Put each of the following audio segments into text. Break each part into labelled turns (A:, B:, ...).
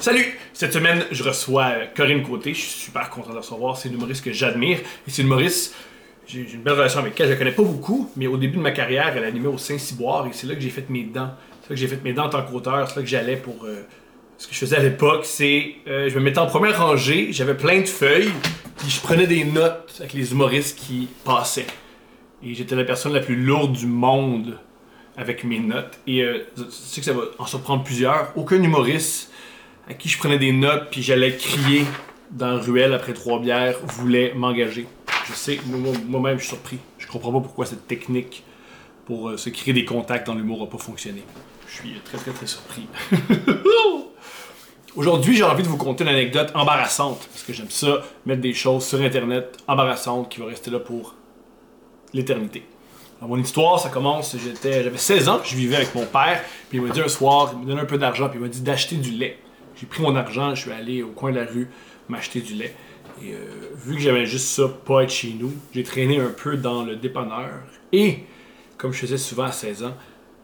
A: Salut! Cette semaine, je reçois euh, Corinne Côté. Je suis super content de la recevoir. C'est une humoriste que j'admire. Et c'est une humoriste, j'ai une belle relation avec elle. Je la connais pas beaucoup, mais au début de ma carrière, elle animait au Saint-Cyboire et c'est là que j'ai fait mes dents. C'est là que j'ai fait mes dents en tant qu'auteur. C'est là que j'allais pour. euh, ce que je faisais à l'époque, c'est. euh, je me mettais en première rangée, j'avais plein de feuilles, puis je prenais des notes avec les humoristes qui passaient. Et j'étais la personne la plus lourde du monde avec mes notes. Et euh, tu sais que ça va en surprendre plusieurs. Aucun humoriste à qui je prenais des notes puis j'allais crier dans ruelle après trois bières voulait m'engager. Je sais, moi- moi-même je suis surpris. Je comprends pas pourquoi cette technique pour euh, se créer des contacts dans l'humour n'a pas fonctionné. Je suis très très très surpris. Aujourd'hui, j'ai envie de vous conter une anecdote embarrassante parce que j'aime ça, mettre des choses sur internet embarrassantes qui vont rester là pour l'éternité. Alors, mon histoire, ça commence, j'étais, j'avais 16 ans, je vivais avec mon père, puis il m'a dit un soir, il me donnait un peu d'argent, puis il m'a dit d'acheter du lait. J'ai pris mon argent, je suis allé au coin de la rue m'acheter du lait. Et euh, vu que j'avais juste ça, pas être chez nous, j'ai traîné un peu dans le dépanneur. Et, comme je faisais souvent à 16 ans,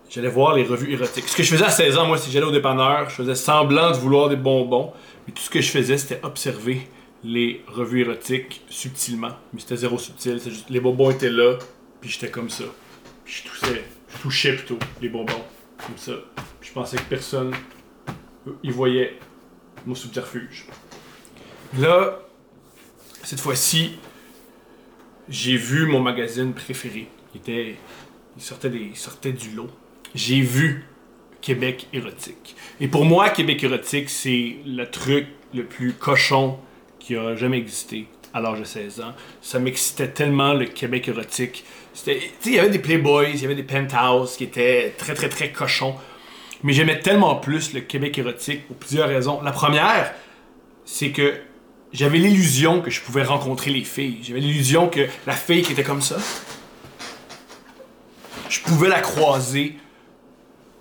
A: j'allais voir les revues érotiques. Ce que je faisais à 16 ans, moi, c'est que j'allais au dépanneur, je faisais semblant de vouloir des bonbons, mais tout ce que je faisais, c'était observer les revues érotiques subtilement. Mais c'était zéro subtil, c'est juste les bonbons étaient là, puis j'étais comme ça. Puis je touchais, je touchais plutôt les bonbons, comme ça. Puis je pensais que personne y voyait mon subterfuge. Là, cette fois-ci, j'ai vu mon magazine préféré. Il était, il sortait des, il sortait du lot. J'ai vu Québec érotique. Et pour moi, Québec érotique, c'est le truc le plus cochon qui a jamais existé à l'âge de 16 ans. Ça m'excitait tellement le Québec érotique. Il y avait des Playboys, il y avait des Penthouse qui étaient très très très cochons. Mais j'aimais tellement plus le Québec érotique pour plusieurs raisons. La première, c'est que j'avais l'illusion que je pouvais rencontrer les filles. J'avais l'illusion que la fille qui était comme ça, je pouvais la croiser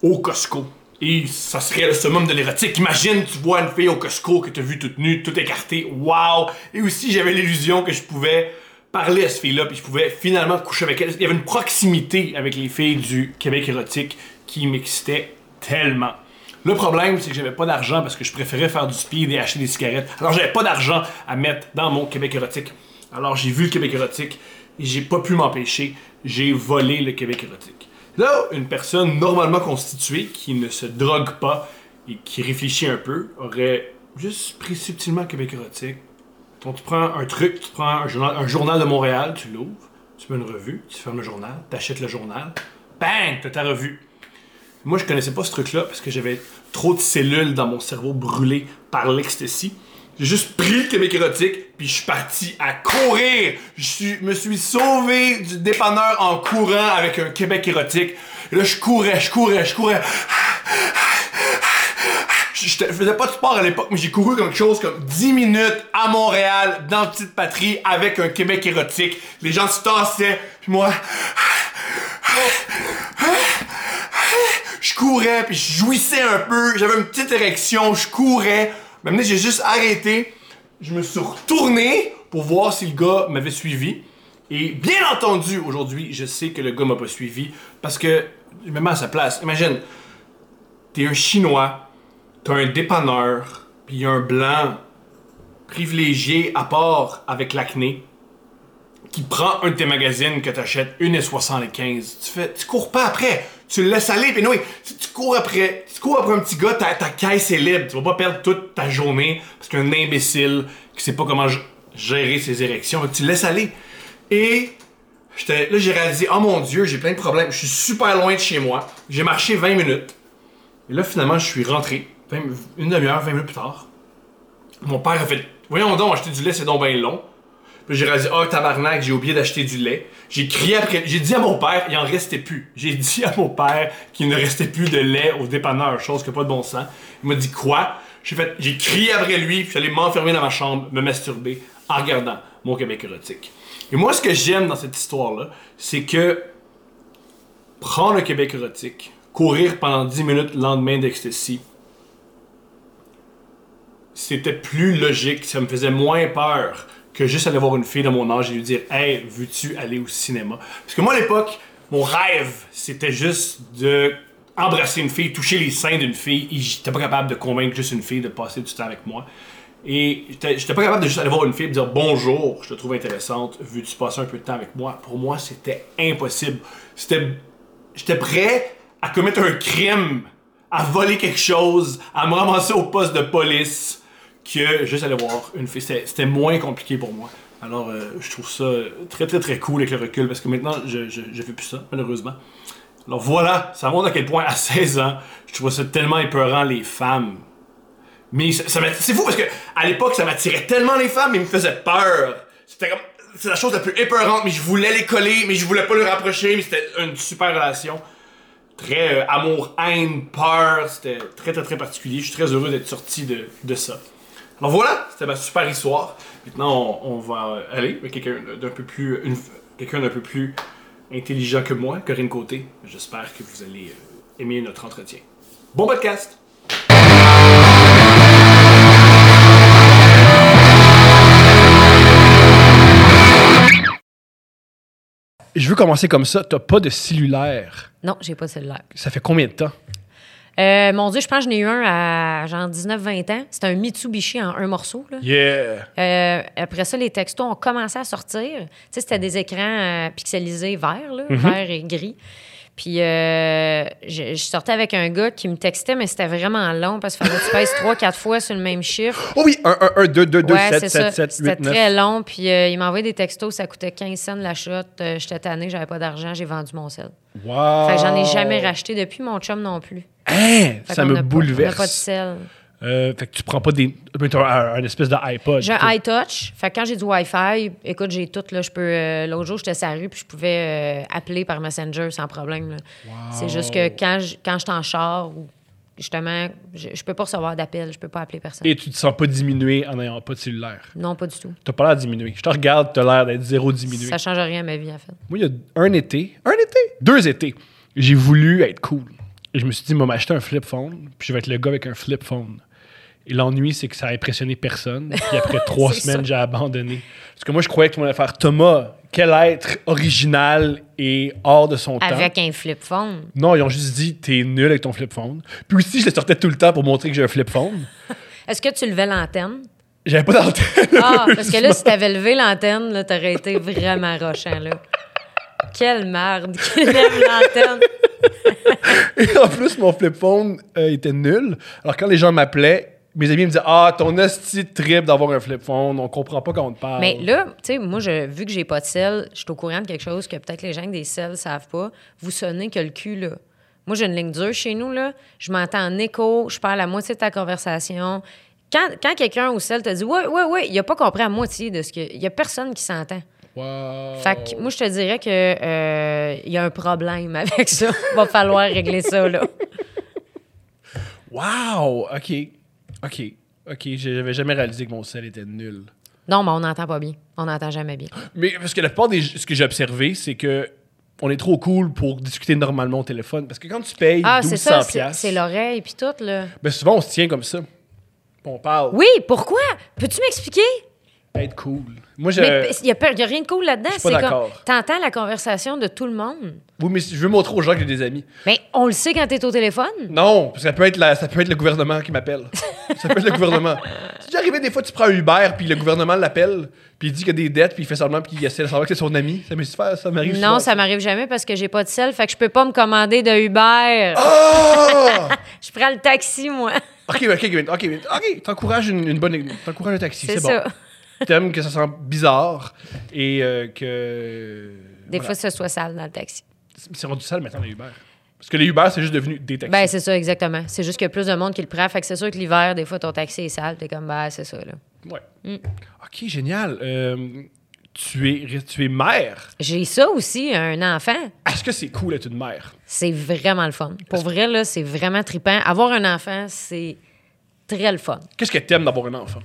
A: au Costco. Et ça serait le summum de l'érotique. Imagine, tu vois une fille au Costco que tu as vue toute nue, toute écartée. Waouh! Et aussi, j'avais l'illusion que je pouvais parler à cette fille-là, puis je pouvais finalement coucher avec elle. Il y avait une proximité avec les filles du Québec érotique qui m'excitait tellement. Le problème, c'est que j'avais pas d'argent parce que je préférais faire du speed et acheter des cigarettes. Alors, j'avais pas d'argent à mettre dans mon Québec érotique. Alors, j'ai vu le Québec érotique et j'ai pas pu m'empêcher. J'ai volé le Québec érotique. Là, une personne normalement constituée qui ne se drogue pas et qui réfléchit un peu aurait juste pris subtilement le Québec érotique. Donc, tu prends un truc, tu prends un journal, un journal de Montréal, tu l'ouvres, tu mets une revue, tu fermes le journal, t'achètes le journal, bang, t'as ta revue. Moi, je connaissais pas ce truc-là parce que j'avais trop de cellules dans mon cerveau brûlées par l'ecstasy. J'ai juste pris le Québec érotique, puis je suis parti à courir. Je me suis sauvé du dépanneur en courant avec un Québec érotique. Et là, je courais, je courais, je courais. Je faisais pas de sport à l'époque, mais j'ai couru quelque chose comme 10 minutes à Montréal, dans Petite Patrie, avec un Québec érotique. Les gens se tassaient, puis moi... Je courais, puis je jouissais un peu. J'avais une petite érection, je courais. Maintenant, j'ai juste arrêté. Je me suis retourné pour voir si le gars m'avait suivi. Et bien entendu, aujourd'hui, je sais que le gars m'a pas suivi parce que je me mets à sa place. Imagine, t'es un Chinois, t'as un dépanneur, puis y a un blanc privilégié à part avec l'acné qui prend un de tes magazines que t'achètes 1,75. Tu fais, tu cours pas après. Tu le laisses aller. Puis oui, si tu cours après, tu cours après un petit gars, ta, ta caisse est libre. Tu vas pas perdre toute ta journée parce qu'un imbécile qui sait pas comment gérer ses érections, tu le laisses aller. Et là, j'ai réalisé, oh mon dieu, j'ai plein de problèmes. Je suis super loin de chez moi. J'ai marché 20 minutes. Et là, finalement, je suis rentré. 20 une demi-heure, 20 minutes plus tard. Mon père a fait, voyons donc, acheter du lait, c'est donc bien long. Puis j'ai réalisé, oh tabarnak, j'ai oublié d'acheter du lait. J'ai crié après, j'ai dit à mon père, il en restait plus. J'ai dit à mon père qu'il ne restait plus de lait au dépanneur, chose qui a pas de bon sens. Il m'a dit quoi? J'ai fait, j'ai crié après lui, puis j'allais m'enfermer dans ma chambre, me masturber, en regardant mon Québec érotique. Et moi, ce que j'aime dans cette histoire-là, c'est que prendre le Québec érotique, courir pendant 10 minutes le lendemain d'ecstasy, c'était plus logique, ça me faisait moins peur que juste aller voir une fille de mon âge et lui dire Hey, veux-tu aller au cinéma? Parce que moi à l'époque, mon rêve, c'était juste de embrasser une fille, toucher les seins d'une fille. et J'étais pas capable de convaincre juste une fille de passer du temps avec moi. Et j'étais pas capable de juste aller voir une fille et dire bonjour, je te trouve intéressante, veux-tu passer un peu de temps avec moi? Pour moi, c'était impossible. C'était. J'étais prêt à commettre un crime, à voler quelque chose, à me ramasser au poste de police que juste aller voir une fille. C'était moins compliqué pour moi. Alors, euh, je trouve ça très, très, très cool avec le recul parce que maintenant, je, je, fais plus ça, malheureusement. Alors voilà, ça montre à quel point à 16 ans, je trouvais ça tellement épeurant les femmes. Mais ça, c'est fou parce que à l'époque, ça m'attirait tellement les femmes, mais il me faisait peur. C'était comme c'est la chose la plus épeurante, mais je voulais les coller, mais je voulais pas les rapprocher, mais c'était une super relation. Très euh, amour, haine, peur, c'était très très très particulier. Je suis très heureux d'être sorti de, de ça. Alors voilà, c'était ma super histoire. Maintenant, on, on va aller avec quelqu'un d'un peu plus une- quelqu'un d'un peu plus intelligent que moi, Corinne Côté. J'espère que vous allez euh, aimer notre entretien. Bon podcast! Je veux commencer comme ça. T'as pas de cellulaire?
B: Non, j'ai pas celle-là.
A: Ça fait combien de temps?
B: Euh, mon Dieu, je pense que j'en ai eu un à genre 19-20 ans. C'était un Mitsubishi en un morceau. Là.
A: Yeah!
B: Euh, après ça, les textos ont commencé à sortir. Tu sais, c'était des écrans euh, pixelisés verts, là, vert et gris. Puis euh, je, je sortais avec un gars qui me textait, mais c'était vraiment long parce qu'il fallait que tu pèses 3-4 fois sur le même chiffre.
A: Oh oui, 1, 1, 1, 2, 2, 2,
B: ouais,
A: 7,
B: c'est
A: 7,
B: ça.
A: 7,
B: C'était
A: 8, 9.
B: très long. Puis euh, il m'a envoyé des textos, ça coûtait 15 cents la shot. Euh, J'étais tannée, j'avais pas d'argent, j'ai vendu mon sel.
A: Wow!
B: Fait que j'en ai jamais racheté depuis, mon chum non plus.
A: Hein,
B: Fait
A: ça me
B: pas-
A: bouleverse.
B: on a pas de sel.
A: Euh, fait que tu prends pas des. un, un espèce de iPod.
B: J'ai un iTouch. Fait que quand j'ai du Wi-Fi, écoute, j'ai tout. Là, je peux, euh, L'autre jour, j'étais sur la rue puis je pouvais euh, appeler par Messenger sans problème. là. C'est juste que quand je, quand je suis en char ou justement, je, je peux pas recevoir d'appel, je peux pas appeler personne.
A: Et tu te sens pas diminué en n'ayant pas de cellulaire?
B: Non, pas du tout.
A: T'as pas l'air diminué. Je te regarde, t'as l'air d'être zéro diminué.
B: Ça change rien à ma vie, en fait.
A: Moi, il y a un été, un été, deux étés, j'ai voulu être cool. Et je me suis dit, moi, m'acheter un flip phone, puis je vais être le gars avec un flip phone. Et l'ennui, c'est que ça a impressionné personne. Puis après trois semaines, j'ai abandonné. Parce que moi, je croyais que tout le monde allait faire Thomas, quel être original et hors de son temps.
B: Avec un flip phone.
A: Non, ils ont juste dit, t'es nul avec ton flip phone. Puis aussi, je le sortais tout le temps pour montrer que j'ai un flip phone.
B: Est-ce que tu levais l'antenne?
A: J'avais pas d'antenne.
B: Ah, parce que là, si t'avais levé l'antenne, là, t'aurais été vraiment rochant, là. Quelle merde qui lève l'antenne.
A: Et en plus, mon flip phone euh, était nul. Alors, quand les gens m'appelaient, mes amis me disaient Ah, ton hostie trip d'avoir un flip phone, on comprend pas quand on te parle.
B: Mais là, tu sais, moi, je, vu que j'ai pas de sel, je suis au courant de quelque chose que peut-être les gens avec des sels savent pas. Vous sonnez que le cul, là. Moi, j'ai une ligne dure chez nous, là. Je m'entends en écho, je parle la moitié de ta conversation. Quand, quand quelqu'un au sel te dit Ouais, ouais, ouais, il a pas compris la moitié de ce que. Il y a personne qui s'entend.
A: Wow.
B: Fait que moi, je te dirais que euh, y a un problème avec ça. Va falloir régler ça, là.
A: Wow! OK. OK. OK. J'avais jamais réalisé que mon sel était nul.
B: Non, mais on n'entend pas bien. On n'entend jamais bien.
A: Mais parce que la plupart des. Ce que j'ai observé, c'est que. On est trop cool pour discuter normalement au téléphone. Parce que quand tu payes
B: Ah,
A: 1200
B: c'est ça, c'est- l'oreille puis tout, là.
A: ben souvent, on se tient comme ça. On parle.
B: Oui, pourquoi? Peux-tu m'expliquer?
A: Être cool. Moi, je.
B: Mais il n'y a, a rien de cool là-dedans.
A: je suis pas
B: C'est comme,
A: d'accord.
B: t'entends la conversation de tout le monde.
A: Oui, mais je veux montrer aux gens que j'ai des amis.
B: Mais on le sait quand t'es au téléphone.
A: Non, parce que ça peut être, la- ça peut être le gouvernement qui m'appelle. ça peut être le gouvernement. C'est déjà arrivé des fois, tu prends un Uber, puis le gouvernement l'appelle, puis il dit qu'il y a des dettes, puis il fait semblant, puis il essaie de savoir que c'est son ami. Ça m'est super, ça m'arrive souvent,
B: Non, ça m'arrive jamais parce que j'ai pas de sel, fait que je peux pas me commander de Uber.
A: Ah!
B: Je prends le taxi, moi.
A: ok, ok, ok, ok. T'encourages une, une bonne, t'encourages un taxi,
B: C'est
A: c'est
B: ça.
A: T'aimes que ça sent bizarre et euh, que.
B: Des
A: voilà.
B: fois, ce soit sale dans le taxi.
A: C'est rendu sale maintenant les Uber. Parce que les Uber, c'est juste devenu des taxis.
B: Ben, c'est ça, exactement. C'est juste qu'il y a plus de monde qui le prend. Fait que c'est sûr que l'hiver, des fois, ton taxi est sale. T'es comme, ben, c'est ça, là.
A: ouais.
B: Mm.
A: Ok, génial. Euh, tu es, tu es mère.
B: J'ai ça aussi, un enfant.
A: Est-ce que c'est cool d'être une mère?
B: C'est vraiment le fun. Pour vrai, là, c'est vraiment trippant. Avoir un enfant, c'est très le fun.
A: Qu'est-ce que t'aimes d'avoir un enfant?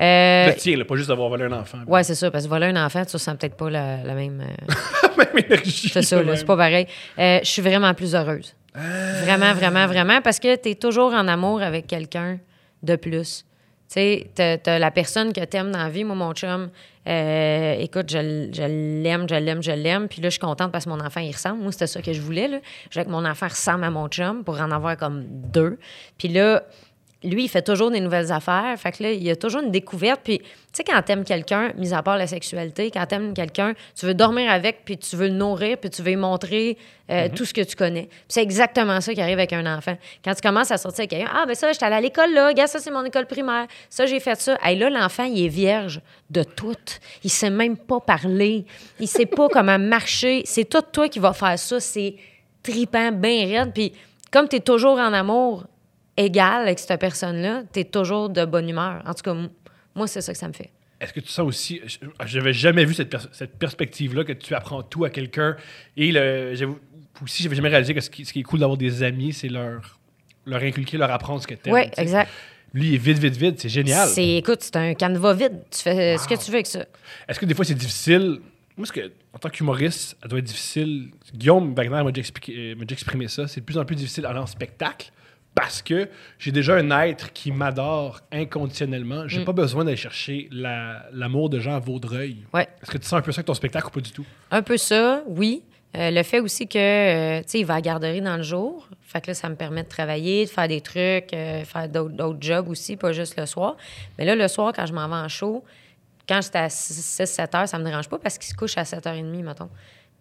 B: Euh,
A: Le tien, là, pas juste d'avoir volé un enfant.
B: ouais, c'est ça. Parce que voler un enfant, tu sens peut-être pas la, la même. euh,
A: même énergie.
B: C'est ça, c'est pas pareil. Euh, je suis vraiment plus heureuse. Vraiment, vraiment, vraiment. Parce que tu es toujours en amour avec quelqu'un de plus. sais, t'as, la personne que t'aimes dans la vie, moi, mon chum, euh, écoute, je, je l'aime, je l'aime, je l'aime. Puis là, je suis contente parce que mon enfant, il ressemble. Moi, c'était ça que je voulais. Là. Je voulais que mon enfant ressemble à mon chum pour en avoir comme deux. Puis là, lui, il fait toujours des nouvelles affaires. Fait que là, il y a toujours une découverte. Puis, tu sais, quand t'aimes quelqu'un, mis à part la sexualité, quand t'aimes quelqu'un, tu veux dormir avec, puis tu veux le nourrir, puis tu veux lui montrer euh, tout ce que tu connais. Puis c'est exactement ça qui arrive avec un enfant. Quand tu commences à sortir avec quelqu'un, ah, ben ça, j'étais allée à l'école là, regarde, ça, c'est mon école primaire. Ça, j'ai fait ça. Et là, l'enfant, il est vierge de tout. Il sait même pas parler. Il sait pas comment marcher. C'est tout toi qui vas faire ça. C'est tripant, bien raide. Puis, comme tu es toujours en amour, égal avec cette personne-là, tu es toujours de bonne humeur. En tout cas, moi, c'est ça que ça me fait.
A: Est-ce que tu sens aussi, je- j'avais jamais vu cette, pers- cette perspective-là, que tu apprends tout à quelqu'un. Et le, aussi, j'avais jamais réalisé que ce qui, ce qui est cool d'avoir des amis, c'est leur, leur inculquer, leur apprendre ce que tu
B: Oui, exact.
A: Lui, il est vite, vite, vite. C'est génial.
B: Écoute, c'est un canevas vide. Tu fais ce que tu veux avec ça.
A: Est-ce que des fois, c'est difficile? Moi, ce que, en tant qu'humoriste, ça doit être difficile. Guillaume Wagner m'a déjà, expliqué- euh, m'a déjà exprimé ça. C'est de plus en plus difficile d'aller en spectacle parce que j'ai déjà un être qui m'adore inconditionnellement.
B: Mm.
A: J'ai pas besoin d'aller chercher la- l'amour de gens à Vaudreuil.
B: Ouais.
A: Est-ce que tu sens un peu ça avec ton spectacle ou pas du tout?
B: Un peu ça, oui. Euh, le fait aussi que, euh, tu sais, il va à la garderie dans le jour. Fait que là, ça me permet de travailler, de faire des trucs, euh, faire d'autres, d'autres jobs aussi, pas juste le soir. Mais là, le soir, quand je m'en vais en show, quand j'étais à 6-7 heures, ça me dérange pas parce qu'il se couche à 7h30, mettons.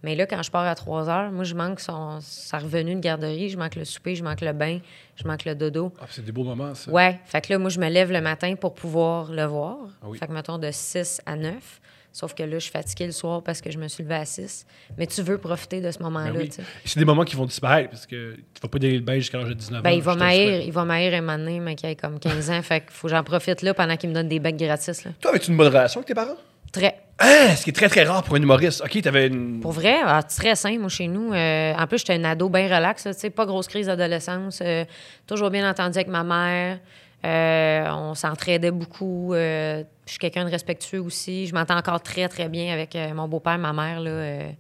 B: Mais là, quand je pars à 3 heures, moi, je manque son, sa revenue de garderie, je manque le souper, je manque le bain, je manque le dodo.
A: Ah, c'est des beaux moments, ça.
B: Ouais. Fait que là, moi, je me lève le matin pour pouvoir le voir.
A: Ah oui.
B: Fait que, mettons, de 6 à 9. Sauf que là, je suis fatiguée le soir parce que je me suis levée à 6. Mais tu veux profiter de ce moment-là,
A: Ben oui.
B: tu sais.
A: Et C'est des moments qui vont disparaître parce que tu vas pas délier le bain jusqu'à l'âge de 19
B: Ben,
A: ans.
B: il va m'haïr, il va m'haïr un moment donné, mais qui a comme 15 ans. Fait qu'il faut que j'en profite là pendant qu'il me donne des becs gratis, là.
A: Toi, avais-tu une bonne relation avec tes parents?
B: Très.
A: Ah, ce qui est très, très rare pour un humoriste. OK, t'avais une...
B: Pour vrai, ah, très simple, moi, chez nous. Euh, en plus, j'étais un ado bien relax, tu sais, pas grosse crise d'adolescence. euh, toujours bien entendu avec ma mère. Euh, on s'entraidait beaucoup. je suis quelqu'un de respectueux aussi. Je m'entends encore très, très bien avec mon beau-père, ma mère, là.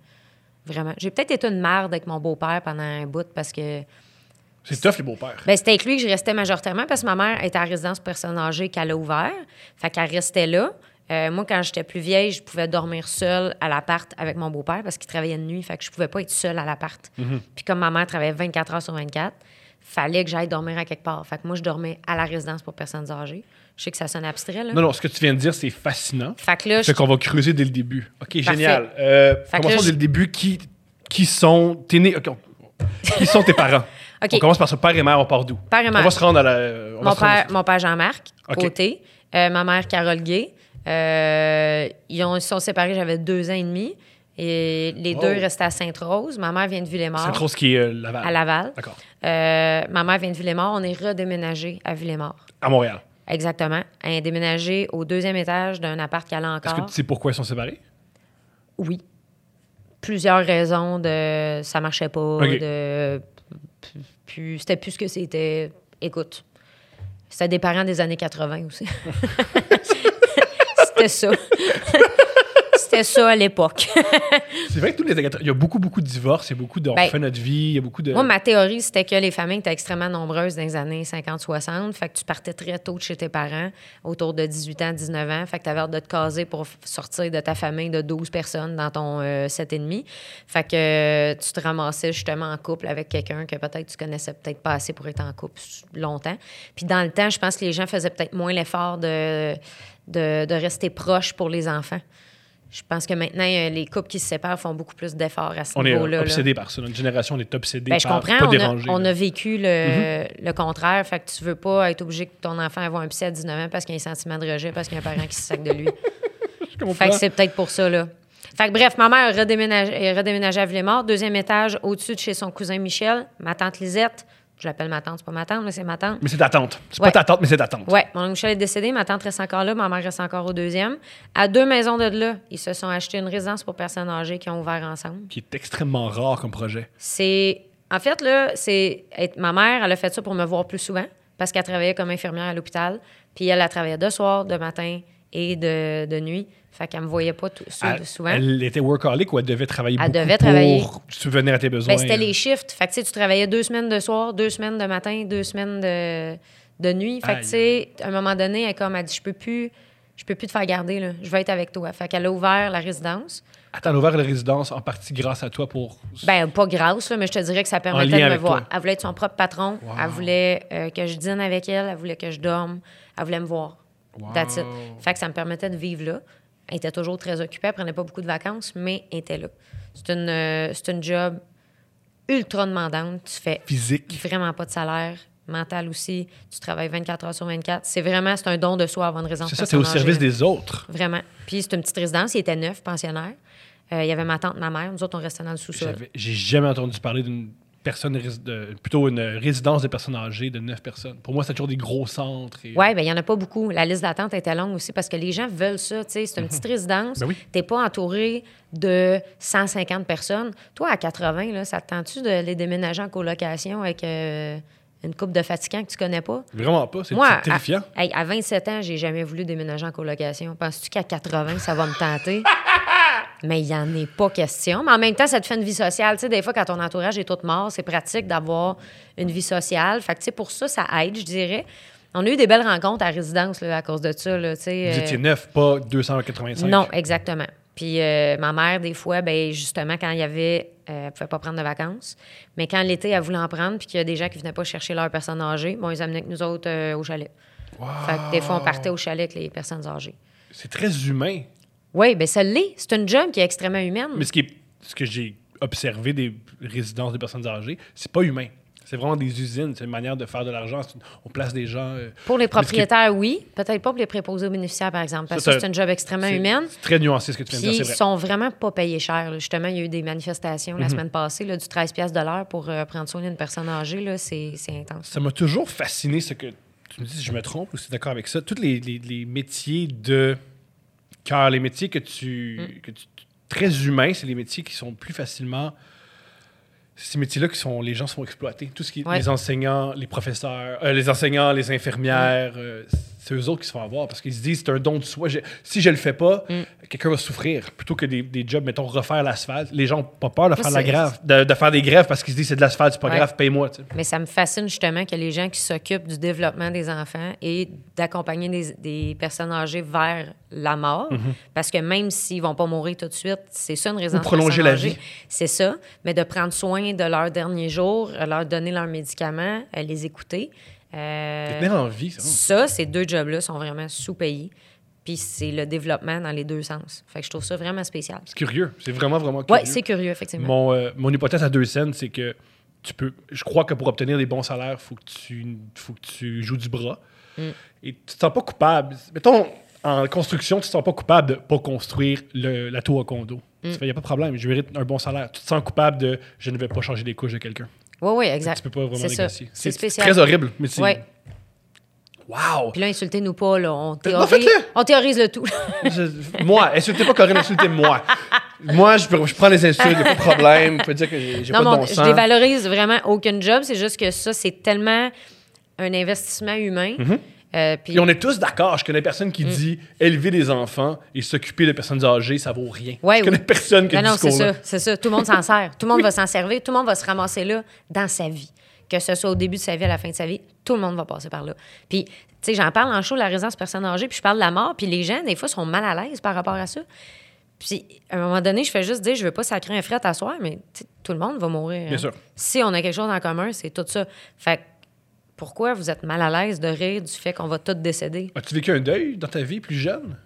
B: vraiment. J'ai peut-être été une merde avec mon beau-père pendant un bout parce que
A: C'est tough, les beaux-pères.
B: ben, c'était avec lui que je restais majoritairement parce que ma mère était à la résidence pour personnes âgées qu'elle a ouvert. Fait qu'elle restait là. Euh, moi, quand j'étais plus vieille, je pouvais dormir seule à l'appart avec mon beau-père parce qu'il travaillait de nuit. Fait que je pouvais pas être seule à l'appart. Puis comme ma mère travaillait 24 heures sur 24, fallait que j'aille dormir à quelque part. Fait que moi, je dormais à la résidence pour personnes âgées. Je sais que ça sonne abstrait, là.
A: Non, non, ce que tu viens de dire, c'est fascinant.
B: Fait que là, je
A: Fait qu'on va creuser dès le début. OK,
B: Parfait.
A: génial. Euh, commençons
B: là,
A: dès le début. Qui, qui sont... T'es né... On- Qui sont tes parents?
B: OK.
A: On commence par ça. Père et mère, on part d'où?
B: Père et
A: On
B: mère.
A: va se rendre à la... on
B: Mon
A: rendre-
B: père, mon père Jean-Marc, côté. Euh, ma mère Carole Gay. Euh, ils, ont- sont séparés, j'avais deux ans et demi. Et les deux restaient à Sainte-Rose. Ma mère vient de Villemort.
A: Ce qui est euh, Laval.
B: à Laval.
A: D'accord.
B: Euh, ma mère vient de Villemort. On est redéménagé à Villemort.
A: À Montréal.
B: Exactement. Elle est déménagée au deuxième étage d'un appart qu'elle a
A: Est-ce
B: encore.
A: que tu sais pourquoi ils sont séparés?
B: Oui. Plusieurs raisons de ça marchait pas,
A: OK.
B: de plus c'était plus ce que c'était. Écoute, c'était des parents des années 80 aussi. c'était ça. c'était ça à l'époque.
A: C'est vrai que tous les années 80, il y a beaucoup, beaucoup de divorces, il y a beaucoup de... On
B: Ben,
A: refait notre vie, il y a beaucoup de...
B: Moi, ma théorie, c'était que les familles étaient extrêmement nombreuses dans les années 50-60. Fait que tu partais très tôt de chez tes parents, autour de 18 ans, 19 ans. Fait que tu avais hâte de te caser pour sortir de ta famille de 12 personnes dans ton euh, 7,5. Fait que euh, tu te ramassais justement en couple avec quelqu'un que peut-être tu connaissais peut-être pas assez pour être en couple longtemps. Puis dans le temps, je pense que les gens faisaient peut-être moins l'effort de, de, de rester proches pour les enfants. Je pense que maintenant, euh, les couples qui se séparent font beaucoup plus d'efforts à ce
A: on est
B: niveau-là.
A: euh,
B: là.
A: obsédé par ça. Notre génération, on est obsédé
B: Ben, je
A: par
B: comprends.
A: pas
B: on, a,
A: déranger.
B: on
A: là.
B: a vécu le, le contraire. Fait que tu veux pas être obligé que ton enfant ait un psy à 19 ans parce qu'il y a un sentiment de rejet, parce qu'il y a un parent qui se sac de lui.
A: Je comprends.
B: Fait que c'est peut-être pour ça, là. Fait que bref, ma mère a redéménagé, est redéménagée à Villemort, deuxième étage, au-dessus de chez son cousin Michel, ma tante Lisette. Je l'appelle ma tante, c'est pas ma tante, mais c'est ma tante.
A: Mais c'est ta tante. C'est
B: Ouais.
A: pas ta tante, mais c'est ta tante.
B: Ouais, mon oncle Michel est décédé, ma tante reste encore là, ma mère reste encore au deuxième. À deux maisons de là, ils se sont achetés une résidence pour personnes âgées qui ont ouvert ensemble.
A: Qui est extrêmement rare comme projet.
B: C'est. En fait, là, c'est. Ma mère, elle a fait ça pour me voir plus souvent parce qu'elle travaillait comme infirmière à l'hôpital. Puis elle, a travaillé de soir, de matin et de, de nuit. Fait qu'elle me voyait pas tout, sou-
A: Elle,
B: souvent.
A: elle était workaholic ou elle devait travailler
B: Elle
A: beaucoup
B: devait
A: pour
B: travailler.
A: subvenir à tes besoins?
B: Ben, c'était les shifts. Fait que tu travaillais deux semaines de soir, deux semaines de matin, deux semaines de, de nuit. Fait que, tu sais, à un moment donné, elle, comme, elle dit Je peux plus. Je peux plus te faire garder, là. Je vais être avec toi. Fait qu'elle a ouvert la résidence.
A: Attends, elle a ouvert la résidence en partie grâce à toi pour.
B: Ben, pas grâce, là, mais je te dirais que ça permettait de me voir.
A: toi.
B: Elle voulait être son propre patron.
A: Wow.
B: Elle voulait euh, que je dîne avec elle. Elle voulait que je dorme. Elle voulait me voir.
A: Wow.
B: That's it. Fait que ça me permettait de vivre là. Elle était toujours très occupée. Elle prenait pas beaucoup de vacances, mais elle était là. C'est une, euh, c'est une job ultra demandante. Tu fais
A: Physique.
B: vraiment pas de salaire. Mental aussi. Tu travailles 24 heures sur 24. C'est vraiment, c'est un don de soi avant une résidence
A: C'est ça, c'est au service des autres.
B: Vraiment. Puis c'est une petite résidence. Il était neuf, pensionnaire. Euh, il y avait ma tante, ma mère. Nous autres, on restait dans le sous-sol.
A: J'avais- J'ai jamais entendu parler d'une de- plutôt une résidence de personnes âgées de 9 personnes. Pour moi, c'est toujours des gros centres. et-
B: Oui, bien, il n'y en a pas beaucoup. La liste d'attente était longue aussi parce que les gens veulent ça. C'est une petite résidence.
A: Ben oui.
B: Tu n'es pas entouré de 150 personnes. Toi, à 80, là, ça te tente-tu de les déménager en colocation avec euh, une coupe de fatigants que tu connais pas?
A: Vraiment pas. C'est terrifiant.
B: À, à 27 ans, j'ai jamais voulu déménager en colocation. Penses-tu qu'à 80, ça va me tenter? Mais il n'y en est pas question. Mais en même temps, ça te fait une vie sociale. Tu sais, des fois, quand ton entourage est tout mort, c'est pratique d'avoir une vie sociale. Fait que, tu sais, pour ça, ça aide, je dirais. On a eu des belles rencontres à résidence là, à cause de ça. Là, tu sais,
A: Vous
B: euh,
A: étiez 9, pas 285.
B: non, exactement. Puis euh, ma mère, des fois, ben justement, quand il y avait... euh, elle pouvait pas prendre de vacances. Mais quand l'été, elle voulait en prendre, puis qu'il y a des gens qui venaient pas chercher leurs personnes âgées, bon, ils amenaient que nous autres euh, au chalet. Fait que des fois, on partait au chalet avec les personnes âgées.
A: C'est très humain.
B: Oui, bien, ça l'est. C'est une job qui est extrêmement humaine.
A: Mais ce, qui est, ce que j'ai observé des résidences des personnes âgées, c'est pas humain. C'est vraiment des usines. C'est une manière de faire de l'argent. On place des gens. euh,
B: Pour les
A: qui
B: propriétaires, oui. Peut-être pas pour les préposés aux bénéficiaires, par exemple, parce
A: Ça,
B: que
A: c'est-
B: une job extrêmement humaine.
A: C'est très nuancé ce que tu viens de dire,
B: ils sont vraiment pas payés cher. là. Justement, il y a eu des manifestations
A: Mhm.
B: la semaine passée, là, du 13 pièces de l'heure pour euh, prendre soin d'une personne âgée. C'est c'est intense.
A: Ça m'a toujours fasciné ce que. Tu me dis si je me trompe ou si tu es d'accord avec ça. Tous les, les- les métiers de cœur, les métiers que tu,
B: Mm.
A: que tu. Très humains, c'est les métiers qui sont plus facilement. Ces métiers-là qui sont. Les gens sont exploités. Tout ce qui est
B: Ouais.
A: les enseignants, les professeurs, euh, les enseignants, les infirmières, euh, c'est eux autres qui se font avoir parce qu'ils se disent c'est un don de soi. Si je le fais pas,
B: Mm.
A: quelqu'un va souffrir. Plutôt que des, des jobs, mettons, refaire l'asphalte. Les gens n'ont pas peur de faire, la grève, de, de faire des grèves parce qu'ils se disent c'est de l'asphalte, c'est pas
B: Ouais.
A: grave, paye-moi.
B: Mais ça me fascine justement que les gens qui s'occupent du développement des enfants et d'accompagner des, des personnes âgées vers la mort, parce que même s'ils vont pas mourir tout de suite, c'est ça une résidence.
A: Mhm. prolonger la vie.
B: C'est ça, mais de prendre soin de leurs derniers jours, leur donner leurs médicaments, euh, les écouter. Euh,
A: Les tenir en vie, ça.
B: ça, ces deux jobs-là sont vraiment sous-payés. Puis c'est le développement dans les deux sens. Fait que je trouve ça vraiment spécial.
A: C'est curieux. C'est vraiment, vraiment curieux.
B: Oui, c'est curieux, effectivement.
A: mon, euh, mon hypothèse à deux scènes, c'est que tu peux. Je crois que pour obtenir des bons salaires, il faut, que tu- faut que tu joues du bras.
B: Mm.
A: Et tu te sens pas coupable. Mettons, en construction, tu te sens pas coupable de pas construire le, la tour à condo.
B: Mm.
A: Il n'y a pas de problème, je mérite un bon salaire. Tu te sens coupable de je ne vais pas changer les couches de quelqu'un.
B: Oui, oui, exact.
A: Tu peux pas vraiment
B: C'est ça.
A: négocier.
B: C'est spécial.
A: très horrible, mais c'est.
B: Ouais.
A: Wow!
B: Puis là, insultez-nous pas, là. On
A: Non,
B: théorise,
A: faites-le!
B: on théorise le tout.
A: Je- moi, insultez pas Corinne, insultez moi. Moi, je, prends les insultes, il n'y a pas de problème. Vous pouvez dire que j'ai pas de
B: mais
A: bon
B: on- je
A: sens.
B: dévalorise vraiment aucun job. C'est juste que ça, c'est tellement un investissement humain. Euh, puis
A: Et on est tous d'accord. Je connais personne qui dit élever des enfants et s'occuper de personnes âgées, ça vaut rien.
B: Ouais,
A: je connais
B: oui.
A: personne qui
B: Non,
A: ce
B: non, c'est ça, c'est ça. Tout le monde s'en sert. Tout le monde va s'en servir. Tout le monde va se ramasser là dans sa vie. Que ce soit au début de sa vie, à la fin de sa vie, tout le monde va passer par là. Puis, tu sais, j'en parle en show, la résidence personne âgée, puis je parle de la mort, puis les gens, des fois, sont mal à l'aise par rapport à ça. Puis, à un moment donné, je fais juste dire, je veux pas sacrer un fret à soir, mais tout le monde va mourir.
A: Bien
B: hein.
A: sûr.
B: Si on a quelque chose en commun, c'est tout ça. Fait que, pourquoi vous êtes mal à l'aise de rire du fait qu'on va tous décéder?
A: As-tu vécu un deuil dans ta vie plus jeune?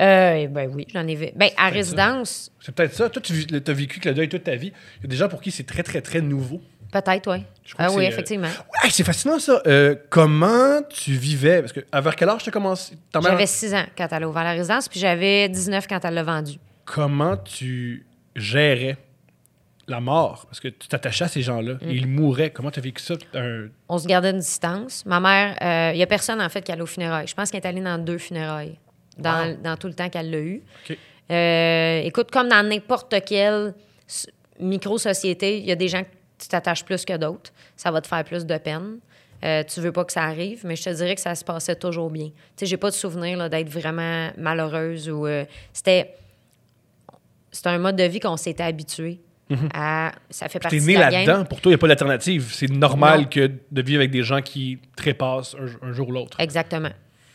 B: Euh, ben oui, j'en ai vu. Ben, à résidence,
A: C'est peut-être ça. Toi, tu as vécu avec le deuil toute ta vie. Il y a des gens pour qui c'est très, très, très nouveau.
B: peut-être, oui.
A: Je crois
B: Ah
A: que
B: oui,
A: c'est, euh,
B: effectivement.
A: Ouais, c'est fascinant, ça. Euh, comment tu vivais? Parce que, à vers quel âge tu as commencé?
B: J'avais 6 ans quand elle a ouvert la résidence, puis j'avais 19 quand elle l'a vendue.
A: Comment tu gérais la mort? Parce que tu t'attachais à ces gens-là.
B: Mm.
A: Ils mouraient. Comment tu as vécu ça? Un-
B: On se gardait une distance. Ma mère, il n'y a personne, en fait, qui allait aux funérailles. Je pense qu'elle est allée dans deux funérailles dans,
A: Wow.
B: dans tout le temps qu'elle l'a eu. Euh, écoute, comme dans n'importe quelle micro-société, il y a des gens que tu t'attaches plus que d'autres. Ça va te faire plus de peine. Euh, tu veux pas que ça arrive, mais je te dirais que ça se passait toujours bien. Tu sais, j'ai pas de souvenir d'être vraiment malheureuse ou... euh, c'était... C'était un mode de vie qu'on s'était habitué. À- ça fait partie
A: né
B: de la game.
A: là-dedans, pour toi, il n'y a pas d'alternative. C'est normal
B: Non.
A: que de vivre avec des gens qui trépassent un, un jour ou l'autre.
B: Exactement.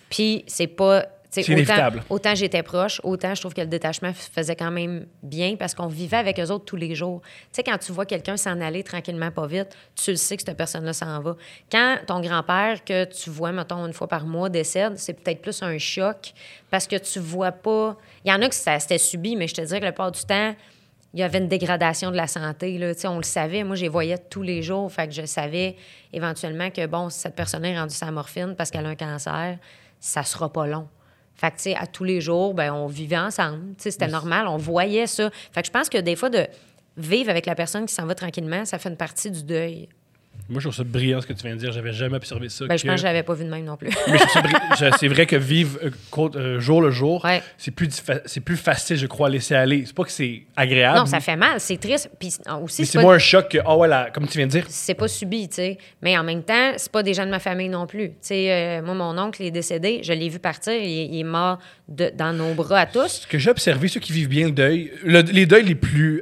B: Puis c'est pas. autant,
A: inévitable.
B: autant j'étais proche, autant je trouve que le détachement faisait quand même bien parce qu'on vivait avec eux autres tous les jours. Tu sais, quand tu vois quelqu'un s'en aller tranquillement, pas vite, tu le sais que cette personne-là s'en va. Quand ton grand-père, que tu vois, mettons, une fois par mois, décède, c'est peut-être plus un choc parce que tu vois pas. Il y en a que ça c'était subi, mais je te dirais que le part du temps, il y avait une dégradation de la santé. Là. Tu sais, On le savait. Moi, je les voyais tous les jours. Fait que je savais éventuellement que, bon, si cette personne est rendue sa morphine parce qu'elle a un cancer, ça sera pas long. Fait que, tu sais, à tous les jours, ben, on vivait ensemble. Tu sais, C'était normal. On voyait ça. Fait que je pense que des fois, de vivre avec la personne qui s'en va tranquillement, ça fait une partie du deuil.
A: Moi, je trouve ça brillant ce que tu viens de dire. J'avais jamais observé ça.
B: Ben, je
A: que-
B: pense que je l'avais pas vu de même non plus.
A: Mais je je- c'est vrai que vivre euh, euh, jour le jour,
B: Ouais.
A: c'est plus, c'est plus facile, je crois, à laisser aller. C'est pas que c'est agréable.
B: non, ça fait mal. C'est triste. Puis aussi,
A: Mais
B: c'est
A: moins un choc que, ah ouais, la- comme tu viens de dire,
B: c'est pas subi, tu sais. Mais en même temps, c'est pas des gens de ma famille non plus. Tu sais, euh, moi, mon oncle est décédé, je l'ai vu partir, il, est- il est mort de- dans nos bras à tous.
A: ce que j'ai observé, ceux qui vivent bien le deuil, le- les deuils les plus,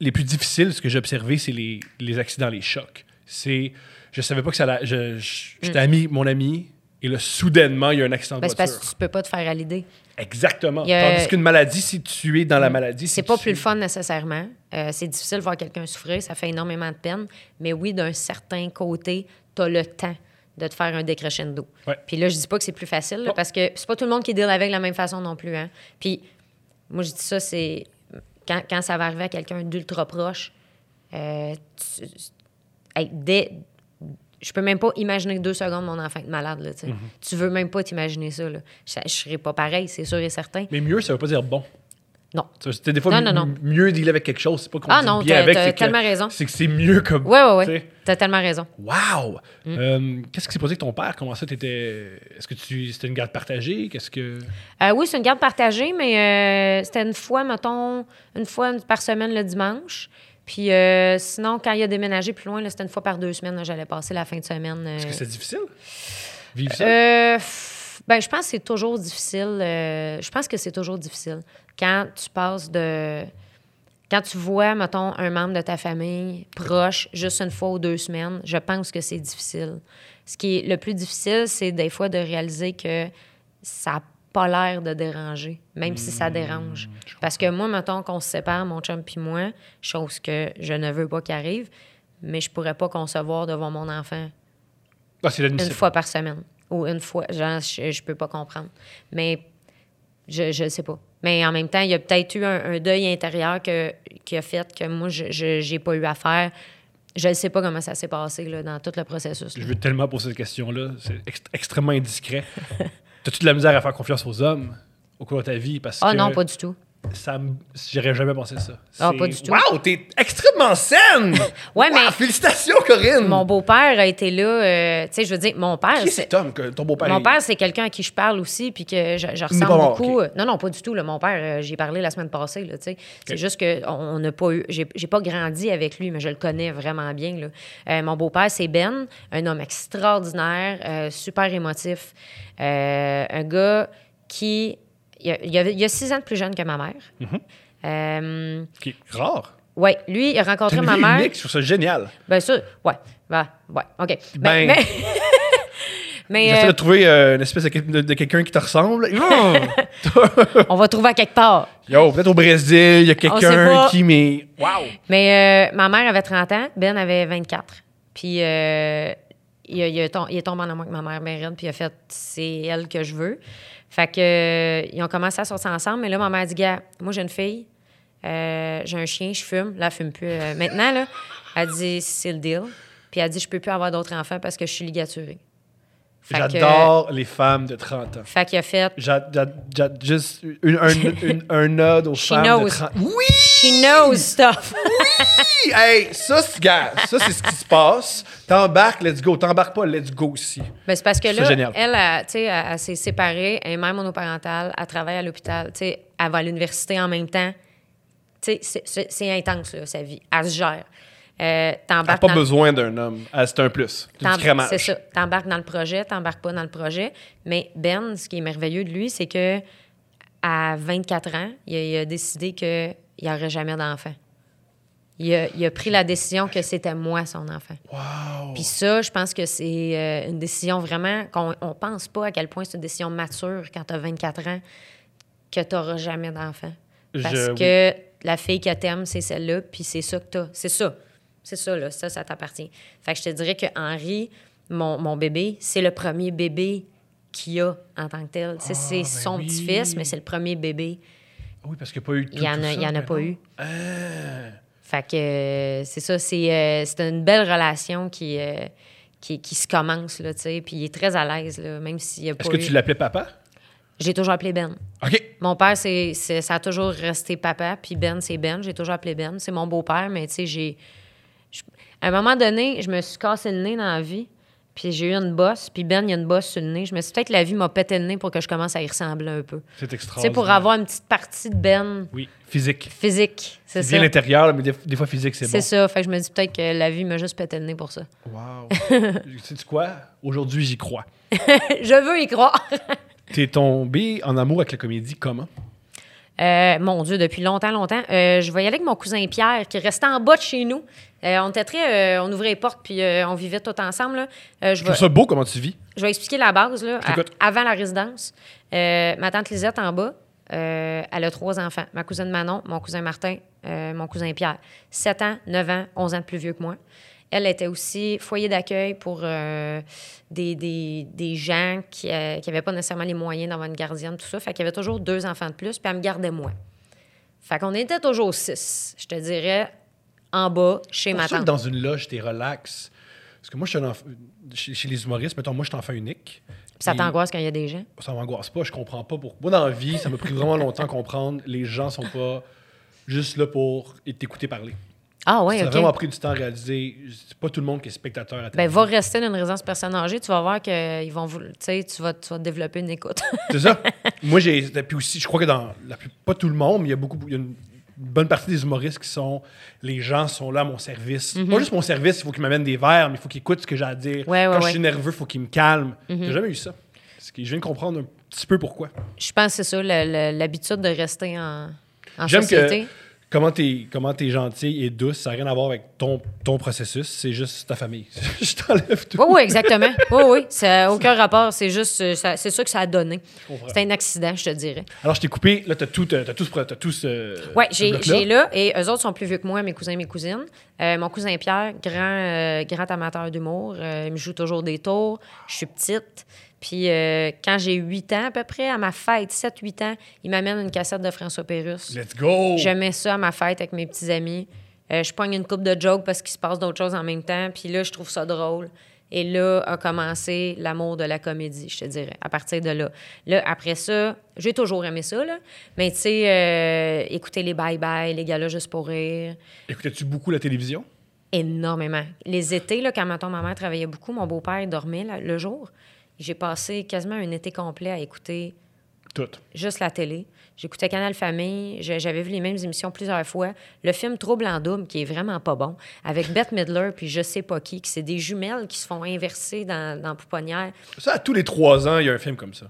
A: les plus difficiles, ce que j'ai observé, c'est les, les accidents, les chocs. C'est, je savais pas que ça allait. je- je- J'étais ami, mon ami, et là, soudainement, il y a un accident de
B: Mm. Ben, c'est
A: voiture.
B: parce que tu peux pas te faire à l'idée.
A: Exactement.
B: A-
A: Tandis qu'une maladie, si tu es dans la maladie,
B: C'est
A: si
B: pas
A: tu-
B: plus le fun nécessairement. Euh, c'est difficile de voir quelqu'un souffrir, ça fait énormément de peine. Mais oui, d'un certain côté, tu as le temps de te faire un décrescendo.
A: Ouais.
B: Puis là, je dis pas que c'est plus facile, là, parce que c'est pas tout le monde qui deal avec de la même façon non plus. Hein. Puis moi, je dis ça, c'est quand, quand ça va arriver à quelqu'un d'ultra proche, euh, tu- hey, dès- je peux même pas imaginer deux secondes mon enfant être malade. Là.
A: Mm-hmm.
B: Tu veux même pas t'imaginer ça. Là. Je, je serais pas pareil, c'est sûr et certain.
A: Mais mieux, ça veut pas dire bon.
B: Non.
A: C'était des fois
B: Non, non, non.
A: mieux dealer avec quelque chose. C'est pas qu'on
B: Ah non,
A: bien
B: t'as-
A: avec.
B: t'as
A: que-
B: tellement raison.
A: C'est que c'est mieux comme.
B: Oui, oui,
A: tu
B: oui.
A: sais.
B: T'as tellement raison.
A: Wow!
B: Mm.
A: Euh, Qu'est-ce qui s'est passé avec ton père? Comment ça, t'étais. Est-ce que tu... c'était une garde partagée? Qu'est-ce que.
B: Euh, oui, c'est une garde partagée, mais euh, c'était une fois, mettons, une fois par semaine le dimanche. Puis euh, sinon, quand il a déménagé plus loin, c'était une fois par deux semaines. J'allais passer la fin de semaine. euh,
A: Est-ce que c'est difficile? Vivre ça?
B: euh, ben, je pense que c'est toujours difficile. euh, je pense que c'est toujours difficile. Quand tu passes de. Quand tu vois, mettons, un membre de ta famille proche juste une fois ou deux semaines, je pense que c'est difficile. Ce qui est le plus difficile, c'est des fois de réaliser que ça n'a pas l'air de déranger, même si ça dérange. Parce que moi, mettons qu'on se sépare, mon chum puis moi, chose que je ne veux pas qu'il arrive, mais je pourrais pas concevoir devant mon enfant
A: Ah,
B: une fois par semaine. Ou une fois. Genre, je, je peux pas comprendre. Mais je, je sais pas. Mais en même temps, il y a peut-être eu un, un deuil intérieur que, qui a fait que moi, je n'ai pas eu à faire. Je ne sais pas comment ça s'est passé là, dans tout le processus. là.
A: Je veux tellement poser cette question-là. C'est ext- extrêmement indiscret. T'as-tu de la misère à faire confiance aux hommes au cours de ta vie? Parce
B: Ah
A: que
B: non, pas du tout.
A: Ça me- J'aurais jamais pensé ça.
B: Ah, pas du tout.
A: Wow, t'es extrêmement saine!
B: Ouais,
A: Wow,
B: mais
A: Félicitations, Corinne!
B: mon beau-père a été là. euh, tu sais, je veux dire, mon père.
A: Qui est
B: c'est-
A: cet homme, que ton beau-père?
B: Mon
A: est-
B: père, c'est quelqu'un à qui je parle aussi, puis que je, je ressemble
A: mort,
B: beaucoup. Non, non, pas du tout. là. Mon père, euh, j'y ai parlé la semaine passée. là, tu sais. C'est juste que on n'a pas eu. J'ai j'ai pas grandi avec lui, mais je le connais vraiment bien. là. Euh, mon beau-père, c'est Ben, un homme extraordinaire, euh, super émotif. Euh, un gars qui. Il a, il a- il a six ans de plus jeune que ma mère. Euh,
A: Qui est rare.
B: ouais, lui, il a rencontré ma mère.
A: unique, je trouve ça génial.
B: Bien sûr, ouais. Ben, ouais, OK.
A: Ben-
B: Ben, mais. mais,
A: J'essaie
B: euh,
A: de trouver euh, une espèce de, quel- de- de quelqu'un qui te ressemble.
B: on va trouver à quelque part.
A: Yo, peut-être au Brésil, il y a quelqu'un qui, mais. Wow!
B: Mais euh, ma mère avait 30 ans, Ben avait 24. Puis il, est tombé en amour avec ma mère, bien raide, puis il a fait c'est elle que je veux. Fait que euh, ils ont commencé à sortir ensemble, mais là, ma mère a dit Gars, moi j'ai une fille, euh, j'ai un chien, je fume. Là, elle fume plus. euh, maintenant, là, elle dit c'est le deal. Puis elle dit je peux plus avoir d'autres enfants parce que je suis ligaturée.
A: J'adore les femmes de 30 ans.
B: Fait qu'il a fait
A: J'a- j'a- j'a- juste une- un, une- un nod aux
B: She
A: femmes
B: knows.
A: de 30 Oui!
B: She knows stuff.
A: Hey, ça, c'est gars, ça, c'est ce qui se passe. T'embarques, let's go. T'embarques pas, let's go aussi.
B: Ben, c'est parce que là,
A: génial.
B: elle, elle, sais, elle, elle s'est séparée, elle est mère monoparentale, elle travaille à l'hôpital, elle va à l'université en même temps. C'est- intense, là, sa vie. Elle se gère. Euh,
A: pas besoin d'un homme. C'est un plus.
B: C'est ça. T'embarques dans le projet, t'embarques pas dans le projet. Mais Ben, ce qui est merveilleux de lui, c'est que à 24 ans, il a, il a décidé qu'il n'y aurait jamais d'enfant. Il a, il a pris la décision que c'était moi son enfant.
A: Wow!
B: Puis ça, je pense que c'est euh, une décision vraiment qu'on on pense pas à quel point c'est une décision mature quand tu as 24 ans que tu n'auras jamais d'enfant. Parce
A: Je-
B: que la fille que t'aimes, c'est celle-là, puis c'est ça que t'as. C'est ça. C'est ça, là. Ça, ça t'appartient. Fait que je te dirais que Henri, mon, mon bébé, c'est le premier bébé qu'il a en tant que tel. C'est
A: ben
B: son
A: oui.
B: petit-fils, mais c'est le premier bébé.
A: Oui, parce qu'il n'y a pas eu tout,
B: Il y en a,
A: ça,
B: il y en a pas
A: non.
B: eu.
A: Ah.
B: Fait que euh, c'est ça, c'est euh, c'est une belle relation qui, euh, qui, qui se commence, là, tu sais. Puis il est très à l'aise, là, même s'il n'y a pas
A: Est-ce que tu l'appelais papa?
B: J'ai toujours appelé Ben.
A: OK.
B: Mon père, c'est, c'est- ça a toujours resté papa, puis Ben, c'est Ben. J'ai toujours appelé Ben. C'est mon beau-père, mais tu sais, j'ai. À un moment donné, je me suis cassé le nez dans la vie, puis j'ai eu une bosse, puis Ben, il y a une bosse sur le nez. Je me suis peut-être que la vie m'a pété le nez pour que je commence à y ressembler un peu.
A: C'est
B: Tu sais,
A: extraordinaire.
B: pour avoir une petite partie de Ben
A: Oui, physique.
B: physique. C'est
A: C'est
B: ça.
A: bien l'intérieur, mais des, des fois physique, c'est
B: C'est
A: bon.
B: ça. Fait que je me dis peut-être que la vie m'a juste pété le nez pour ça.
A: Wow. Sais-tu quoi? Aujourd'hui, j'y crois.
B: je veux y croire.
A: T'es tombé en amour avec la comédie comment?
B: Euh, mon Dieu, depuis longtemps, longtemps. Euh, je aller avec mon cousin Pierre, qui restait en bas de chez nous. Euh, on était très. euh, on ouvrait les portes, puis euh, on vivait tout ensemble. là. Je,
A: ça beau comment tu vis?
B: je vais expliquer la base, là, à- avant la résidence. Ma tante Lisette en bas, elle a trois enfants. Ma cousine Manon, mon cousin Martin, mon cousin Pierre. 7 ans, 9 ans, 11 ans de plus vieux que moi. Elle était aussi foyer d'accueil pour des, des, des gens qui n'avaient pas nécessairement les moyens d'avoir une gardienne, tout ça. Fait qu'il y avait toujours deux enfants de plus, puis elle me gardait moi. Fait qu'on était toujours six, je te dirais, en bas, chez ma
A: que
B: tante.
A: dans une loge, t'es relax. Parce que moi, je suis un enf- chez, chez les humoristes, mettons, moi, je suis enfant unique.
B: Puis ça t'angoisse quand il y a des gens?
A: Ça m'angoisse pas, je comprends pas pourquoi. Moi, dans la vie, ça m'a pris vraiment longtemps à comprendre. Les gens sont pas juste là pour t'écouter parler.
B: Ah ouais,
A: ça a
B: OK.
A: vraiment pris du temps à réaliser. C'est pas tout le monde qui est spectateur à
B: Ben, va rester dans une résidence personne âgée, tu vas voir que ils vont tu sais, tu vas, tu vas développer une écoute.
A: C'est ça. Moi, j'ai. Puis aussi, je crois que dans. La, plus- pas tout le monde, mais il y a beaucoup. Il y a une bonne partie des humoristes qui sont. Les gens sont là à mon service. Pas juste mon service, il faut qu'ils m'amènent des verres, mais il faut qu'ils écoutent ce que j'ai à dire.
B: Mhm. Ouais, ouais,
A: Quand je suis nerveux, il faut qu'ils me calment. J'ai jamais eu ça. Je viens de comprendre un petit peu pourquoi.
B: Je pense que c'est ça, l'habitude de rester en, société.
A: que comment t'es comment es gentil et douce, ça n'a rien à voir avec ton, ton processus, c'est juste ta famille. je t'enlève tout.
B: Oui, oui, exactement. Oui, oui. Ça n'a aucun rapport. C'est juste, euh, c'est ça que ça a donné. C'était un accident, je te dirais.
A: Alors, je t'ai coupé, là, t'as tout, t'as t'as tout, t'as tout ce.
B: Oui, j'ai là, et eux autres sont plus vieux que moi, mes cousins et mes cousines. Euh, mon cousin Pierre, grand, euh, grand amateur d'humour, euh, il me joue toujours des tours. Je suis petite. Puis euh, quand j'ai 8 ans, à peu près, à ma fête, 7-8 ans, il m'amène une cassette de François Pérusse.
A: Let's go!
B: Je mets ça à ma fête avec mes petits amis. Euh, je pogne une coupe de jokes parce qu'il se passe d'autres choses en même temps. Puis là, je trouve ça drôle. Et là a commencé l'amour de la comédie, je te dirais, à partir de là. Là, après ça, j'ai toujours aimé ça, là. Mais tu sais, euh, écouter les bye-bye, les gars-là juste pour rire,
A: Écoutais-tu beaucoup la télévision?
B: énormément. Les étés, là, quand ma mère travaillait beaucoup, mon beau-père dormait là, le jour. J'ai passé quasiment un été complet à écouter
A: Tout.
B: juste la télé. J'écoutais Canal Famille. J'avais vu les mêmes émissions plusieurs fois. Le film Trouble en double, qui est vraiment pas bon, avec Bette Midler puis je sais pas qui, qui c'est des jumelles qui se font inverser dans, dans Pouponnière.
A: Ça, à tous les trois ans, il y a un film comme ça.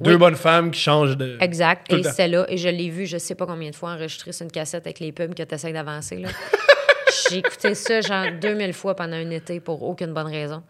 A: Deux bonnes femmes qui changent de.
B: Exact. Et
A: temps.
B: c'était là. Et je l'ai vu, je sais pas combien de fois, enregistré sur une cassette avec les pubs que tu essaies d'avancer. J'ai écouté ça genre 2000 fois pendant un été pour aucune bonne raison.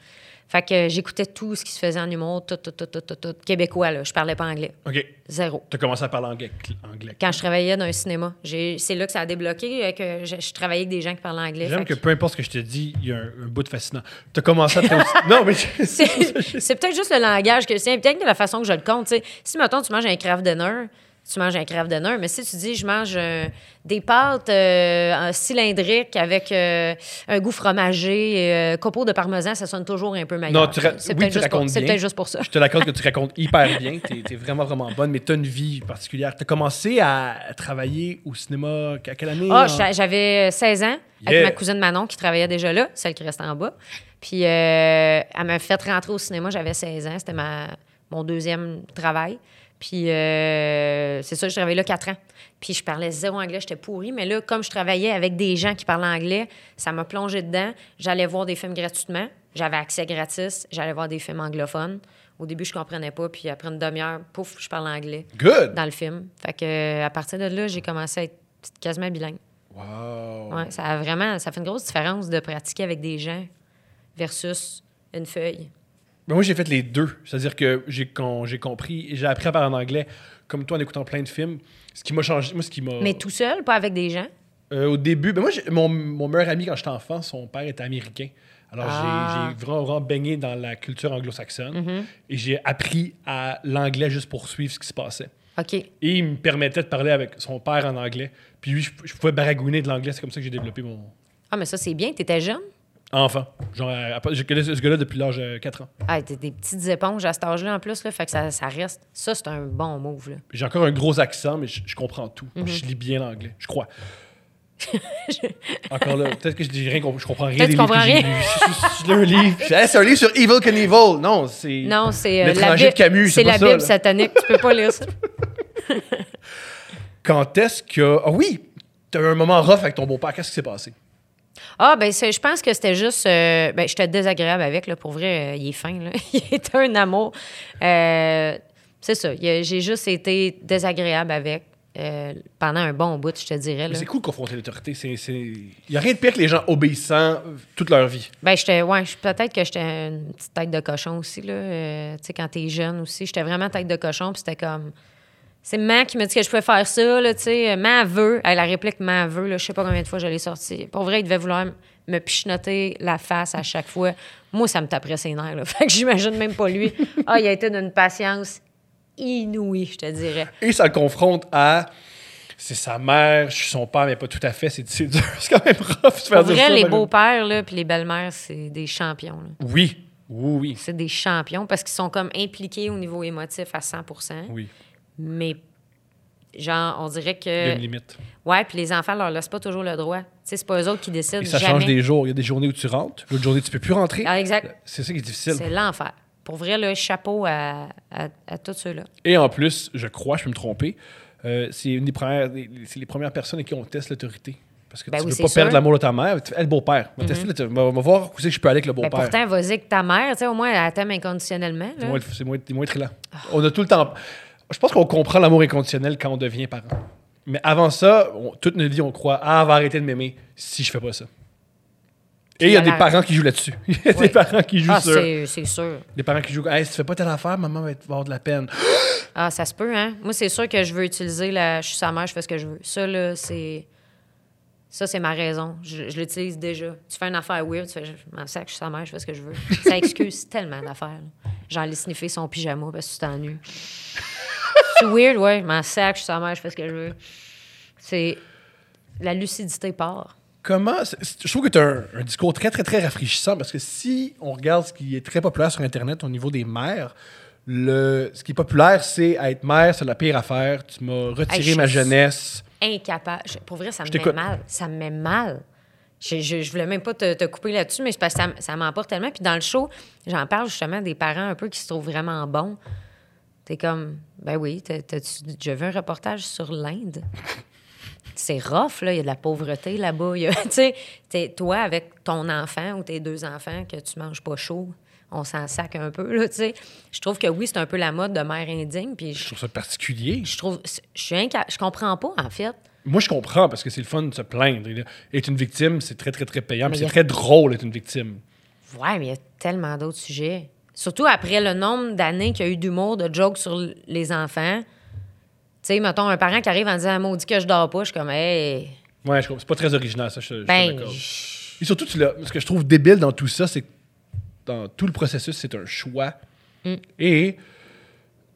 B: Fait que j'écoutais tout ce qui se faisait en humour, tout, tout, tout, tout, tout, tout. Québécois, là. Je parlais pas anglais.
A: OK.
B: Zéro.
A: T'as commencé à parler anglais. anglais.
B: Quand je travaillais dans un cinéma, c'est là que ça a débloqué, euh, que je, je travaillais avec des gens qui parlaient anglais.
A: J'aime que
B: que
A: peu importe ce que je te dis, il y a un, un bout de fascinant. T'as commencé à te. non, mais.
B: C'est peut-être juste le langage que c'est, peut-être la façon que je le compte. tu. Si, mettons, tu manges un craft dinner, tu manges un craft dinner, mais si tu dis je mange euh, des pâtes euh, cylindriques avec euh, un goût fromagé, euh, copeaux de parmesan, ça sonne toujours un peu meilleur.
A: Non, tu ra-
B: c'est
A: oui,
B: peut-être
A: tu
B: juste, pour-
A: racontes
B: c'est peut-être juste pour ça.
A: Je te l'accorde que tu racontes hyper bien. T'es es vraiment, vraiment bonne, mais t'as une vie particulière. T'as commencé à travailler au cinéma à quelle année?
B: Ah, j'a- j'avais 16 ans avec
A: Yeah.
B: ma cousine Manon qui travaillait déjà là, celle qui restait en bas. Puis elle m'a fait rentrer au cinéma, j'avais 16 ans, c'était ma, mon deuxième travail. Puis euh, c'est ça, je travaillais là 4 ans. Puis je parlais zéro anglais, j'étais pourrie. Mais là, comme je travaillais avec des gens qui parlaient anglais, ça m'a plongé dedans. J'allais voir des films gratuitement. J'avais accès gratis. J'allais voir des films anglophones. Au début, je comprenais pas. Puis après une demi-heure, pouf, je parle anglais
A: Good!
B: dans le film. Fait que à partir de là, j'ai commencé à être quasiment bilingue.
A: Wow.
B: Ouais, ça a vraiment, ça fait une grosse différence de pratiquer avec des gens versus une feuille.
A: Ben, moi, j'ai fait les deux. C'est-à-dire que j'ai con- j'ai compris, j'ai appris à parler en anglais, comme toi, en écoutant plein de films. Ce qui m'a changé, moi, ce qui m'a.
B: Mais tout seul, pas avec des gens?
A: Euh, au début, ben moi, j'ai- mon, mon meilleur ami quand j'étais enfant, son père était américain. Alors, j'ai-
B: Ah.
A: j'ai vraiment, vraiment baigné dans la culture anglo-saxonne
B: Mm-hmm.
A: et j'ai appris à l'anglais juste pour suivre ce qui se passait.
B: OK.
A: Et il me permettait de parler avec son père en anglais. Puis lui, je, je pouvais baragouiner de l'anglais. C'est comme ça que j'ai développé mon
B: Ah, mais ça, c'est bien. T'étais jeune?
A: Enfant. Genre, à- je connais ce gars-là depuis l'âge de 4 ans.
B: Ah, t'es des petites éponges à cet âge-là en plus, là, fait que ça, ça reste. Ça, c'est un bon move, là.
A: J'ai encore un gros accent, mais je, je comprends tout.
B: Mm-hmm.
A: Je lis bien l'anglais, je crois. encore là, peut-être que je dis rien, je comprends rien
B: Peut-être
A: des
B: tu
A: livres que
B: comprends
A: j'ai lis un livre. Hey, c'est un livre sur Evil Knievel. Non, c'est...
B: Non, c'est euh, la
A: L'étranger
B: Bible.
A: de Camus,
B: c'est
A: c'est
B: la
A: ça,
B: Bible
A: là.
B: satanique. Tu peux pas lire ça.
A: Quand est-ce que... Ah oui, t'as eu un moment rough avec ton beau-père. Qu'est-ce qui s'est passé?
B: Ah, ben, je pense que c'était juste. euh, ben, j'étais désagréable avec, là. Pour vrai, euh, il est fin, là. il est un amour. Euh, c'est ça. J'ai juste été désagréable avec euh, pendant un bon bout, je te dirais.
A: C'est cool de confronter l'autorité. C'est, c'est... Il n'y a rien de pire que les gens obéissants toute leur vie.
B: Ben, j'étais. Ouais, peut-être que j'étais une petite tête de cochon aussi, là. Tu sais, quand t'es jeune aussi, j'étais vraiment tête de cochon, puis c'était comme. C'est Ma qui me dit que je pouvais faire ça, là, tu sais. Ma veut. Hey, la réplique Ma veut, là, je sais pas combien de fois je l'ai sortie. Pour vrai, il devait vouloir me pichenoter la face à chaque fois. Moi, ça me taperait ses nerfs, là. Fait que j'imagine même pas lui. Ah, il a été d'une patience inouïe, je te dirais.
A: Et ça le confronte à... C'est sa mère, je suis son père, mais pas tout à fait. C'est, dur. C'est quand même rough faire
B: Pour
A: dire
B: vrai,
A: ça,
B: les beaux-pères, là, puis les belles-mères, c'est des champions, là.
A: Oui. Oui, oui.
B: C'est des champions parce qu'ils sont comme impliqués au niveau émotif à 100%
A: Oui.
B: Mais, genre, on dirait
A: Il y a une
B: que.
A: limite.
B: Ouais, puis les enfants leur laissent pas toujours le droit. Tu sais, c'est pas eux autres qui décident.
A: Et ça
B: jamais.
A: change des jours. Il y a des journées où tu rentres, l'autre journée, tu peux plus rentrer.
B: Ah, exact.
A: C'est ça qui est difficile.
B: C'est l'enfer. Pour vrai, le chapeau à, à, à tous ceux-là.
A: Et en plus, je crois, je peux me tromper, euh, c'est une des premières, les premières personnes à qui on teste l'autorité. Parce que
B: Ben
A: tu
B: oui,
A: veux pas perdre l'amour de ta mère. Tu fais, hey, le beau-père. On là, on va- voir où c'est que je peux aller avec le
B: Mais
A: beau-père.
B: pourtant, vas-y avec ta mère, tu sais, au moins, elle t'aime inconditionnellement.
A: c'est
B: là.
A: moins, c'est moins, moins trillant. On a tout le temps. Je pense qu'on comprend l'amour inconditionnel quand on devient parent. Mais avant ça, on- toute notre vie, on croit Ah, va arrêter de m'aimer si je fais pas ça. Et il y a des parents qui jouent là-dessus. Il y a des parents qui jouent
B: Ah,
A: sur.
B: c'est sûr.
A: Des parents qui jouent. Hey, si tu fais pas telle affaire, maman va avoir de la peine.
B: Ah, ça se peut, hein? Moi, c'est sûr que je veux utiliser la. Je suis sa mère, je fais ce que je veux. Ça, là, c'est. Ça, c'est ma raison. Je, je l'utilise déjà. Tu fais une affaire weird, tu fais. Je m'en sac, je suis sa mère, je fais ce que je veux. Ça excuse tellement d'affaires. J'en ai sniffé son pyjama parce que tu t'ennuies. C'est weird, ouais. Je m'en sac, je suis sa mère, je fais ce que je veux. C'est. La lucidité part.
A: Comment. Je trouve que tu as un, un discours très, très, très rafraîchissant parce que si on regarde ce qui est très populaire sur Internet au niveau des mères, le, ce qui est populaire, c'est être mère, c'est la pire affaire. Tu m'as retiré
B: Hey,
A: ma
B: je-
A: jeunesse.
B: incapable. Je- pour vrai, ça me met mal. Ça me met mal. Je, je, je voulais même pas te, te couper là-dessus, mais c'est parce que ça, ça m'emporte tellement. Puis dans le show, j'en parle justement des parents un peu qui se trouvent vraiment bons. T'es comme, ben oui, t'as- t'as-tu déjà vu un reportage sur l'Inde? C'est rough, là. Il y a de la pauvreté là-bas. Tu sais, toi, avec ton enfant ou tes deux enfants, que tu manges pas chaud, on s'en sac un peu, là, tu sais. Je trouve que oui, c'est un peu la mode de mère indigne. Puis
A: Je
B: je,
A: trouve ça particulier.
B: je trouve... Je suis inca- Je comprends pas, en fait.
A: Moi, je comprends parce que c'est le fun de se plaindre. Être une victime, c'est très, très, très payant. C'est
B: a-
A: très drôle d'être une victime.
B: Ouais, mais il y a tellement d'autres sujets. Surtout après le nombre d'années qu'il y a eu d'humour, de jokes sur les enfants. Tu sais, mettons, un parent qui arrive en disant Maudit que je dors pas, je suis comme, hey.
A: Ouais, je comprends. C'est pas très original, ça, je, je suis
B: Ben,
A: Et surtout, tu ce que je trouve débile dans tout ça, c'est que dans tout le processus, c'est un choix.
B: Mm.
A: Et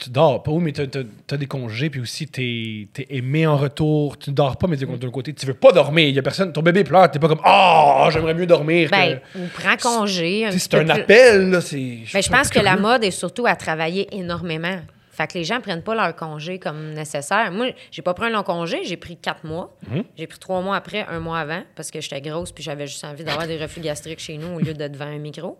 A: tu dors pas, oui, mais tu as, des congés, puis aussi tu es, aimé en retour. Tu ne dors pas, mais d'un côté, tu veux pas dormir. Il y a personne, ton bébé pleure, tu pas comme Ah, j'aimerais mieux dormir.
B: ben,
A: que-
B: ou prends congé.
A: C'est un appel, là.
B: je
A: trouve
B: pense que la mode est surtout à travailler énormément. Fait que les gens prennent pas leur congé comme nécessaire. Moi, j'ai pas pris un long congé, j'ai pris quatre mois.
A: Mhm.
B: J'ai pris trois mois après, un mois avant, parce que j'étais grosse puis j'avais juste envie d'avoir des reflux gastriques chez nous au lieu de devant un micro.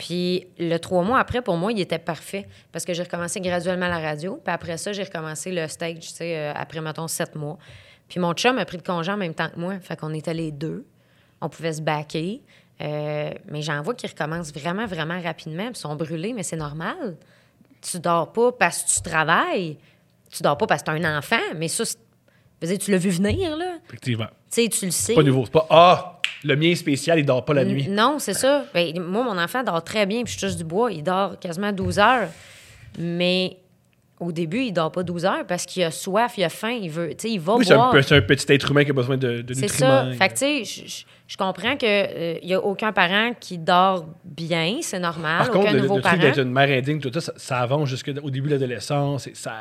B: Puis le trois mois après, pour moi, il était parfait parce que j'ai recommencé graduellement la radio. Puis après ça, j'ai recommencé le stage, tu sais, euh, après, mettons, sept mois. Puis mon chum a pris de congé en même temps que moi. Fait qu'on était les deux. On pouvait se baquer. Euh, mais j'en vois qui recommencent vraiment, vraiment rapidement. Ils sont brûlés, mais c'est normal. Tu dors pas parce que tu travailles. Tu dors pas parce que tu as un enfant. Mais ça, dire, tu l'as vu venir, là.
A: Effectivement.
B: Tu sais, tu le sais.
A: C'est pas nouveau. C'est pas Ah, le mien est spécial, il dort pas la
B: N-
A: nuit.
B: Non, c'est ça. Ben, moi, mon enfant dort très bien, puis je touche du bois. Il dort quasiment 12 heures. Mais au début, il dort pas 12 heures parce qu'il a soif, il a faim, il veut. Tu sais, il va
A: Oui, c'est un,
B: boire.
A: c'est un petit être humain qui a besoin de, de
B: C'est
A: nutriments.
B: ça. Fait que, tu sais, je- comprends qu'il n'y a aucun parent qui dort bien, c'est normal.
A: Par contre,
B: aucun
A: le,
B: nouveau
A: le truc
B: parent.
A: d'être une mère indigne, tout ça, ça, ça avance jusqu'au début de l'adolescence. et Ça,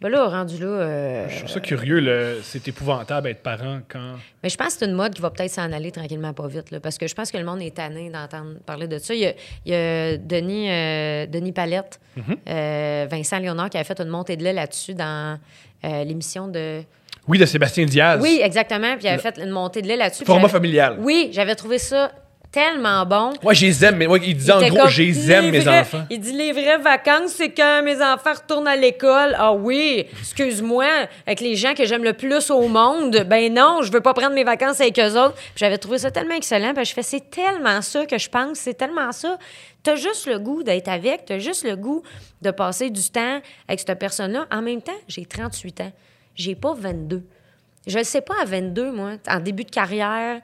B: Ben là, rendu là. euh,
A: je trouve ça curieux. le- C'est épouvantable être parent quand.
B: Mais je pense que c'est une mode qui va peut-être s'en aller tranquillement pas vite. Là, parce que je pense que le monde est tanné d'entendre parler de ça. Il y a, il y a Denis, euh, Denis Palette,
A: Mm-hmm.
B: euh, Vincent Léonard qui a fait une montée de lait là-dessus dans l'émission de.
A: Oui, de Sébastien Diaz.
B: Oui, exactement. Puis il avait fait une montée de lait là-dessus.
A: Format familial.
B: Oui, j'avais trouvé ça tellement bon.
A: Ouais, je les aime, mais ouais, il disait en gros, je les aime, mes
B: vrais-
A: enfants.
B: Il dit les vraies vacances, c'est quand mes enfants retournent à l'école. Ah oui, excuse-moi, avec les gens que j'aime le plus au monde, ben non, je veux pas prendre mes vacances avec eux autres. J'avais trouvé ça tellement excellent, parce que je fais c'est tellement ça que je pense, c'est tellement ça. T'as juste le goût d'être avec, t'as juste le goût de passer du temps avec cette personne-là. En même temps, j'ai 38 ans, j'ai pas 22. Je ne sais pas à 22, moi, en début de carrière,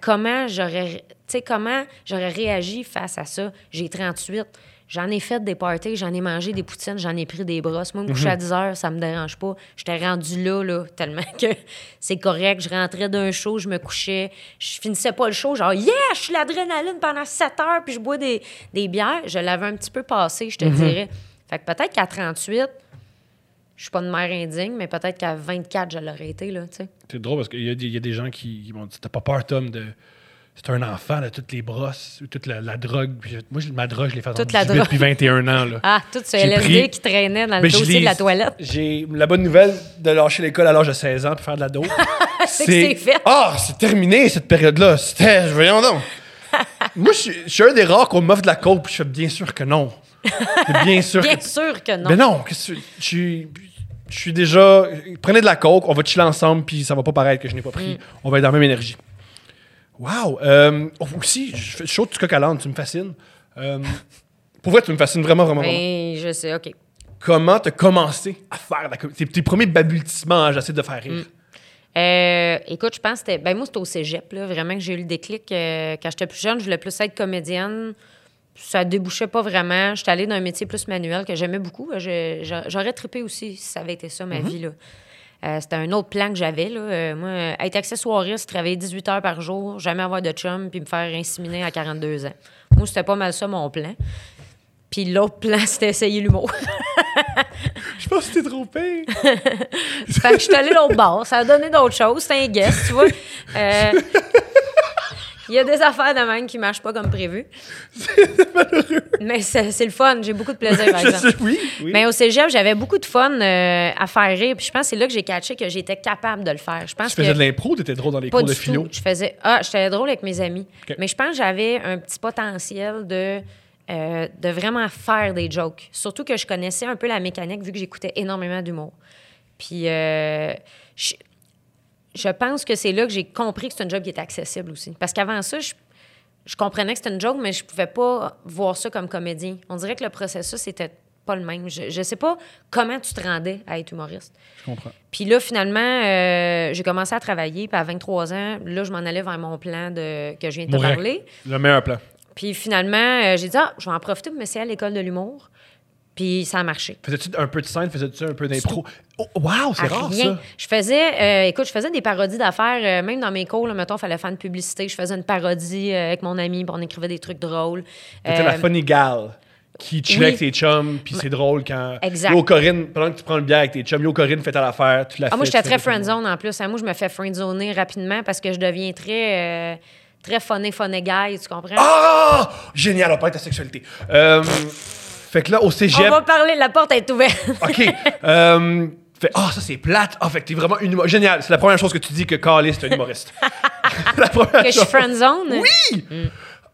B: comment j'aurais, tu sais, comment j'aurais réagi face à ça? J'ai 38. J'en ai fait des parties, j'en ai mangé des poutines, j'en ai pris des brosses. Moi, me coucher à 10 heures, ça me dérange pas. J'étais rendu là, là, tellement que c'est correct. Je rentrais d'un show, je me couchais. Je finissais pas le show, genre, yeah, je suis l'adrénaline pendant 7 heures, puis je bois des, des bières. Je l'avais un petit peu passé, je te dirais. Fait que peut-être qu'à 38, je suis pas une mère indigne, mais peut-être qu'à 24, je l'aurais été, là, tu sais.
A: C'est drôle parce qu'il y, a des- il y a des gens qui, qui m'ont dit T'as pas peur, Tom, de. C'est un enfant, de toutes les brosses, toute la, la drogue. Puis moi, ma drogue, je l'ai fait
B: Toute
A: entre
B: la
A: 18
B: drogue.
A: puis 21 ans. Là.
B: Ah, tout ce LSD
A: pris-
B: qui traînait dans le
A: Ben,
B: dossier de la toilette.
A: J'ai la bonne nouvelle de lâcher l'école à l'âge de 16 ans puis faire de la dope.
B: C'est fait.
A: Ah, c'est terminé cette période-là. C'était. Voyons donc. Moi, je suis- je suis un des rares qu'on m'offre de la coke puis je fais bien sûr que non. Bien sûr
B: Bien
A: que
B: sûr que non.
A: Mais non, je suis. Je suis déjà. Prenez de la coke, on va chiller ensemble, puis ça va pas paraître que je n'ai pas pris. On va être dans la même énergie. Wow! Euh, aussi, je fais chaud du coq à l'âne, tu me fascines. Euh, pour vrai, tu me fascines vraiment, vraiment, vraiment.
B: Ben, je sais, OK.
A: Comment t'as commencé à faire la comédie? Tes, tes premiers balbutiements, hein, j'essaie de faire rire.
B: Euh, écoute, je pense que c'était. Ben, moi, c'était au cégep, là, vraiment, que j'ai eu le déclic. quand j'étais plus jeune, je voulais plus être comédienne. Ça débouchait pas vraiment. J'étais allée dans un métier plus manuel que j'aimais beaucoup. Je- J'aurais trippé aussi si ça avait été ça, ma
A: Mm-hmm.
B: vie. Là. Euh, c'était un autre plan que j'avais. Là. Euh, moi, être accessoiriste, travailler 18 heures par jour, jamais avoir de chum, puis me faire inséminer à 42 ans. Moi, c'était pas mal ça, mon plan. Puis l'autre plan, c'était essayer l'humour.
A: Je pense que c'était trop pire.
B: Fait que je suis allée l'autre bord. Ça a donné d'autres choses. C'est un guest, tu vois. Euh, Il y a des affaires de même qui ne marchent pas comme prévu. Mais c'est c'est le fun. J'ai beaucoup de plaisir, par exemple.
A: oui, oui.
B: Mais au cégep, j'avais beaucoup de fun euh, à faire rire. Puis je pense que c'est là que j'ai catché que j'étais capable de le faire. Je pense
A: tu faisais
B: que
A: de l'impro, t'étais drôle dans les
B: pas
A: cours de philo?
B: Je faisais ah, j'étais drôle avec mes amis. Mais je pense que j'avais un petit potentiel de euh, de vraiment faire des jokes. Surtout que je connaissais un peu la mécanique vu que j'écoutais énormément d'humour. Puis euh, je, je pense que c'est là que j'ai compris que c'est un job qui était accessible aussi. Parce qu'avant ça, je, je comprenais que c'était une joke, mais je pouvais pas voir ça comme comédien. On dirait que le processus était pas le même. Je, je sais pas comment tu te rendais à être humoriste.
A: Je comprends.
B: Puis là, finalement, euh, j'ai commencé à travailler. Puis à 23 ans, là, je m'en allais vers mon plan de, que je viens de te
A: Mourir.
B: parler.
A: Le meilleur plan.
B: Puis finalement, euh, j'ai dit, ah, je vais en profiter pour m'essayer à l'école de l'humour. Puis ça a marché.
A: Faisais-tu un peu de scène, faisais-tu un peu d'impro? Oh, wow, c'est rare
B: rien.
A: ça.
B: Je faisais, euh, écoute, je faisais des parodies d'affaires, euh, même dans mes cours, là, mettons, il fallait faire une publicité. Je faisais une parodie euh, avec mon ami, puis on écrivait des trucs drôles. Euh,
A: la funny gal qui chill
B: oui.
A: avec tes chums, puis c'est drôle quand.
B: Exact.
A: Yo, Corinne, pendant que tu prends le bière avec tes chums, Yo, Corinne, fais ta l'affaire, tu la
B: Ah, moi, j'étais très friendzone en plus. Hein, Moi, je me fais friendzoner rapidement parce que je deviens très, très funny, funny guy, tu comprends?
A: Ah! Génial, on parle de ta sexualité. Euh, fait que là, au
B: On
A: cégep.
B: va parler, la porte est ouverte.
A: OK. euh, fait, ah, ça, c'est plate. Ah, fait que t'es vraiment une humoriste. Génial. C'est la première chose que tu dis que Carlis, c'est un humoriste. la première
B: que je suis friendzone?
A: Oui!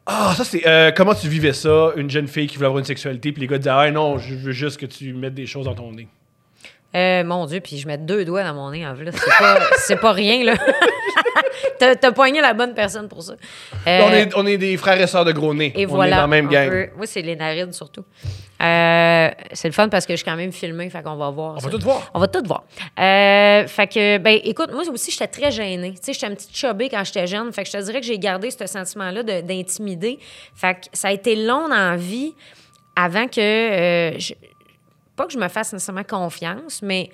A: Ah, ça, c'est. euh, comment tu vivais ça, une jeune fille qui voulait avoir une sexualité, puis les gars disaient, ah non, je veux juste que tu mettes des choses dans ton nez.
B: Euh, mon Dieu, puis je mets deux doigts dans mon nez en plus. C'est pas, c'est pas rien, là. t'as, t'as poigné la bonne personne pour ça. Euh,
A: on, est, on est des frères et sœurs de gros nez.
B: Et
A: on
B: voilà.
A: est dans la même gang.
B: peu. Moi, c'est les narines surtout. Euh, c'est le fun parce que je suis quand même filmée, fait qu'on va voir.
A: On
B: ça.
A: va tout voir.
B: On va tout voir. Euh, fait que, ben, écoute, moi aussi, j'étais très gênée. Tu sais, j'étais un petit chubby quand j'étais jeune. Fait que je te dirais que j'ai gardé ce sentiment-là de- d'intimider. Fait que ça a été long dans la vie avant que. euh, je- pas que je me fasse nécessairement confiance, mais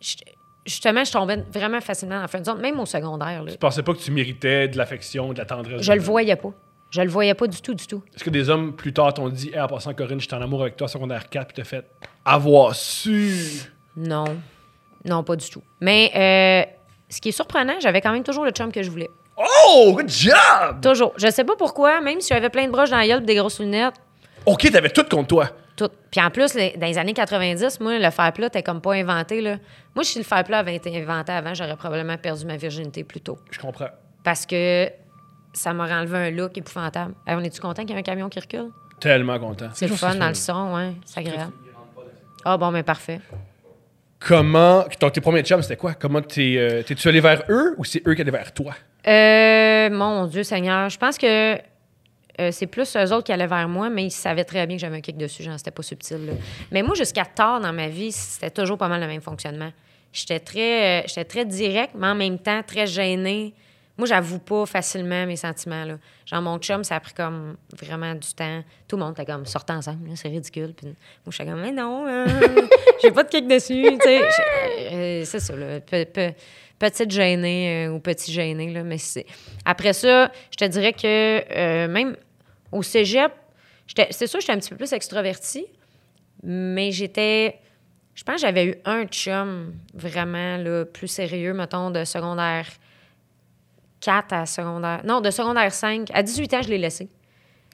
B: je- justement, je tombais vraiment facilement dans la friend zone, même au secondaire. là.
A: Tu pensais pas que tu méritais de l'affection, de la tendresse.
B: Je le voyais pas. Je le voyais pas du tout, du tout.
A: Est-ce que des hommes plus tard t'ont dit, hey, en passant, Corinne, j'étais en amour avec toi, secondaire 4, puis t'as fait avoir su?
B: Non. Non, pas du tout. Mais euh, ce qui est surprenant, j'avais quand même toujours le chum que je voulais.
A: Oh, good job!
B: Toujours. Je sais pas pourquoi, même si j'avais plein de broches dans la gueule des grosses lunettes,
A: Ok, t'avais tout contre toi.
B: tout. Puis en plus, les- dans les années 90, moi, le fer plat, t'es comme pas inventé, là. Moi, si le fer plat avait été inventé avant, j'aurais probablement perdu ma virginité plus tôt.
A: Je comprends.
B: Parce que ça m'aurait enlevé un look épouvantable. Hey, on est-tu content qu'il y ait un camion qui recule?
A: Tellement content.
B: C'est le fun dans le son, ouais. C'est agréable. Ah bon, mais parfait.
A: Comment. Donc, tes premiers chums, c'était quoi? Comment t'es. euh, T'es-tu allé vers eux ou c'est eux qui allaient vers toi?
B: Euh, mon Dieu Seigneur, je pense que euh, c'est plus eux autres qui allaient vers moi, mais ils savaient très bien que j'avais un kick dessus, genre, c'était pas subtil. là. Mais moi, jusqu'à tard dans ma vie, c'était toujours pas mal le même fonctionnement. J'étais très, euh, j'étais très direct, mais en même temps très gênée. Moi, j'avoue pas facilement mes sentiments. Là. Genre, mon chum, ça a pris comme vraiment du temps. Tout le monde était comme, sortez ensemble, c'est ridicule. Puis moi, j'étais comme, mais non, euh, j'ai pas de kick dessus. Je- euh, c'est ça, petite gênée euh, ou petit gêné. Là, mais. Après ça, je te dirais que euh, même au cégep, c'est sûr, j'étais un petit peu plus extravertie, mais j'étais. Je pense que j'avais eu un chum vraiment plus sérieux, mettons, de secondaire 4 à secondaire. Non, de secondaire 5. À 18 ans, je l'ai laissé.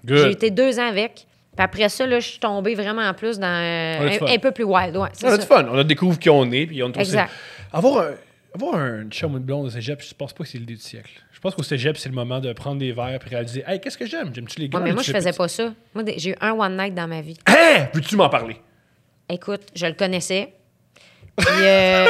B: J'ai été deux ans avec. Puis après ça, là, je suis tombée vraiment plus dans.
A: a du
B: un, un peu plus wild, ouais. c'est
A: On a
B: ça.
A: du fun. On a découvert qui on est. Puis on trouve
B: Exact.
A: Avoir un, avoir un chum ou une blonde au cégep, je pense pas que c'est l'idée du siècle. Je pense qu'au cégep, c'est le moment de prendre des verres et réaliser Hey, qu'est-ce que j'aime? J'aime-tu les gars
B: Ouais, mais moi, je faisais pas ça. Moi, j'ai eu un one night dans ma vie.
A: Hein? Veux-tu m'en parler?
B: Écoute, je le connaissais. Puis euh,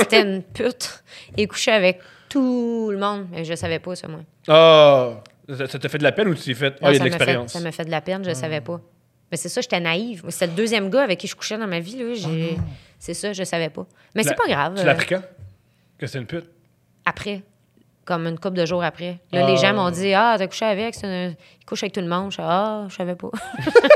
B: c'était une pute. Il couchait avec tout le monde. Mais je savais pas ça, moi.
A: Ah Ça ça t'a fait de la peine ou tu t'es fait Ah,
B: Non,
A: il y a de
B: ça m'a fait-
A: l'expérience?
B: Ça m'a fait de la peine, je
A: Ah.
B: savais pas. Mais c'est ça, j'étais naïve. C'était le deuxième gars avec qui je couchais dans ma vie. Là.
A: Ah
B: J'ai- c'est ça, je savais pas. Mais c'est pas grave.
A: Tu
B: euh,
A: l'as appris quand Que c'est une pute?
B: Après, comme une couple de jours après. Là,
A: Ah.
B: les gens m'ont dit Ah, t'as couché avec, c'est un- il couche avec tout le monde. Je suis Ah, je savais pas.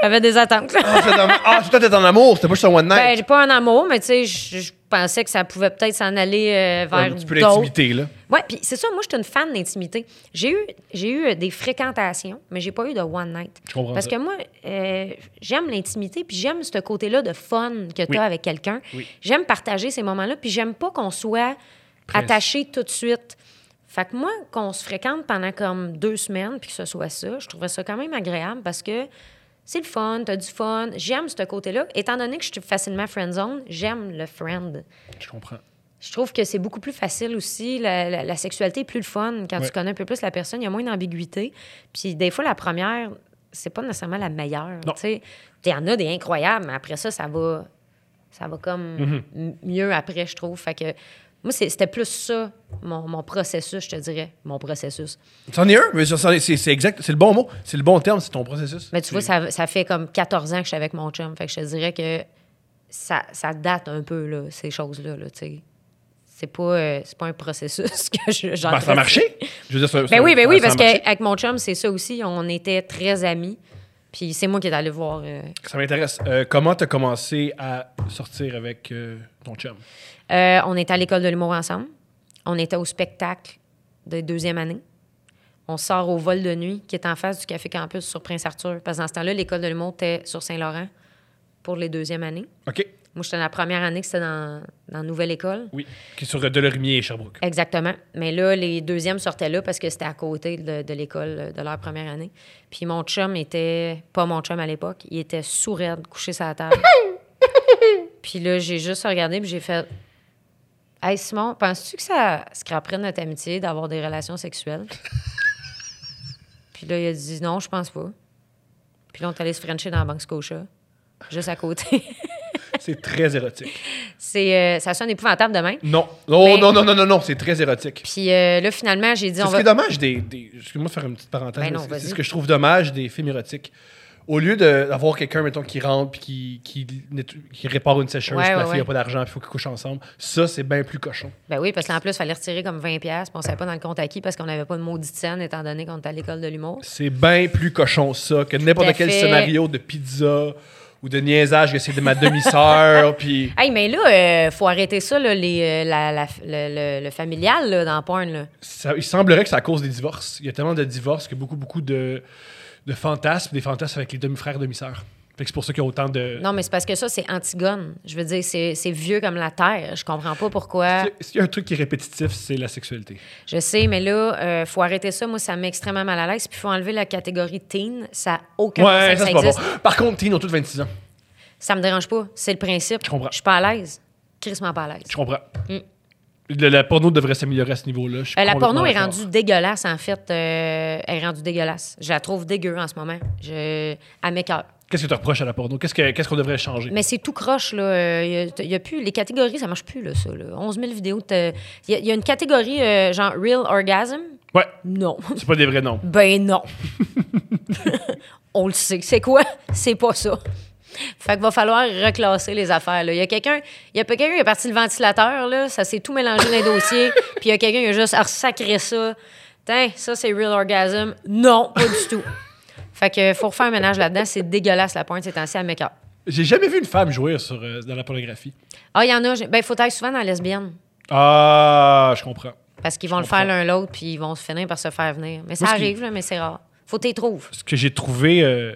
B: J'avais des attentes.
A: Ah, c'était en- ah, toi, en amour, c'était pas juste un one
B: Ben,
A: night.
B: j'ai pas un amour, mais tu sais, je je pensais que ça pouvait peut-être s'en aller euh, vers
A: un petit peu
B: d'autres.
A: d'intimité, là.
B: Ouais, puis c'est ça, moi, je suis une fan d'intimité. J'ai eu, j'ai eu des fréquentations, mais j'ai pas eu de one night.
A: Je comprends
B: Parce
A: ça.
B: que moi, euh, j'aime l'intimité, puis j'aime ce côté-là de fun que tu as
A: Oui.
B: avec quelqu'un.
A: Oui.
B: J'aime partager ces moments-là, puis j'aime pas qu'on soit attaché tout de suite. Fait que moi, qu'on se fréquente pendant comme deux semaines, puis que ce soit ça, je trouvais ça quand même agréable parce que c'est le fun, t'as du fun. J'aime ce côté-là. Étant donné que je suis facilement friend-zone, j'aime le friend.
A: Je comprends.
B: Je trouve que c'est beaucoup plus facile aussi. La, la- la sexualité est plus le fun quand
A: Ouais.
B: tu connais un peu plus la personne. Il y a moins d'ambiguïté. Puis des fois, la première, c'est pas nécessairement la meilleure. Il y en a des incroyables, mais après ça, ça va, ça va comme
A: Mm-hmm.
B: mieux après, je trouve. Fait que moi, c'était plus ça, mon, mon processus, je te dirais. Mon processus.
A: C'en est un, mais c'est exact, c'est le bon mot, c'est le bon terme, c'est ton processus.
B: Mais tu vois, ça, ça fait comme 14 ans que je suis avec mon chum. Fait que je te dirais que ça, ça date un peu, là, ces choses-là. Là, tu sais. c'est pas, euh, pas un processus que je
A: Ben, ça a marché. Je veux dire, ça,
B: Ben
A: ça-
B: oui, ben
A: ça-
B: oui, parce qu'avec mon chum, c'est ça aussi. On était très amis. Puis c'est moi qui est allé voir. euh,
A: Ça m'intéresse. Euh, comment tu as commencé à sortir avec ton chum?
B: Euh, on était à l'école de l'humour ensemble. On était au spectacle de deuxième année. On sort au vol de nuit qui est en face du Café Campus sur Prince-Arthur. Parce que dans ce temps-là, l'école de l'humour était sur Saint-Laurent pour les deuxièmes années.
A: OK.
B: Moi, j'étais dans la première année que c'était dans, dans la nouvelle école.
A: Oui. Qui est sur Delorimier et Sherbrooke.
B: Exactement. Mais là, les deuxièmes sortaient là parce que c'était à côté de, de l'école de leur première année. Puis mon chum était, pas mon chum à l'époque, il était sourd, couché sur la table. puis là, j'ai juste regardé puis j'ai fait Hey Simon, penses-tu que ça scraperait notre amitié d'avoir des relations sexuelles? puis là, il a dit Non, je pense pas. Puis là, on est allé se frencher dans la Banque Scotia, juste à côté.
A: C'est très érotique.
B: C'est, euh, ça sonne épouvantable demain.
A: Non. Oh,
B: Mais-
A: non, non, non, non, non, c'est très érotique.
B: Puis euh, là, finalement, j'ai dit
A: C'est
B: On
A: ce
B: va.
A: qui est dommage des. des- Excuse-moi de faire une petite parenthèse.
B: Ben
A: c'est ce que je trouve dommage des films érotiques Au lieu d'avoir quelqu'un, mettons, qui rentre puis qui, qui, répare une sécheuse,
B: Ouais,
A: puis la fille
B: ouais.
A: n'a pas d'argent, puis il faut qu'ils couchent ensemble, ça, c'est bien plus cochon.
B: Ben oui, parce qu'en plus, il fallait retirer comme 20$, pièces, puis on savait pas dans le compte à qui parce qu'on n'avait pas de maudite scène, étant donné qu'on était à l'école de l'humour.
A: C'est bien plus cochon, ça, que n'importe quel
B: fait.
A: scénario de pizza ou de niaisage que c'est de ma demi-sœur, puis...
B: Hey, mais là, euh, faut arrêter ça, là, les, euh, la- la- le, le- le familial là, dans porn. Là.
A: Ça- il semblerait que c'est à cause des divorces. Il y a tellement de divorces que beaucoup, beaucoup de, de fantasmes, des fantasmes avec les demi-frères, demi-sœurs. C'est pour ça qu'il y a autant de...
B: Non, mais c'est parce que ça, c'est Antigone. Je veux dire, c'est vieux comme la terre. Je comprends pas pourquoi.
A: S'il y a un truc qui est répétitif, c'est la sexualité.
B: Je sais, mais là, euh, faut arrêter ça. Moi, ça me met extrêmement mal à l'aise. Puis il faut enlever la catégorie teen. Ça n'a aucun
A: Ouais,
B: sens
A: ça, pas bon. Par contre, Teen ont tous 26 ans.
B: Ça me dérange pas. C'est le principe.
A: Je comprends.
B: Je suis pas à l'aise. Crissement pas à l'aise.
A: Je comprends.
B: Mm.
A: Le- la porno devrait s'améliorer à ce niveau-là.
B: Euh, la porno est rendue dégueulasse, en fait. Euh, elle est rendue dégueulasse. Je la trouve dégueu en ce moment. Je... À mes cœurs.
A: Qu'est-ce que tu reproches à la porno? Qu'est-ce que- qu'est-ce qu'on devrait changer?
B: Mais c'est tout croche, là. Euh, Il y, a plus... Les catégories, ça marche plus, là, ça. Là. 11 000 vidéos. Il y, a- il y a une catégorie, euh, genre Real Orgasm?
A: Ouais,
B: Non.
A: c'est pas des vrais noms.
B: Ben non. On le sait. C'est quoi? C'est pas ça. Fait qu'il va falloir reclasser les affaires. Là. Il y a quelqu'un il y a quelqu'un qui a parti le ventilateur, là, ça s'est tout mélangé dans les dossiers, puis il y a quelqu'un qui a juste sacré ça. Tiens, ça c'est real orgasm. Non, pas du tout. Fait que faut refaire un ménage là-dedans, c'est dégueulasse la pointe, c'est ainsi à make
A: J'ai jamais vu une femme jouer sur, euh, dans la pornographie.
B: Ah, il y en a, ben faut être souvent dans la lesbienne.
A: Ah, je comprends.
B: Parce qu'ils vont le faire l'un l'autre, puis ils vont se finir par se faire venir. Mais ça
A: Moi, ce qui-
B: arrive, là, mais c'est rare. Faut t'y trouver.
A: Ce que j'ai trouvé. euh,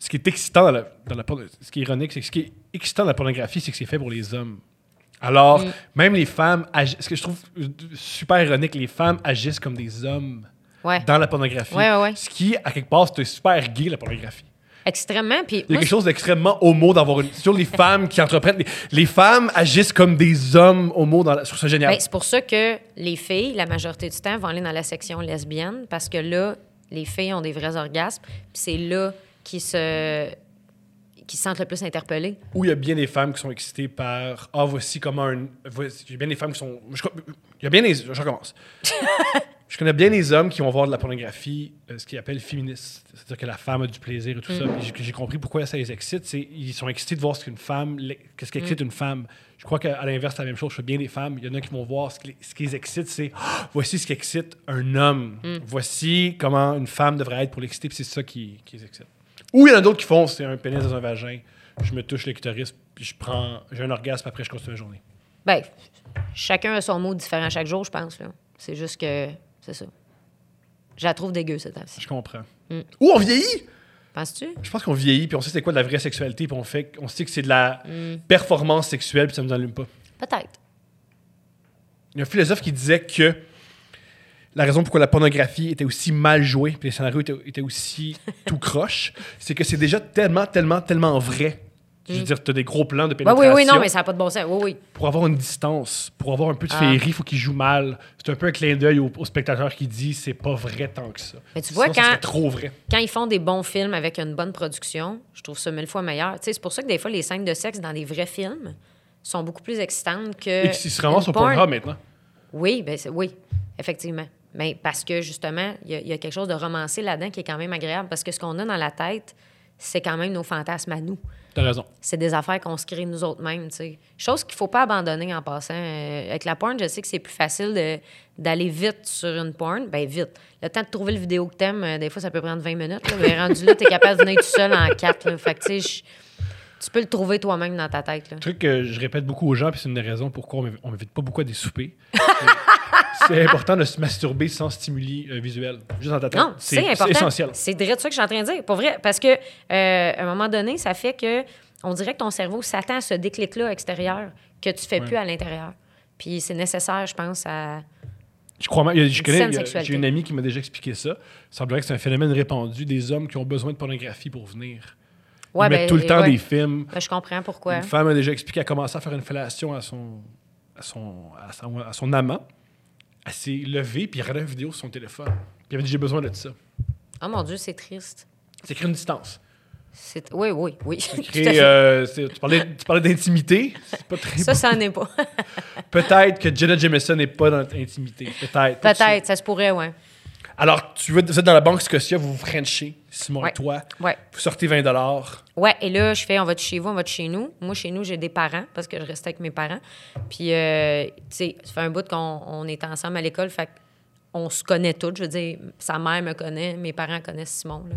A: ce qui est excitant dans la, dans la Ce qui est ironique, c'est que ce qui est excitant dans la pornographie, c'est que c'est fait pour les hommes. Alors,
B: Mm.
A: même les femmes. Ce que je trouve super ironique, les femmes agissent comme des hommes
B: Ouais.
A: dans la pornographie.
B: Ouais, ouais, ouais.
A: Ce qui, à quelque part, c'est super gay, la pornographie.
B: Extrêmement. Puis
A: Il y a quelque chose d'extrêmement homo d'avoir une. Sur les femmes qui entreprennent. Les, les femmes agissent comme des hommes homo dans la. Je trouve ça génial.
B: Ben, c'est pour ça que les filles, la majorité du temps, vont aller dans la section lesbienne parce que là, les filles ont des vrais orgasmes. Puis c'est là qu'ils se qui se sentent le plus interpellées.
A: Où il y a bien des femmes qui sont excitées par Ah, voici comment un. Il y a bien des femmes qui sont. je- il y a bien des. Je recommence. je connais bien des hommes qui vont voir de la pornographie, euh, ce qu'ils appellent féministe. C'est-à-dire que la femme a du plaisir et tout ça. Puis j'ai- compris pourquoi ça les excite. C'est ils sont excités de voir ce qu'une femme. Qu'est-ce qui excite une femme. Je crois qu'à l'inverse, c'est la même chose. Je fais bien des femmes. Il y en a qui vont voir ce qui, les- ce qui les excite. C'est Ah, voici ce qui excite un homme. Voici comment une femme devrait être pour l'exciter. Puis c'est ça qui, qui les excite. Ou il y en a d'autres qui font c'est un pénis dans un vagin. Je me touche le clitoris, puis je prends. J'ai un orgasme, après je continue la journée.
B: Ben, chacun a son mot différent chaque jour, je pense. là. C'est juste que c'est ça. Je la trouve dégueu, cette temps-ci.
A: Je comprends.
B: Mm.
A: Ou on vieillit!
B: Penses-tu?
A: Je pense qu'on vieillit, puis on sait c'est quoi de la vraie sexualité, puis on, fait, on sait que c'est de la
B: Mm.
A: performance sexuelle, puis ça nous allume pas.
B: Peut-être.
A: Il y a un philosophe qui disait que la raison pourquoi la pornographie était aussi mal jouée, puis les scénarios étaient, étaient aussi tout croche, c'est que c'est déjà tellement, tellement, tellement vrai. Je veux dire, tu as des gros plans de
B: Oui,
A: pénétration.
B: Mm. oui, oui, non, mais ça n'a pas de bon sens. Oui, oui.
A: Pour avoir une distance, pour avoir un peu de
B: Ah.
A: féerie, il faut qu'il joue mal. C'est un peu un clin d'œil au, au spectateur qui dit c'est pas vrai tant que ça.
B: Mais tu vois,
A: Sinon,
B: quand-
A: trop vrai.
B: Quand ils font des bons films avec une bonne production, je trouve ça mille fois meilleur. C'est pour ça que des fois, les scènes de sexe dans des vrais films sont beaucoup plus excitantes que.
A: Et qui se ramassent au
B: porn.
A: Maintenant.
B: Oui, ben oui, effectivement. Mais parce que justement, il y, a- il y a quelque chose de romancé là-dedans qui est quand même agréable parce que ce qu'on a dans la tête, c'est quand même nos fantasmes à nous.
A: T'as raison.
B: C'est des affaires qu'on se crée nous autres mêmes, tu sais. Chose qu'il faut pas abandonner en passant. Euh, avec la porn, je sais que c'est plus facile de- d'aller vite sur une porn. Ben vite. Le temps de trouver le vidéo que t'aimes, euh, des fois, ça peut prendre 20 minutes. là. mais rendu là, t'es capable de venir tout seul en quatre. là. Fait que, tu sais, je- tu peux le trouver toi-même dans ta tête. Là.
A: Un truc que je répète beaucoup aux gens, puis c'est une des raisons pourquoi on m'invite- on m'invite pas beaucoup à des soupers. c'est important de se masturber sans stimuli euh, visuel. Juste dans ta tête.
B: Non, c'est important.
A: essentiel.
B: C'est direct ça que je suis en train de dire. Pour vrai. Parce que, euh, à un moment donné, ça fait que on dirait que ton cerveau s'attend à ce déclic-là extérieur que tu fais
A: Ouais.
B: plus à l'intérieur. Puis c'est nécessaire, je pense, à.
A: Je crois a- je connais, j'ai une amie qui m'a déjà expliqué ça. Il semblerait que c'est un phénomène répandu des hommes qui ont besoin de pornographie pour venir.
B: Ouais,
A: Ils mettent
B: ben,
A: tout le temps
B: ouais.
A: des films.
B: Ben, je comprends pourquoi.
A: Une femme a déjà expliqué qu'elle a commencé à faire une fellation à son, à son, à son, à son amant. Elle s'est levée puis regardait une vidéo sur son téléphone. Puis elle avait dit J'ai besoin de ça.
B: Oh mon Dieu, c'est triste.
A: C'est créer une distance.
B: C'est... Oui, oui, oui.
A: Créer, euh, c'est- tu parlais, tu parlais d'intimité. C'est pas très
B: Ça,
A: bon.
B: ça n'en est pas.
A: Peut-être que Jenna Jameson n'est pas dans l'intimité. Peut-être.
B: Peut-être, ça se pourrait, ouais.
A: Alors, tu veux, vous êtes dans la banque Scotia, vous vous frenchez, Simon
B: Ouais.
A: et toi.
B: Ouais.
A: Vous sortez 20
B: Ouais, et là, je fais, on va de chez vous, on va de chez nous. Moi, chez nous, j'ai des parents parce que je restais avec mes parents. Puis, euh, tu sais, ça fait un bout qu'on on est ensemble à l'école, fait on se connaît tous. Je veux dire, sa mère me connaît, mes parents connaissent Simon. Là.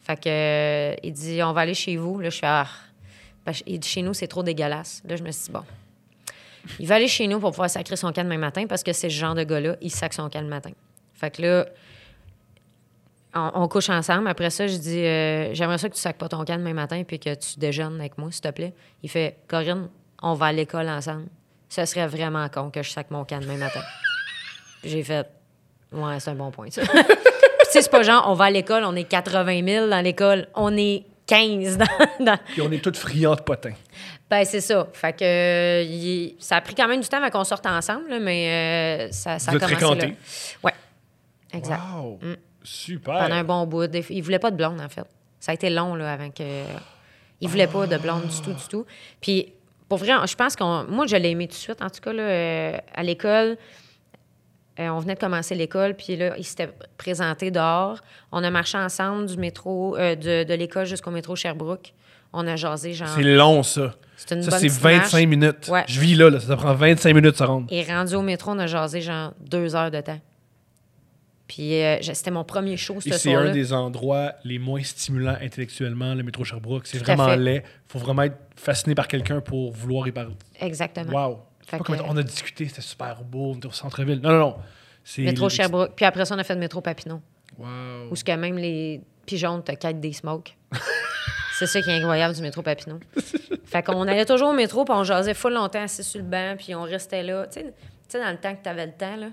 B: Fait que, euh, il dit, on va aller chez vous. Là, je fais, ah. Ben, il dit, chez nous, c'est trop dégueulasse. Là, je me suis dit, bon. Il va aller chez nous pour pouvoir sacrer son camp demain matin parce que c'est ce genre de gars-là, il sacre son camp le matin. Fait que là, on, on couche ensemble. Après ça, je dis euh, J'aimerais ça que tu sacres pas ton camp demain matin puis que tu déjeunes avec moi, s'il te plaît. Il fait Corinne, on va à l'école ensemble. Ce serait vraiment con que je sac mon camp demain matin. J'ai fait Ouais, c'est un bon point, ça. Puis, tu sais, c'est pas genre, on va à l'école, on est 80 000 dans l'école, on est 15 dans. dans-
A: Puis on est tous friands de potins.
B: Ben, c'est ça. Fait que euh, ça a pris quand même du temps avant qu'on sorte ensemble, là, mais euh, ça, ça
A: Vous
B: a commencé là. Ouais. Exact.
A: Wow!
B: Mm.
A: Super!
B: pendant un bon bout. Il voulait pas de blonde, en fait. Ça a été long, là, avant que... Il voulait pas de blonde du tout, du tout. Puis, pour vrai, je pense qu'on... Moi, je l'ai aimé tout de suite. En tout cas, là, euh, à l'école, euh, on venait de commencer l'école, puis là, il s'était présenté dehors. On a marché ensemble du métro, euh, de, de l'école jusqu'au métro Sherbrooke. On a jasé, genre...
A: C'est long, ça.
B: C'est une
A: Ça,
B: bonne
A: c'est
B: petite
A: 25
B: marche.
A: minutes.
B: Ouais.
A: Je vis là, là, ça prend 25 minutes se rendre.
B: Et rendu au métro, on a jasé, genre, deux heures de temps. Puis, euh, c'était mon premier show, ce
A: c'est
B: soir-là.
A: un des endroits les moins stimulants intellectuellement, le métro Sherbrooke. C'est vraiment laid. faut vraiment être fasciné par quelqu'un pour vouloir y parler.
B: Exactement.
A: Wow! C'est pas
B: que-
A: On a discuté, c'était super beau, on était au centre-ville. Non, non, non. C'est
B: Métro Sherbrooke. Puis après ça, on a fait le métro Papineau.
A: Wow.
B: Où ce que même les pigeons te quittent des smokes. c'est ça qui est incroyable du métro Papineau. fait qu'on allait toujours au métro, puis on jasait full longtemps assis sur le banc, puis on restait là. Tu sais- tu sais, dans le temps que tu avais le temps, là,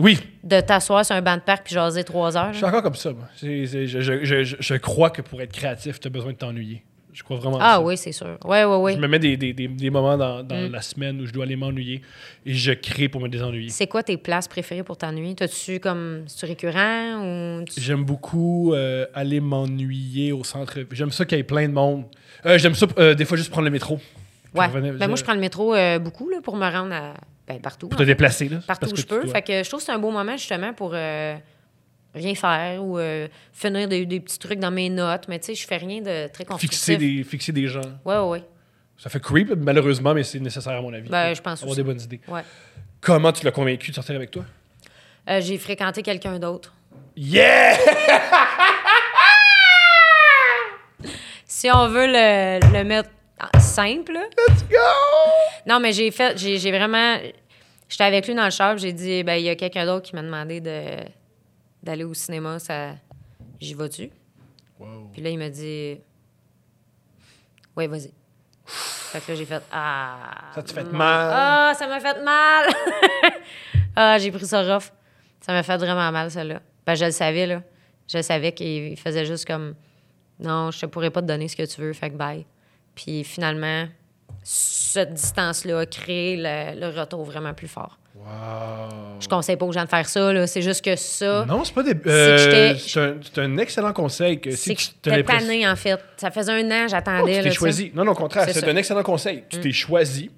A: Oui,
B: de t'asseoir sur un banc de parc puis jaser trois heures.
A: je suis encore comme ça. Moi. C'est- c'est- je, je- je- je- crois que pour être créatif, tu as besoin de t'ennuyer. Je crois vraiment à
B: Ah
A: ça.
B: oui, c'est sûr. Oui, oui, oui.
A: Je me mets des, des- des- des moments dans, dans
B: Mm.
A: la semaine où je dois aller m'ennuyer et je crée pour me désennuyer.
B: C'est quoi tes places préférées pour t'ennuyer? T'as-tu comme. C'est-tu récurrent ou. tu-
A: J'aime beaucoup euh, aller m'ennuyer au centre. J'aime ça qu'il y ait plein de monde. Euh, J'aime ça, euh, des fois, juste prendre le métro.
B: Ouais. Ben, moi, je prends le métro beaucoup là, pour me rendre à. Ben, partout.
A: Pour te déplacer. Là,
B: partout où je peux.
A: dois.
B: Fait que je trouve que c'est un beau moment justement pour euh, rien faire ou euh, finir des, des petits trucs dans mes notes. Mais tu sais, je fais rien de très constructif.
A: Fixer des, fixer des gens.
B: Ouais, ouais, ouais.
A: Ça fait creep, malheureusement, mais c'est nécessaire à mon avis.
B: Ben, je pense
A: Avoir
B: aussi.
A: des bonnes idées.
B: ouais.
A: Comment tu l'as convaincu de sortir avec toi?
B: Euh, J'ai fréquenté quelqu'un d'autre.
A: Yeah!
B: Si on veut le, le mettre simple. là.
A: Let's go!
B: Non, mais j'ai fait. J'ai vraiment. J'étais avec lui dans le char, j'ai dit, ben, il y a quelqu'un d'autre qui m'a demandé de d'aller au cinéma. Ça... J'y vas-tu?
A: Wow.
B: Puis là, il m'a dit Oui, vas-y. Fait que là, j'ai fait Ah.
A: Ça te fait mal?
B: Ah, ça m'a fait mal! ah, j'ai pris ça rough. Ça m'a fait vraiment mal, ça, là. Ben, je le savais, là. Je le savais qu'il faisait juste comme Non, je te pourrais pas te donner ce que tu veux, fait que bye. Puis finalement, cette distance-là a créé le, le retour vraiment plus fort.
A: Wow.
B: Je conseille pas aux gens de faire ça, là. C'est juste que ça.
A: Non, c'est pas des. euh, c'est un, excellent conseil. Que
B: C'est
A: si tu
B: tannée, en fait. Ça faisait un an, j'attendais.
A: tu t'es
B: tu sais.
A: choisi. Non, non, au contraire,
B: C'est. Mm.
A: un excellent conseil. Tu t'es choisi.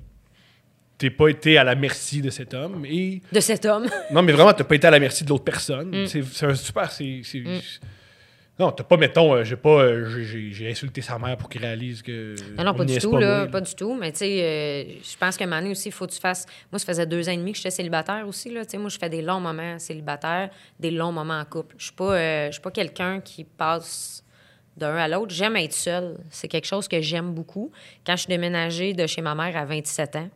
A: T'es pas été à la merci de cet homme et
B: De cet homme.
A: non mais vraiment t'as pas été à la merci de l'autre personne.
B: Mm.
A: C'est un super c'est c'est- non t'as pas mettons euh, j'ai pas euh, j'ai- insulté sa mère pour qu'il réalise que
B: Non, non,
A: on
B: pas du tout,
A: pas
B: là.
A: moi,
B: Pas du tout. Mais, tu sais, euh, je pense qu'à un moment donné aussi, il faut que tu fasses. Moi, ça faisait deux ans et demi que j'étais célibataire aussi, là. Tu sais, moi, je fais des longs moments célibataires, des longs moments en couple. Je suis pas, euh, je suis pas quelqu'un qui passe d'un à l'autre. J'aime être seule. C'est quelque chose que j'aime beaucoup. Quand je suis déménagée de chez ma mère à 27 ans,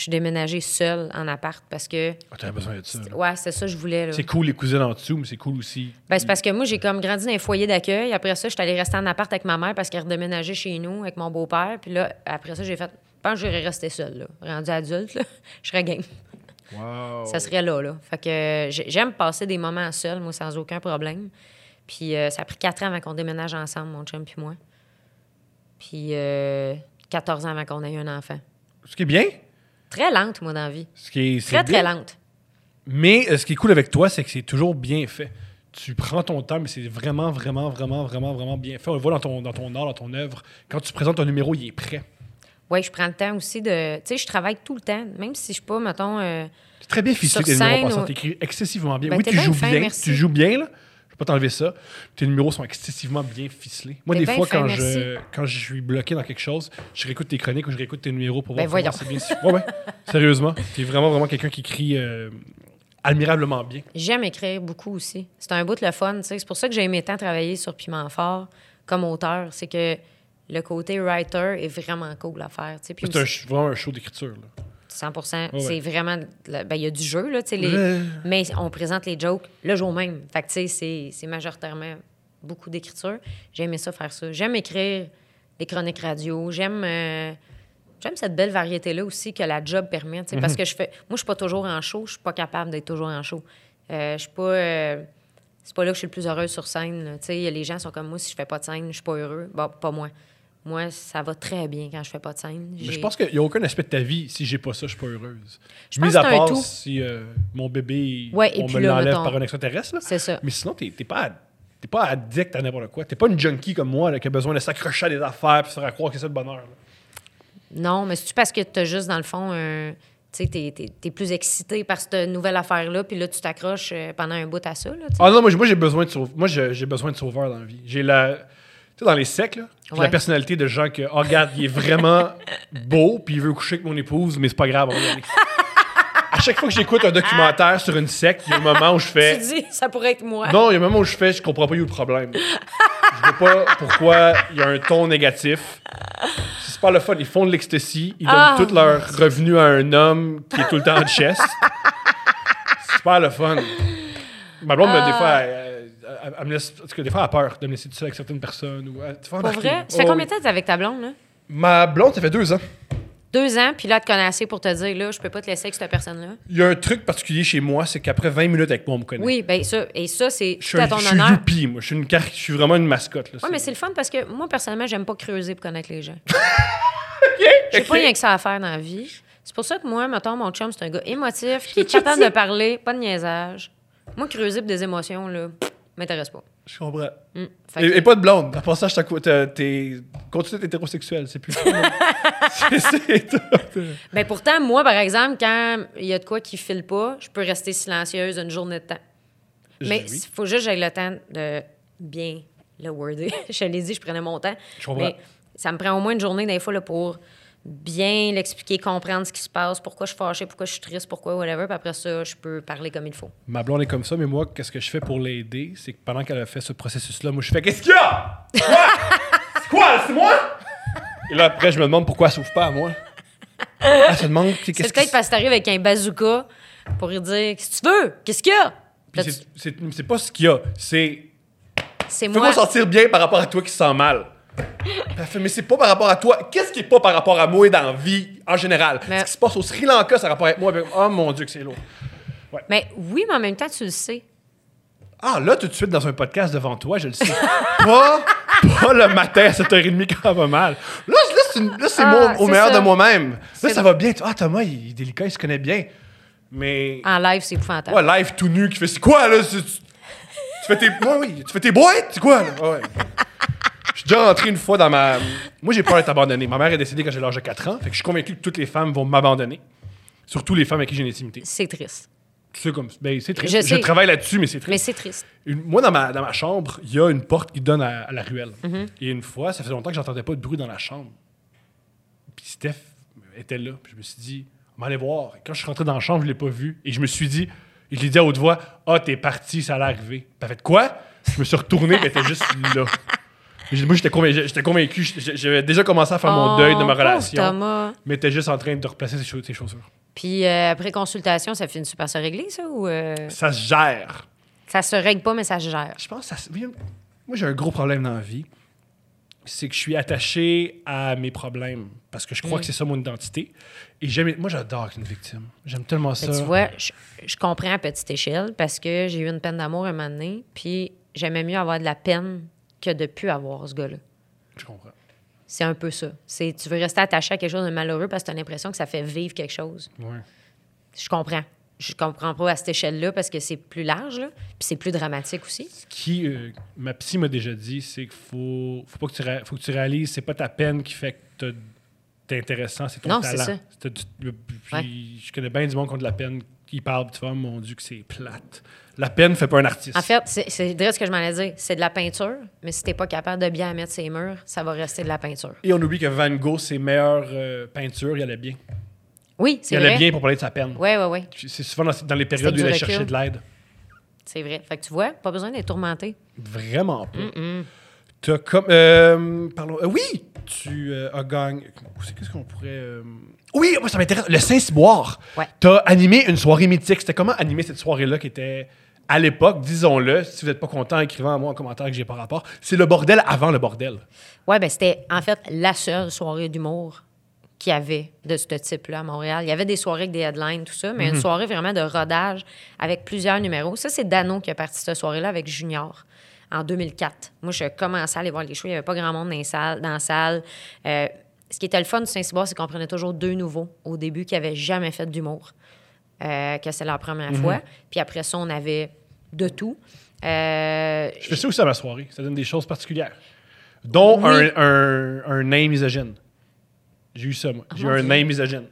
B: je suis déménagée seule en appart parce que,
A: Ah, t'avais besoin de ça. là.
B: ouais, c'est ça que je voulais.
A: C'est cool les cousines en dessous mais c'est cool aussi.
B: Ben, c'est parce que moi, j'ai comme grandi dans un foyer d'accueil. Après ça, je suis allée rester en appart avec ma mère parce qu'elle redéménageait chez nous avec mon beau-père. Puis là, après ça, j'ai fait. Je pense que j'irais rester seule, là. Rendu adulte, là, je serais game.
A: Wow.
B: Ça serait là, là. Fait que euh, j'ai- j'aime passer des moments seule, moi, sans aucun problème. Puis euh, ça a pris quatre ans avant qu'on déménage ensemble, mon chum puis moi. Puis euh, 14 ans avant qu'on ait eu un enfant.
A: Ce qui est bien,
B: Très lente, moi, dans la vie.
A: ce qui est c'est
B: Très, très
A: bien.
B: lente.
A: Mais euh, ce qui est cool avec toi, c'est que c'est toujours bien fait. Tu prends ton temps, mais c'est vraiment, vraiment, vraiment, vraiment, vraiment bien fait. On le voit dans ton, dans ton art, dans ton œuvre. Quand tu présentes ton numéro, il est prêt.
B: Oui, je prends le temps aussi de. Tu sais, je travaille tout le temps, même si je suis pas, mettons. euh,
A: C'est très bien ficelé tes numéros
B: scène,
A: passants.
B: ou-
A: T'écris excessivement bien.
B: Ben,
A: oui, tu
B: bien
A: joues
B: fin,
A: bien.
B: merci.
A: Tu joues bien, là. Pas t'enlever ça. Tes numéros sont excessivement bien ficelés. Moi, des fois,
B: fin,
A: quand je, quand je suis bloqué dans quelque chose, je réécoute tes chroniques ou je réécoute tes numéros pour
B: Ben,
A: voir
B: voyons.
A: c'est bien. Ouais, ouais. Sérieusement. T'es vraiment, vraiment quelqu'un qui écrit euh, admirablement bien.
B: J'aime écrire beaucoup aussi. C'est un bout de le fun. C'est pour ça que j'ai aimé tant travailler sur Piment Fort comme auteur. C'est que le côté writer est vraiment cool à faire,
A: C'est
B: aussi,
A: vraiment un show d'écriture. Là.
B: 100
A: ouais.
B: C'est vraiment... Ben, il y a du jeu, là, tu sais. les-
A: Ouais.
B: Mais on présente les jokes le jour même. Fait que, tu sais, c'est- majoritairement beaucoup d'écriture. J'ai aimé ça, faire ça. J'aime écrire des chroniques radio. J'aime... euh, J'aime cette belle variété-là aussi que la job permet. tu sais,
A: Mhm.
B: Parce que je fais. Moi, je suis pas toujours en show. Je suis pas capable d'être toujours en show. Euh, je suis pas. euh, C'est pas là que je suis le plus heureuse sur scène. Tu sais, les gens sont comme moi, si je fais pas de scène, je suis pas heureux. Bon, pas moi. Moi, ça va très bien quand je fais pas de scène.
A: Mais je pense qu'il n'y a aucun aspect de ta vie, si j'ai pas ça, je suis pas heureuse.
B: Je
A: Mis à part
B: tout.
A: si euh, mon bébé,
B: Ouais, et
A: on me l'enlève par un extraterrestre. là.
B: C'est ça.
A: Mais sinon, t'es pas, pas addict à n'importe quoi. T'es pas une junkie comme moi là, qui a besoin de s'accrocher à des affaires puis se faire croire que c'est le bonheur. là.
B: Non, mais c'est parce que tu as juste, dans le fond, un. Tu sais, t'es, t'es- t'es plus excité par cette nouvelle affaire-là, puis là, tu t'accroches euh, pendant un bout à ça, là.
A: Ah non, moi, j'ai- moi j'ai besoin de sauve- moi j'ai besoin de sauveur dans la vie. J'ai la sais dans les secs là, la personnalité de gens que oh, regarde, il est vraiment beau puis il veut coucher avec mon épouse mais c'est pas grave, on. À chaque fois que j'écoute un documentaire sur une secte, il y a un moment où je fais
B: Tu dis, ça pourrait être moi.
A: Non, il y a un moment où je fais, je comprends pas où est le problème. Je vois pas pourquoi il y a un ton négatif. C'est super le fun. Ils font de l'ecstasy. Ils donnent
B: Ah.
A: tout leur revenu à un homme qui est tout le temps en chest. C'est super le fun. Ma blonde, me, des
B: Ah.
A: fois, elle, elle- elle me laisse. Parce que des fois, elle a peur de me laisser tout seul avec certaines personnes. Ou, elle- tu vas
B: Pour vrai? Ça fait
A: Oh,
B: combien de temps avec ta blonde, là?
A: Ma blonde, ça fait deux ans.
B: Deux ans, puis là, te assez pour te dire, là, je peux pas te laisser avec cette personne-là.
A: Il y a un truc particulier chez moi, c'est qu'après 20 minutes avec moi, on me connaît.
B: Oui, bien, ça, et ça, c'est
A: Je
B: tout
A: suis,
B: à ton
A: je suis
B: honneur.
A: youpi, moi. Je suis, une car- je suis vraiment une mascotte.
B: Oui, mais c'est le fun parce que moi, personnellement, j'aime pas creuser pour connaître les gens.
A: OK,
B: J'ai pas rien que ça à faire dans la vie. C'est pour ça que moi, mettons, mon chum, c'est un gars émotif, qui est capable de parler, pas de niaisage. Moi, creuser pour des émotions, là, m'intéresse pas.
A: Je comprends.
B: Fait
A: Et,
B: que-
A: et pas de blonde. Passant, je t'accou- t'es-. Continue d'être hétérosexuel, c'est plus c'est.
B: Ben pourtant, moi, par exemple, quand il y a de quoi qui file pas, je peux rester silencieuse une journée de temps. Mais
A: Je-
B: il faut juste que j'aie le temps de bien le worder. je l'ai dit, je prenais mon temps.
A: Je comprends.
B: Mais ça me prend au moins une journée, des fois, là, pour bien l'expliquer, comprendre ce qui se passe, pourquoi je suis fâchée, pourquoi je suis triste, pourquoi, whatever. Puis après ça, je peux parler comme il faut.
A: Ma blonde est comme ça, mais moi, qu'est-ce que je fais pour l'aider? C'est que pendant qu'elle a fait ce processus-là, moi, je fais Qu'est-ce qu'il y a? Quoi? C'est quoi? C'est moi? Et là, après, je me demande pourquoi elle s'ouvre pas à moi. Elle se demande
B: C'est
A: qu'est-ce
B: peut-être
A: qui
B: parce que t'arrives avec un bazooka pour lui dire Qu'est-ce que tu veux? Qu'est-ce qu'il y a?
A: C'est- c'est c'est pas ce qu'il y a, c'est
B: C'est
A: Fais-moi
B: moi.
A: sentir bien par rapport à toi qui se sent mal. Elle fait, mais c'est pas par rapport à toi. Qu'est-ce qui est pas par rapport à moi dans la vie en général?
B: Mais-
A: Ce qui se passe au Sri Lanka, ça rapport avec moi. avec- Oh mon Dieu, que c'est lourd.
B: Mais oui, mais en même temps, tu le sais.
A: Ah, là, tout de suite, dans un podcast devant toi, je le sais. pas, pas le matin à 7h30 quand ça va mal. Là, là, c'est,
B: Ah,
A: moi au meilleur
B: ça.
A: de moi-même. Là, ça va bien. Ah, Thomas, il est délicat, il se connaît bien. Mais.
B: En live, c'est épouvantable.
A: Ouais, live tout nu qui fait c'est quoi là? Tu, tu fais tes. Ouais, oui, tu fais tes boîtes? C'est quoi là? Ouais. Suis déjà rentré une fois dans ma. Moi, j'ai peur d'être abandonné. Ma mère est décédée quand j'ai l'âge de 4 ans. Fait que je suis convaincu que toutes les femmes vont m'abandonner. Surtout les femmes avec qui j'ai une intimité.
B: C'est triste.
A: C'est comme. Ben, c'est triste.
B: Je
A: travaille là-dessus, mais c'est triste.
B: Mais c'est triste.
A: Une- moi, dans ma, dans ma chambre, il y a une porte qui donne à, à la ruelle.
B: Mm-hmm.
A: Et une fois, ça faisait longtemps que j'entendais pas de bruit dans la chambre. Puis Steph était là. Puis je me suis dit, on va aller voir. Et quand je suis rentré dans la chambre, je l'ai pas vu. Et je me suis dit, et je l'ai dit à haute voix, ah, t'es parti, ça allait arriver. Puis elle fait quoi? Je me suis retourné, puis elle était juste là. Moi, j'étais convaincu, j'étais convaincu, j'avais déjà commencé à faire mon
B: Oh,
A: deuil de ma relation,
B: Thomas.
A: mais était juste en train de replacer ses, chau- ses chaussures.
B: Puis euh, après consultation, ça finit par se régler, ça? Ou euh,
A: Ça se gère.
B: ça se règle pas, mais ça se gère?
A: Je pense que ça. se- Moi, j'ai un gros problème dans la vie. C'est que je suis attaché à mes problèmes parce que je crois
B: Mm.
A: que c'est ça mon identité. Et j'aime. Moi, j'adore être une victime. J'aime tellement ça.
B: Tu vois, je, je comprends à petite échelle parce que j'ai eu une peine d'amour un moment donné, puis j'aimais mieux avoir de la peine que de plus avoir ce gars-là.
A: Je comprends.
B: C'est un peu ça. C'est tu veux rester attaché à quelque chose de malheureux parce que tu as l'impression que ça fait vivre quelque chose.
A: Ouais.
B: Je comprends. Je comprends pas à cette échelle-là parce que c'est plus large, là, puis c'est plus dramatique aussi.
A: Ce qui, euh, ma psy m'a déjà dit, c'est qu'il faut, faut pas que tu, ré- faut que tu réalises, c'est pas ta peine qui fait que t'as- c'est intéressant, c'est ton
B: Non, c'est
A: talent.
B: ça.
A: Puis
B: Ouais.
A: Je connais bien du monde qui ont de la peine, qui parle, tu vois, mon Dieu, que c'est plate. La peine fait pas un artiste.
B: En fait, c'est ce que je m'en allais dire. C'est de la peinture, mais si t'es pas capable de bien mettre ses murs, ça va rester de la peinture.
A: Et on oublie que Van Gogh, ses meilleures euh, peintures, il allait bien.
B: Oui,
A: Il
B: c'est
A: allait
B: vrai.
A: bien pour parler de sa peine.
B: Oui, oui, oui.
A: C'est souvent dans, dans les périodes où il allait
B: recul.
A: chercher de l'aide.
B: C'est vrai. Fait que tu vois, pas besoin d'être tourmenté.
A: Vraiment pas. T'as comme. euh, parlons. euh, oui! Tu as gagné. C'est qu'est-ce qu'on pourrait. Oui, moi, ça m'intéresse. Le Saint-Cyboire.
B: Ouais.
A: T'as animé une soirée mythique. C'était comment animer cette soirée-là qui était. À l'époque, disons-le, si vous n'êtes pas content, écrivez à moi en commentaire que j'ai pas rapport. C'est le bordel avant le bordel.
B: Ouais, ben c'était en fait la seule soirée d'humour qu'il y avait de ce type-là à Montréal. Il y avait des soirées avec des headlines, tout ça, mais
A: Mhm.
B: une soirée vraiment de rodage avec plusieurs numéros. Ça, c'est Dano qui a parti cette soirée-là avec Junior en 2004. Moi, je commençais à aller voir les shows. Il n'y avait pas grand monde dans, les salles, dans la salle. Euh, ce qui était le fun du Saint-Cyboire, c'est qu'on prenait toujours deux nouveaux au début qui n'avaient jamais fait d'humour, euh, que c'est leur première
A: Mhm.
B: fois. Puis après ça, on avait de tout. Euh,
A: Je fais ça aussi à ma soirée. Ça donne des choses particulières. Dont
B: Oui.
A: un, un, un name misogyne. J'ai eu ça, moi. J'ai eu un
B: Dieu.
A: name misogyne.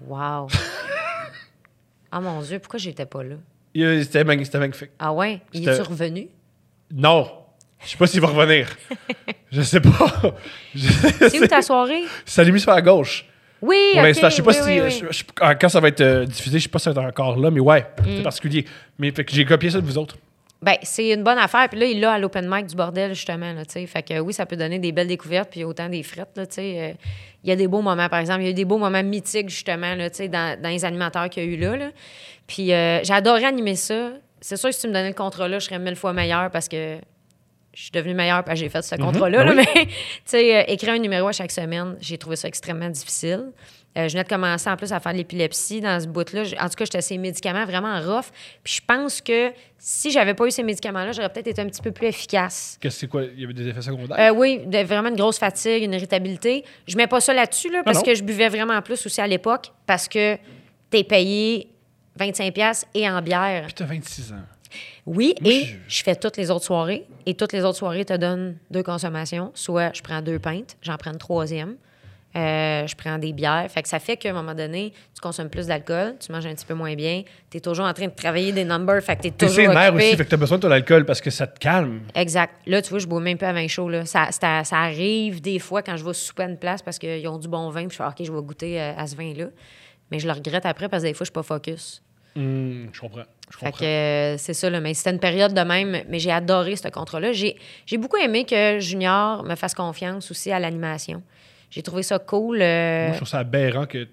B: Wow. ah mon Dieu, pourquoi j'étais pas là?
A: C'était mag- c'était magnifique.
B: Ah ouais? Il est-tu revenu?
A: Non. Je sais pas s'il va revenir. je sais pas.
B: C'est où ta soirée?
A: C'est à l'hémisphère à gauche.
B: Oui,
A: Pour l'instant, je sais pas
B: oui,
A: si.
B: oui, oui.
A: je- je- ah, quand ça va être euh, diffusé, je sais pas si ça va être encore là, mais ouais,
B: Mm.
A: c'est particulier. Mais fait que j'ai copié ça de vous autres.
B: Ben, c'est une bonne affaire. Puis là, il l'a à l'open mic du bordel, justement. Là, fait que oui, ça peut donner des belles découvertes, puis autant des frettes. Là. Euh, il y a des beaux moments, par exemple. Il y a eu des beaux moments mythiques, justement, là, dans, dans les animateurs qu'il y a eu là. là. Puis euh, adoré animer ça. C'est sûr que si tu me donnais le contrat-là, je serais mille fois meilleure parce que je suis devenue meilleure parce que j'ai fait ce contrat-là.
A: Ben.
B: Mais, tu sais, euh, écrire un numéro à chaque semaine, j'ai trouvé ça extrêmement difficile. Euh, je venais de commencer en plus à faire de l'épilepsie dans ce bout-là. En tout cas, j'étais ces médicaments vraiment rough. Puis je pense que si j'avais pas eu ces médicaments-là, j'aurais peut-être été un petit peu plus efficace.
A: Qu'est-ce que c'est quoi? Il y avait des effets secondaires?
B: Euh, oui, de- vraiment une grosse fatigue, une irritabilité. Je mets pas ça là-dessus, là, parce que je buvais vraiment plus aussi à l'époque, parce que t'es payé 25$ piastres et en bière.
A: Puis t'as 26 ans.
B: Oui,
A: Moi,
B: et
A: je-
B: je fais toutes les autres soirées. Et toutes les autres soirées te donnent deux consommations. Soit je prends deux pintes, j'en prends une troisième. Euh, je prends des bières. Fait que ça fait qu'à un moment donné, tu consommes plus d'alcool, tu manges un petit peu moins bien, tu es toujours en train de travailler des numbers, fait que tu es toujours occupé.
A: aussi, fait que t'as besoin de ton alcool parce que ça te calme.
B: Exact. Là, tu vois, je bois même pas avant chaud. Là. Ça, ça, ça arrive des fois quand je vais souper à une place parce qu'ils ont du bon vin, puis je fais OK, je vais goûter euh, à ce vin-là. Mais je le regrette après parce que des fois, je suis pas focus.
A: Hum, je comprends. Je
B: Fait que c'est ça, là. Mais c'était une période de même, mais j'ai adoré ce contrat-là. J'ai, j'ai beaucoup aimé que Junior me fasse confiance aussi à l'animation. J'ai trouvé ça cool. euh,
A: Moi, je trouve ça aberrant que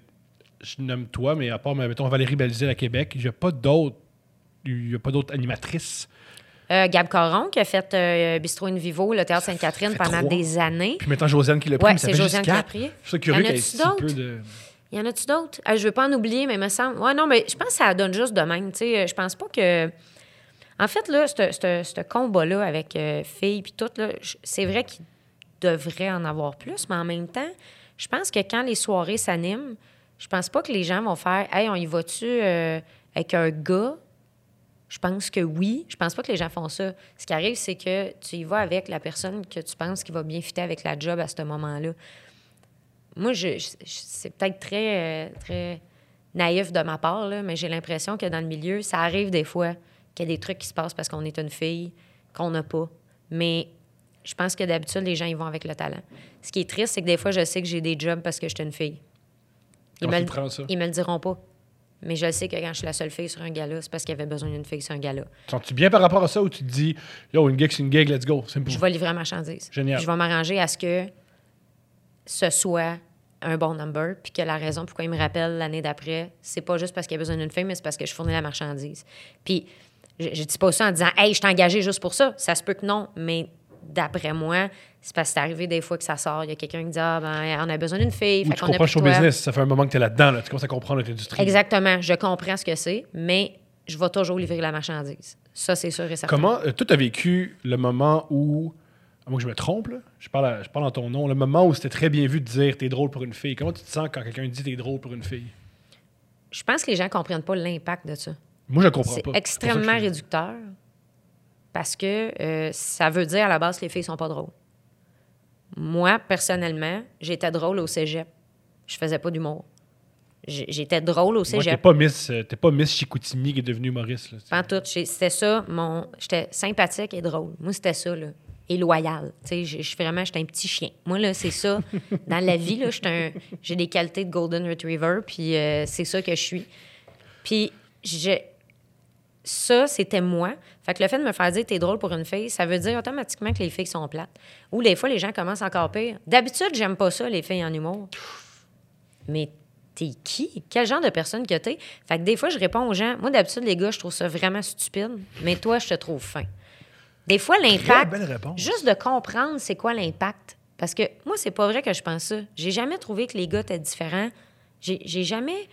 A: je nomme toi, mais à part, mettons, Valérie Belzile à Québec, il n'y a pas d'autres. Il y a pas d'autres animatrices.
B: euh, Gab Caron, qui a fait euh, Bistro in Vivo, le Théâtre Sainte-Catherine, pendant
A: trois.
B: des années.
A: Puis maintenant, Josiane qui l'a pris, ça
B: c'est Josiane qui l'a pris.
A: Je suis curieux ait si peu
B: d'autres?
A: De...
B: Y en a-tu d'autres? Euh, je veux pas en oublier, mais il me semble. Ouais, non, mais je pense que ça donne juste de même. Tu sais, euh, je pense pas que. En fait, là, ce- combat-là avec euh, filles puis tout, c'est vrai qu'il devrait en avoir plus, mais en même temps, je pense que quand les soirées s'animent, je pense pas que les gens vont faire Hey, on y va-tu euh, avec un gars? Je pense que oui. Je pense pas que les gens font ça. Ce qui arrive, c'est que tu y vas avec la personne que tu penses qui va bien fitter avec la job à ce moment-là. Moi, je, c'est peut-être très, euh, très naïf de ma part, là, mais j'ai l'impression que dans le milieu, ça arrive des fois qu'il y a des trucs qui se passent parce qu'on est une fille, qu'on n'a pas. Mais je pense que d'habitude, les gens, ils vont avec le talent. Ce qui est triste, c'est que des fois, je sais que j'ai des jobs parce que je suis une fille. Ils me,
A: ça?
B: ils me le diront pas. Mais je sais que quand je suis la seule fille sur un gala, c'est parce qu'il y avait besoin d'une fille sur un gala.
A: Sens-tu bien par rapport à ça ou tu te dis, yo, une gig, c'est une gig, let's go?
B: Je vais livrer la marchandise.
A: Génial.
B: Je vais m'arranger à ce que ce soit un bon number, puis que la raison pourquoi il me rappelle l'année d'après, c'est pas juste parce qu'il y a besoin d'une fille, mais c'est parce que je fournis la marchandise. Puis, je, je dis pas ça en disant, hey, je t'ai engagé juste pour ça. Ça se peut que non, mais d'après moi, c'est parce que c'est arrivé des fois que ça sort. Il y a quelqu'un qui dit, ah, ben, on a besoin d'une fille.
A: Ou
B: fait
A: tu
B: qu'on a
A: comprends show business, ça fait un moment que tu es là-dedans, là. tu commences à comprendre notre industrie.
B: Exactement. Je comprends ce que c'est, mais je vais toujours livrer la marchandise. Ça, c'est sûr et certain.
A: Comment, euh, toi, tu as vécu le moment où, à moins que je me trompe, là, je, parle à- je parle en ton nom, le moment où c'était très bien vu de dire t'es drôle pour une fille. Comment tu te sens quand quelqu'un dit t'es drôle pour une fille?
B: Je pense que les gens comprennent pas l'impact de ça.
A: Moi, je comprends pas. C'est
B: extrêmement réducteur parce que euh, ça veut dire à la base que les filles sont pas drôles. Moi, personnellement, j'étais drôle au cégep. Je faisais pas d'humour. J'étais drôle au
A: Ouais, t'es
B: cégep.
A: pas Miss, euh, t'es pas Miss Chicoutimi qui est devenue humoriste. Là.
B: Pas en tout. C'était ça, mon. J'étais sympathique et drôle. Moi, c'était ça, là. Et loyal. Tu sais, je- vraiment, j'étais un petit chien. Moi, là, c'est ça. Dans la vie, là, j'ai des qualités de Golden Retriever, puis euh, c'est ça que je suis. Puis, je- ça, c'était moi. Fait que le fait de me faire dire t'es drôle pour une fille, ça veut dire automatiquement que les filles sont plates. Ou les fois, les gens commencent encore pire. D'habitude, j'aime pas ça, les filles en humour. Mais t'es qui? Quel genre de personne que t'es? Fait que des fois, je réponds aux gens. Moi, d'habitude, les gars, je trouve ça vraiment stupide, mais toi, je te trouve fin. Des fois, l'impact. Juste de comprendre c'est quoi l'impact. Parce que moi, c'est pas vrai que je pense ça. J'ai jamais trouvé que les gars étaient différents. J'ai jamais.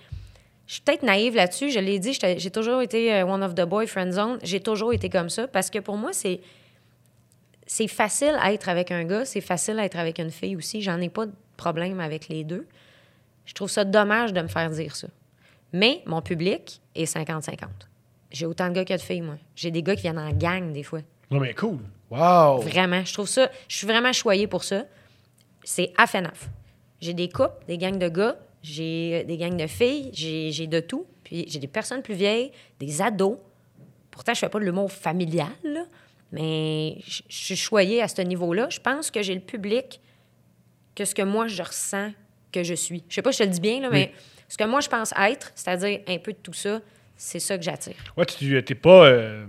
B: Je suis peut-être naïve là-dessus. Je l'ai dit, j'ai toujours été euh, one of the boy friend zone. J'ai toujours été comme ça parce que pour moi, c'est c'est facile à être avec un gars, c'est facile à être avec une fille aussi. J'en ai pas de problème avec les deux. Je trouve ça dommage de me faire dire ça. Mais mon public est 50-50. J'ai autant de gars que de filles, moi. J'ai des gars qui viennent en gang, des fois.
A: Non, mais cool. Wow.
B: Vraiment. Je trouve ça. Je suis vraiment choyée pour ça. C'est half. J'ai des couples, des gangs de gars, j'ai euh, des gangs de filles, j'ai de tout. Puis j'ai des personnes plus vieilles, des ados. Pourtant, je fais pas de l'humour familial, là, mais je suis choyée à ce niveau-là. Je pense que j'ai le public que ce que moi, je ressens que je suis. Je sais pas si je te le dis bien, là, mais ce que moi, je pense être, c'est-à-dire un peu de tout ça, c'est ça que j'attire.
A: Ouais, tu t'es pas euh,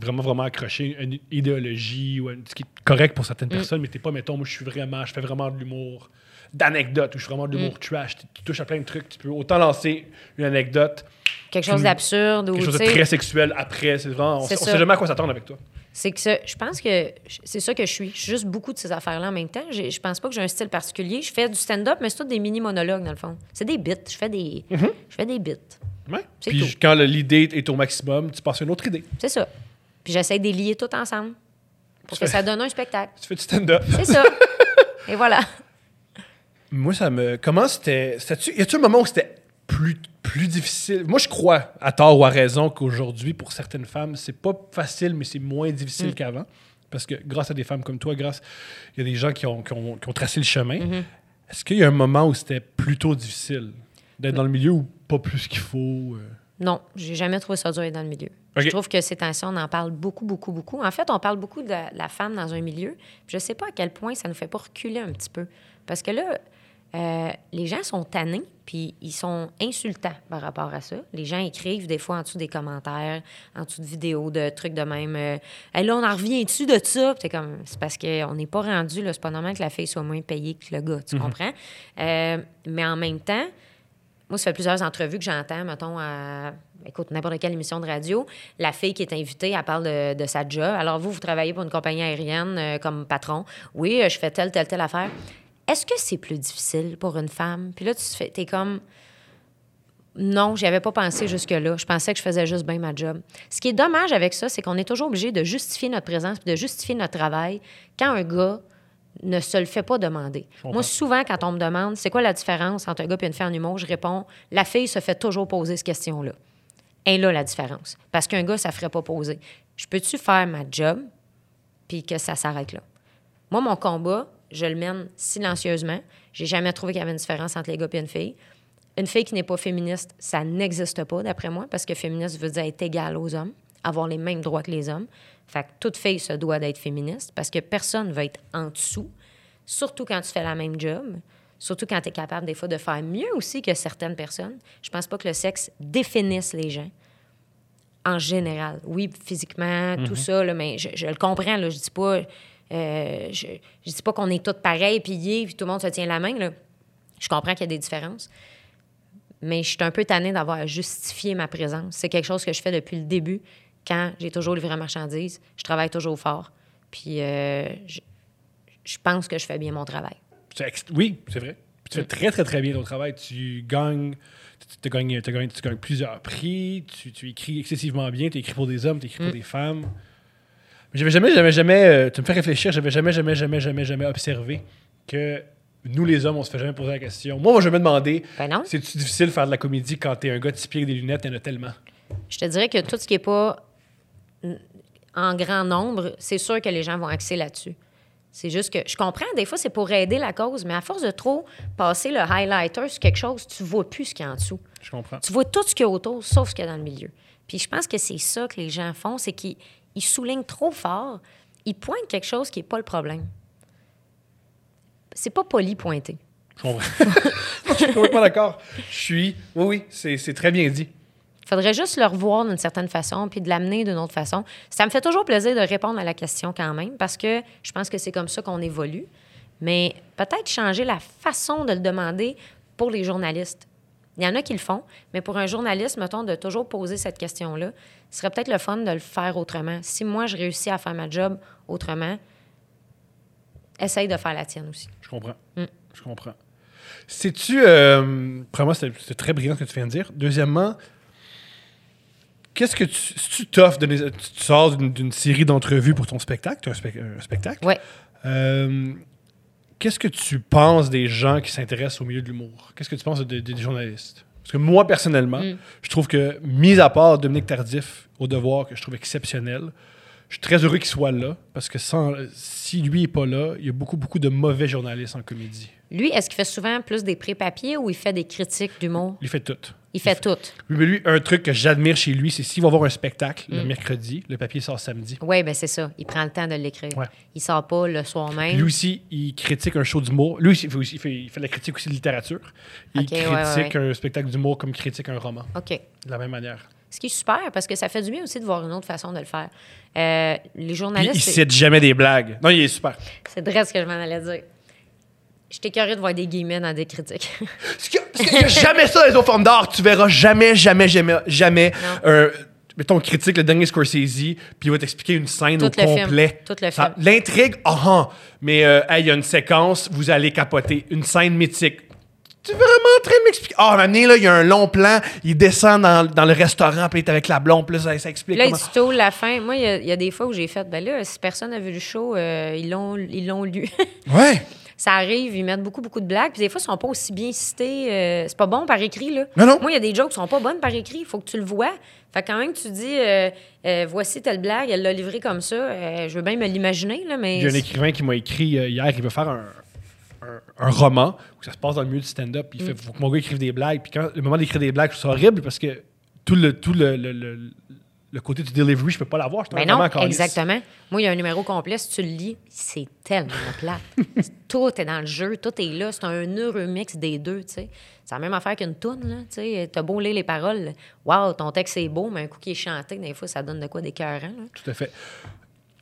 A: vraiment, vraiment accroché à une idéologie ou à ce qui est correct pour
B: Mm.
A: certaines personnes, mais t'es pas, mettons, moi, je suis vraiment, je fais vraiment de l'humour d'anecdote ou je fais vraiment de l'humour
B: Mm.
A: trash. Tu, tu touches à plein de trucs. Tu peux autant lancer une anecdote,
B: Quelque chose d'absurde ou,
A: quelque chose de très sexuel après. C'est vraiment, on,
B: C'est
A: on sait jamais à quoi s'attendre avec toi.
B: C'est que ça, je pense que c'est ça que je suis. Je suis juste beaucoup de ces affaires-là en même temps. J'ai- Je pense pas que j'ai un style particulier. Je fais du stand-up, mais c'est tout des mini-monologues, dans le fond. C'est des bits. Je fais des,
A: Mm-hmm.
B: je fais des bits.
A: Ouais.
B: C'est
A: Puis
B: tout.
A: quand l'idée est au maximum, tu passes à une autre idée.
B: C'est ça. Puis j'essaie de les lier tout ensemble pour que ça donne un spectacle.
A: Tu fais du stand-up.
B: C'est ça. Et voilà.
A: Moi, ça me. Comment c'était. Y a-tu un moment où c'était plus, plus difficile? Moi, je crois, à tort ou à raison, qu'aujourd'hui, pour certaines femmes, c'est pas facile, mais c'est moins difficile qu'avant. Parce que grâce à des femmes comme toi, grâce. Il y a des gens qui ont, qui ont- qui ont tracé le chemin. Est-ce qu'il y a un moment où c'était plutôt difficile d'être dans le milieu ou pas plus qu'il faut? euh?
B: Non, j'ai jamais trouvé ça dur dans le milieu. Je trouve que ces temps-ci, on en parle beaucoup, beaucoup, beaucoup. En fait, on parle beaucoup de la, la femme dans un milieu. Je sais pas à quel point ça nous fait pas reculer un petit peu. Parce que là, euh, les gens sont tannés, puis ils sont insultants par rapport à ça. Les gens écrivent des fois en dessous des commentaires, en dessous de vidéos, de trucs de même. euh, Hey, là, on en revient-tu de ça? Comme, c'est parce qu'on n'est pas rendu, là. C'est pas normal que la fille soit moins payée que le gars, tu comprends? Euh, mais en même temps, moi, ça fait plusieurs entrevues que j'entends, mettons, à écoute, n'importe quelle émission de radio. La fille qui est invitée, elle parle de, sa job. Alors, vous, vous travaillez pour une compagnie aérienne euh, comme patron. Oui, euh, je fais telle, telle, telle affaire. Est-ce que c'est plus difficile pour une femme? Puis là, tu fais, comme. Non, j'y avais pas pensé jusque-là. Je pensais que je faisais juste bien ma job. Ce qui est dommage avec ça, c'est qu'on est toujours obligé de justifier notre présence de justifier notre travail quand un gars ne se le fait pas demander. Moi, souvent, quand on me demande c'est quoi la différence entre un gars et une fille en humour, je réponds la fille se fait toujours poser cette question-là. Et là, la différence. Parce qu'un gars, ça ne ferait pas poser. Je peux-tu faire ma job puis que ça s'arrête là? Moi, mon combat, je le mène silencieusement. J'ai jamais trouvé qu'il y avait une différence entre les gars et une fille. Une fille qui n'est pas féministe, ça n'existe pas, d'après moi, parce que féministe veut dire être égal aux hommes, avoir les mêmes droits que les hommes. Fait que toute fille se doit d'être féministe, parce que personne ne va être en dessous, surtout quand tu fais la même job, surtout quand tu es capable des fois de faire mieux aussi que certaines personnes. Je pense pas que le sexe définisse les gens en général. Oui, physiquement, tout ça, là, mais je, je le comprends. Là, je dis pas, euh, je, je dis pas qu'on est tous pareils, pillés, puis tout le monde se tient la main. Là. Je comprends qu'il y a des différences. Mais je suis un peu tannée d'avoir à justifier ma présence. C'est quelque chose que je fais depuis le début, quand j'ai toujours livré la marchandise. Je travaille toujours fort. Puis euh, je, je pense que je fais bien mon travail.
A: Oui, c'est vrai. Puis tu fais très, très, très bien ton travail. Tu gagnes, tu, gagnes, tu gagnes, tu gagnes plusieurs prix, tu, tu écris excessivement bien, tu écris pour des hommes, tu écris pour des femmes. Mais j'avais jamais, jamais, jamais, euh, tu me fais réfléchir, j'avais jamais, jamais, jamais, jamais, jamais observé que nous, les hommes, on se fait jamais poser la question. Moi, moi je me demandais,
B: Ben
A: c'est-tu difficile de faire de la comédie quand t'es un gars avec des lunettes, il y en a tellement.
B: Je te dirais que tout ce qui n'est pas en grand nombre, c'est sûr que les gens vont axer là-dessus. C'est juste que je comprends, des fois, c'est pour aider la cause, mais à force de trop passer le highlighter sur quelque chose, tu vois plus ce qu'il y a en dessous.
A: Je comprends.
B: Tu vois tout ce qu'il y a autour, sauf ce qu'il y a dans le milieu. Puis je pense que c'est ça que les gens font, c'est qu'ils ils soulignent trop fort, ils pointent quelque chose qui n'est pas le problème. C'est pas poli pointer.
A: Je comprends. je suis complètement d'accord. Je suis. Oui, oui, c'est très bien dit.
B: Il faudrait juste le revoir d'une certaine façon, puis de l'amener d'une autre façon. Ça me fait toujours plaisir de répondre à la question quand même, parce que je pense que c'est comme ça qu'on évolue. Mais peut-être changer la façon de le demander pour les journalistes. Il y en a qui le font, mais pour un journaliste, mettons, de toujours poser cette question-là, ce serait peut-être le fun de le faire autrement. Si moi, je réussis à faire ma job autrement, essaye de faire la tienne aussi.
A: Je comprends.
B: Mm.
A: Je comprends. Sais-tu. Euh, premièrement, c'était très brillant ce que tu viens de dire. Deuxièmement, qu'est-ce que tu. Si tu t'offres, les- tu sors d'une série d'entrevues pour ton spectacle, tu as un, spec- un spectacle.
B: Ouais.
A: Euh, Qu'est-ce que tu penses des gens qui s'intéressent au milieu de l'humour? Qu'est-ce que tu penses de- de- des journalistes? Parce que moi, personnellement,
B: Mm.
A: je trouve que, mis à part Dominique Tardif au devoir, que je trouve exceptionnel, je suis très heureux qu'il soit là, parce que sans, si lui n'est pas là, il y a beaucoup, beaucoup de mauvais journalistes en comédie.
B: Lui, est-ce qu'il fait souvent plus des pré-papiers ou il fait des critiques d'humour?
A: Il fait tout.
B: Il fait tout.
A: Lui, mais lui, un truc que j'admire chez lui, c'est s'il va voir un spectacle le
B: Mm.
A: mercredi, le papier sort samedi.
B: Oui, ben c'est ça. Il prend le temps de l'écrire.
A: Ouais.
B: Il sort pas le soir
A: Puis
B: même.
A: lui aussi, il critique un show d'humour. Lui aussi, il fait, il fait, il fait de la critique aussi de littérature. Il critique
B: ouais,
A: un spectacle d'humour comme il critique un roman,
B: OK.
A: de la même manière.
B: Ce qui est super, parce que ça fait du bien aussi de voir une autre façon de le faire. Euh, les
A: Puis
B: journalistes,
A: il
B: c'est
A: cite jamais des blagues. Non, il est super.
B: c'est vrai ce que je m'en allais dire. J'étais curieux de voir des guillemets dans des critiques.
A: Parce que- parce a jamais ça dans les autres formes d'art. Tu verras jamais, jamais, jamais, jamais un. Mettons, critique le dernier Scorsese, puis il va t'expliquer une scène
B: Tout
A: au
B: le film.
A: complet.
B: Tout le film.
A: L'intrigue, ah ah. Mais euh, hey, il y a une séquence, vous allez capoter. Une scène mythique. Tu es vraiment en train de m'expliquer? Ah, à un moment donné, là, il y a un long plan, il descend dans, dans le restaurant, puis il est avec la blonde, puis là, ça, ça explique
B: Là, il
A: comment...
B: la fin. Moi, il y, a- il y a des fois où j'ai fait, ben là, si personne n'a vu le show, euh, ils l'ont ils l'ont lu.
A: Ouais.
B: ça arrive, ils mettent beaucoup, beaucoup de blagues. Puis des fois, ils sont pas aussi bien cités. euh, c'est pas bon par écrit, là.
A: Non, non.
B: Moi, il y a des jokes qui sont pas bonnes par écrit. Il faut que tu le vois. Fait que quand même, tu dis, euh, euh, voici telle blague, elle l'a livrée comme ça. Euh, je veux bien me l'imaginer, là, mais.
A: Il y a un écrivain qui m'a écrit hier, il veut faire un, un- un roman où ça se passe dans le milieu du stand-up. Il fait
B: Mm.
A: faut que mon gars écrive des blagues. Puis quand le moment d'écrire des blagues, c'est horrible parce que tout le, tout le, le, le- le côté du delivery, je peux pas l'avoir. Un
B: non, exactement. Moi, il y a un numéro complet, si tu le lis, c'est tellement plate. tout est dans le jeu, tout est là. C'est un heureux mix des deux, tu sais. C'est la même affaire qu'une toune, là, tu sais. T'as beau lire les paroles, wow, ton texte est beau, mais un coup qui est chanté, des fois, ça donne de quoi d'écœurant.
A: Tout à fait.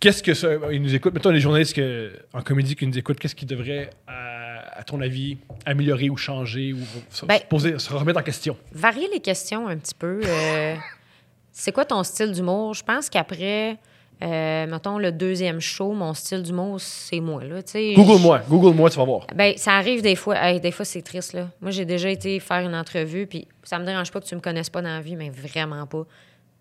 A: Qu'est-ce que ça. Ils nous écoutent. Mettons les journalistes que, en comédie qui nous écoutent, qu'est-ce qu'ils devraient, à, à ton avis, améliorer ou changer ou se,
B: Ben-
A: se poser, se remettre en question?
B: Varier les questions un petit peu. euh, c'est quoi ton style d'humour? Je pense qu'après, euh, mettons, le deuxième show, mon style d'humour, c'est moi, là.
A: Google-moi. Google-moi, tu vas voir.
B: Ben, ça arrive des fois. Hey, des fois, c'est triste, là. Moi, j'ai déjà été faire une entrevue, puis ça me dérange pas que tu me connaisses pas dans la vie, mais vraiment pas.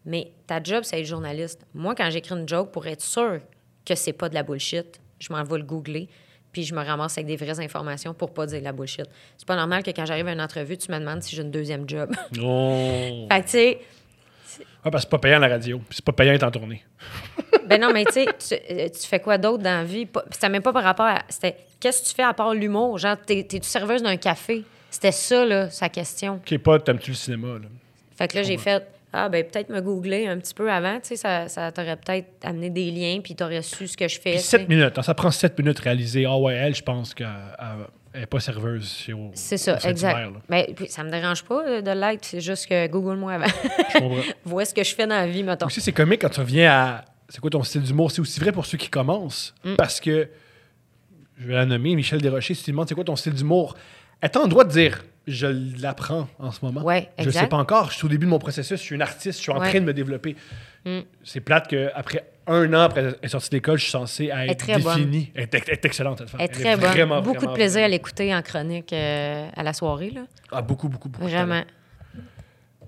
B: Mais ta job, c'est être journaliste. Moi, quand j'écris une joke, pour être sûr que c'est pas de la bullshit, je m'en vais le googler, puis je me ramasse avec des vraies informations pour pas dire de la bullshit. C'est pas normal que quand j'arrive à une entrevue, tu me demandes si j'ai une deuxième job.
A: Non.
B: fait que, tu sais,
A: Ah, parce que c'est pas payant à la radio. puis C'est pas payant être en tournée.
B: Ben non, mais tu sais, tu, euh, tu fais quoi d'autre dans la vie? C'était même pas par rapport à. C'était qu'est-ce que tu fais à part l'humour? Genre, t'es- t'es-tu serveuse d'un café? C'était ça, là, sa question.
A: Ok, pas t'aimes-tu le cinéma, là?
B: Fait que là, j'ai fait. Ah, ben peut-être me googler un petit peu avant, tu sais, ça, ça t'aurait peut-être amené des liens, puis t'aurais su ce que je fais.
A: Puis
B: tu sais.
A: 7 minutes. hein, ça prend 7 minutes de réaliser. Ah ouais, elle, je pense qu'elle n'est pas serveuse.
B: C'est ça, exact. Mais puis, ça me dérange pas euh, de l'être, c'est juste que Google-moi avant.
A: Je comprends.
B: Vois ce que je fais dans la vie, mettons.
A: Aussi, c'est comique quand tu reviens à. C'est quoi ton style d'humour? C'est aussi vrai pour ceux qui commencent.
B: Mm.
A: Parce que, je vais la nommer, Michel Desrochers, si tu demandes c'est quoi ton style d'humour, elle est en droit de dire je l'apprends en ce moment.
B: Ouais,
A: Je ne sais pas encore. Je suis au début de mon processus. Je suis une artiste. Je suis en
B: Ouais.
A: train de me développer.
B: Mm.
A: C'est plate qu'après un an après être sortie de l'école, je suis censé être,
B: est très bonne.
A: définie. Elle est excellente, cette femme.
B: Elle est très bonne.
A: vraiment,
B: beaucoup
A: vraiment,
B: de plaisir à l'écouter en chronique euh, à la soirée, là.
A: Ah, beaucoup, beaucoup, beaucoup.
B: Vraiment.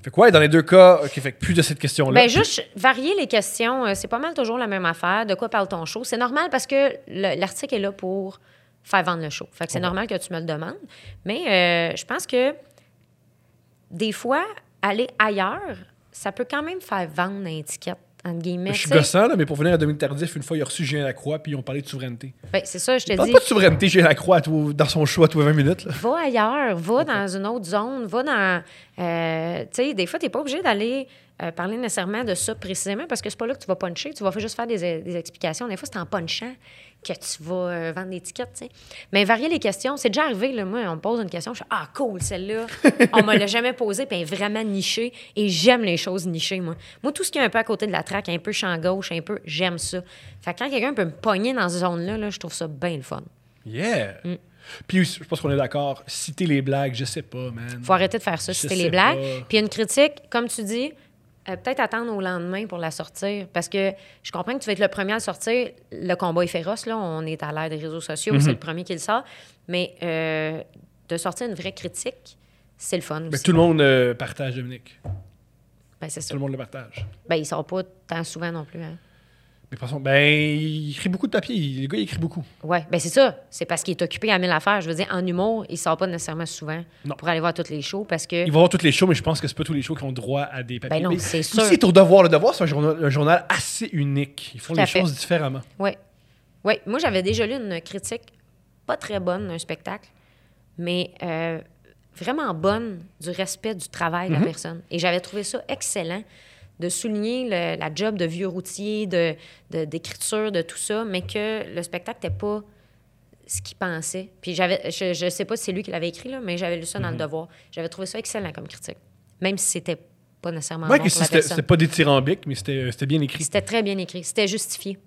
A: Fait quoi, dans les deux cas, OK, fait que plus de cette question-là.
B: Ben, juste varier les questions, euh, c'est pas mal toujours la même affaire. De quoi parle ton show? C'est normal parce que le- l'article est là pour faire vendre le show. Fait que c'est normal que tu me le demandes. Mais euh, je pense que des fois, aller ailleurs, ça peut quand même faire vendre l'étiquette entre guillemets.
A: Je suis gossant, là, mais pour venir à Dominique Tardif, une fois, il a reçu Julien Lacroix, puis ils ont parlé de souveraineté.
B: Ben, c'est ça, je te dis.
A: pas de souveraineté, Julien Lacroix, tout- dans son show à tous les 20 minutes. Là.
B: Va ailleurs, va dans une autre zone, va dans. euh, tu sais, des fois, tu n'es pas obligé d'aller euh, parler nécessairement de ça précisément parce que c'est pas là que tu vas puncher. Tu vas juste faire des, des explications. Des fois, c'est en punchant que tu vas euh, vendre des tickets, tu sais. Mais varier les questions, c'est déjà arrivé, là. Moi, on me pose une question, je fais Ah, cool, celle-là. on me l'a jamais posée, puis elle est vraiment nichée. Et j'aime les choses nichées, moi. Moi, tout ce qui est un peu à côté de la traque, un peu champ gauche, un peu, j'aime ça. Fait que quand quelqu'un peut me pogner dans cette zone-là, là, je trouve ça bien le fun.
A: Yeah!
B: Mm.
A: Puis je pense qu'on est d'accord, citer les blagues, je sais pas, man.
B: faut arrêter de faire ça,
A: Je sais
B: les blagues.
A: pas.
B: Puis une critique, comme tu dis, euh, peut-être attendre au lendemain pour la sortir. Parce que je comprends que tu vas être le premier à le sortir. Le combat est féroce, là. On est à l'ère des réseaux sociaux.
A: Mhm.
B: C'est le premier qui le sort. Mais euh, de sortir une vraie critique, c'est le fun
A: Mais
B: aussi.
A: tout le monde euh, partage, Dominique.
B: Ben, c'est ça.
A: Tout le monde le partage.
B: Ben, il sort pas tant souvent non plus. Hein.
A: Ben, il écrit beaucoup de papier. Le gars, il écrit beaucoup.
B: Ouais, ben c'est ça. C'est parce qu'il est occupé à mille affaires. Je veux dire, en humour, il sort pas nécessairement souvent
A: Non.
B: pour aller voir toutes les shows parce que.
A: Il va voir toutes les shows, mais je pense que c'est pas tous les shows qui ont droit à des papiers.
B: Ben non,
A: Mais
B: c'est sûr.
A: c'est au devoir. Le devoir, c'est un journal, un journal assez unique. Ils font les
B: fait.
A: choses différemment.
B: Oui. Oui. Moi, j'avais déjà lu une critique pas très bonne d'un spectacle, mais euh, vraiment bonne du respect du travail de la personne. Et j'avais trouvé ça excellent de souligner le- la job de vieux routier, de, d'écriture, de, tout ça, mais que le spectacle n'était pas ce qu'il pensait. Puis j'avais, je, je sais pas si c'est lui qui l'avait écrit, là, mais j'avais lu ça dans le devoir. J'avais trouvé ça excellent comme critique, même si c'était pas nécessairement
A: Ouais,
B: bon
A: que
B: pour
A: c'était, c'était pas dithyrambique, mais c'était, c'était bien écrit.
B: C'était très bien écrit. C'était justifié.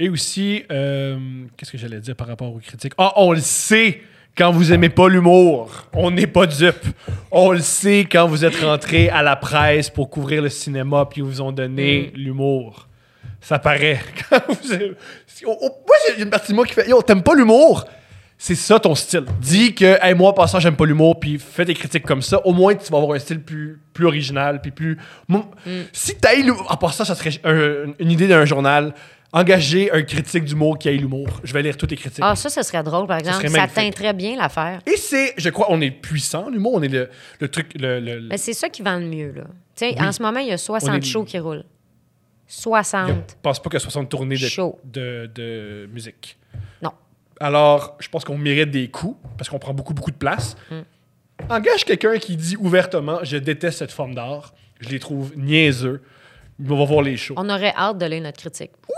A: Et aussi, euh, qu'est-ce que j'allais dire par rapport aux critiques? Ah, on le sait quand vous aimez pas l'humour. On n'est pas dupe. On le sait quand vous êtes rentré à la presse pour couvrir le cinéma puis ils vous ont donné l'humour. Ça paraît. Quand vous aimez- oh, oh, moi, j'ai une partie de moi qui fait Yo, t'aimes pas l'humour? C'est ça ton style. Dis que, hey, moi, en passant, j'aime pas l'humour, puis fais des critiques comme ça. Au moins, tu vas avoir un style plus, plus original, puis plus. Moi, Si t'as l'humour, en passant, ça serait un- une idée d'un journal. Engager un critique d'humour qui a l'humour. Je vais lire toutes les critiques.
B: Ah, ça, ce serait drôle, par exemple. Ça
A: magnifique.
B: teint très bien l'affaire.
A: Et c'est, je crois, on est puissant, l'humour. On est le, le truc. Le, le-
B: Mais c'est ça qui vend le mieux, là. Tu sais,
A: Oui.
B: en ce moment, il y a 60
A: On est-
B: shows qui roulent.
A: Je
B: 60.
A: pense pas qu'il y a 60 tournées de, de, de musique.
B: Non.
A: Alors, je pense qu'on mérite des coups parce qu'on prend beaucoup, beaucoup de place.
B: Mm.
A: Engage quelqu'un qui dit ouvertement Je déteste cette forme d'art. Je les trouve niaiseux. On va voir les shows.
B: On aurait hâte de lire notre critique.
A: Oui,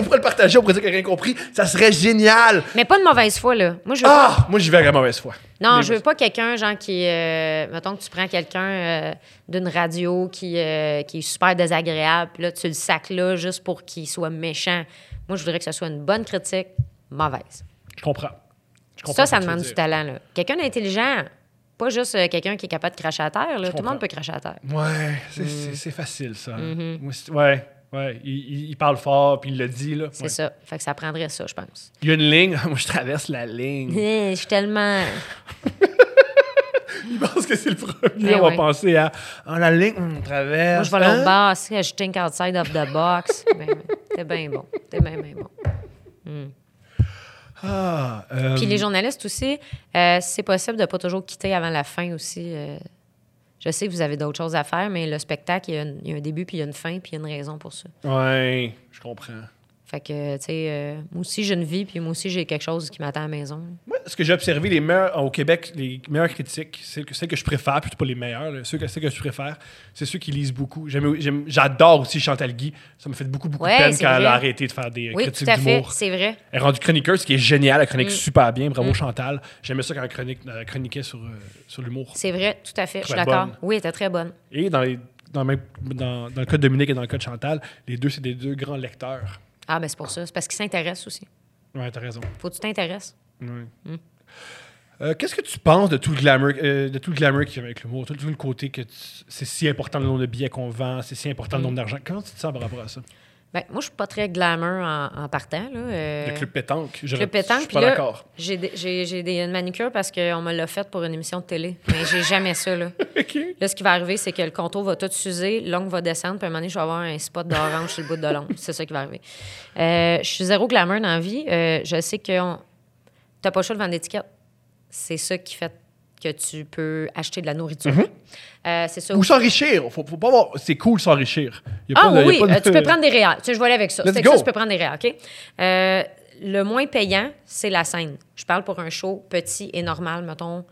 A: on pourrait le partager, on pourrait dire qu'il n'a rien compris. Ça serait génial.
B: Mais pas de mauvaise foi, là. Moi, je veux
A: Ah, moi, j'y vais la mauvaise foi.
B: Non,
A: Mais
B: je veux pas quelqu'un, genre, qui. euh, mettons que tu prends quelqu'un euh, d'une radio qui, euh, qui est super désagréable, puis là, tu le sacs là juste pour qu'il soit méchant. Moi, je voudrais que ce soit une bonne critique, mauvaise.
A: Je comprends. Je comprends
B: Ça, ça
A: que
B: demande du talent, là. Quelqu'un d'intelligent, pas juste euh, quelqu'un qui est capable de cracher à terre, là. Tout le monde peut cracher à terre.
A: Ouais, c'est
B: Mm.
A: c'est- c'est facile, ça.
B: Mm-hmm.
A: Ouais, ouais. Il, parle fort, puis il le dit, là.
B: C'est
A: Ouais.
B: ça. Fait que ça prendrait ça, je pense.
A: Il y a une ligne. Moi, je traverse la ligne.
B: Eh, Je suis tellement.
A: Il pense que c'est le premier.
B: Ben
A: on va penser à Ah, la ligne, on traverse.
B: Moi, je vais
A: hein?
B: bord, si je think outside of the box. Ben, ben, T'es bien bon. T'es bien, bien bon.
A: Ah, euh,
B: Puis les journalistes aussi, euh, c'est possible de pas toujours quitter avant la fin aussi. euh, je sais que vous avez d'autres choses à faire, mais le spectacle, il y, a un début, puis il y a une fin, puis il y a une raison pour ça.
A: Ouais, je comprends.
B: Fait que, tu sais, euh, moi aussi, j'ai une vie, puis moi aussi, j'ai quelque chose qui m'attend à la maison.
A: Moi, ce que j'ai observé, les meilleurs au Québec, les meilleures critiques, celles que, celles que je préfère, plutôt pas les meilleures, là, ceux que, celles que je préfère, c'est ceux qui lisent beaucoup. J'adore aussi Chantal Guy. Ça me fait beaucoup, beaucoup
B: Ouais,
A: de peine quand elle a arrêté de faire des euh,
B: Oui,
A: critiques
B: tout à fait,
A: d'humour.
B: c'est vrai.
A: Elle est rendue chroniqueuse, ce qui est génial. Elle chronique
B: Mm.
A: super bien. Bravo Chantal. J'aimais ça quand elle, chronique, elle chroniquait sur, euh, sur l'humour.
B: C'est vrai, tout à fait. Je suis d'accord. Oui, elle était très bonne.
A: Et dans, les, dans, le même- dans, dans le cas de Dominique et dans le cas de Chantal, les deux, c'est des deux grands lecteurs.
B: Ah, ben c'est pour ça. C'est parce qu'ils s'intéressent aussi.
A: Ouais, t'as raison.
B: Faut que tu t'intéresses.
A: Ouais.
B: Mm.
A: Euh, Qu'est-ce que tu penses de tout le glamour, euh, de tout le glamour qui vient avec l'humour, tout, tout le côté que tu- c'est si important le nombre de billets qu'on vend, c'est si important le nombre d'argent? Comment tu te sens par rapport à ça?
B: Ben, moi, je suis pas très glamour en, en partant. Là. euh,
A: Le club pétanque, je,
B: Club
A: je suis pas d'accord.
B: j'ai une manucure parce qu'on me l'a faite pour une émission de télé. Mais j'ai jamais ça, là. Là, ce qui va arriver, c'est que le contour va tout s'user, l'ongle va descendre, puis à un moment donné, je vais avoir un spot d'orange sur le bout de l'ongle. C'est ça qui va arriver. Euh, je suis zéro glamour dans la vie. Euh, je sais que on- t'as pas le choix de vendre d'étiquette. C'est ça qui fait que tu peux acheter de la nourriture.
A: Mhm.
B: Euh, c'est ça.
A: Ou s'enrichir. Faut, faut pas avoir. C'est cool s'enrichir.
B: Ah
A: pas de-
B: oui,
A: de-
B: euh, tu peux prendre des réals. Tu sais, je vais aller avec ça. Que ça, tu peux prendre des réals, OK? Euh, le moins payant, c'est la scène. Je parle pour un show petit et normal, mettons.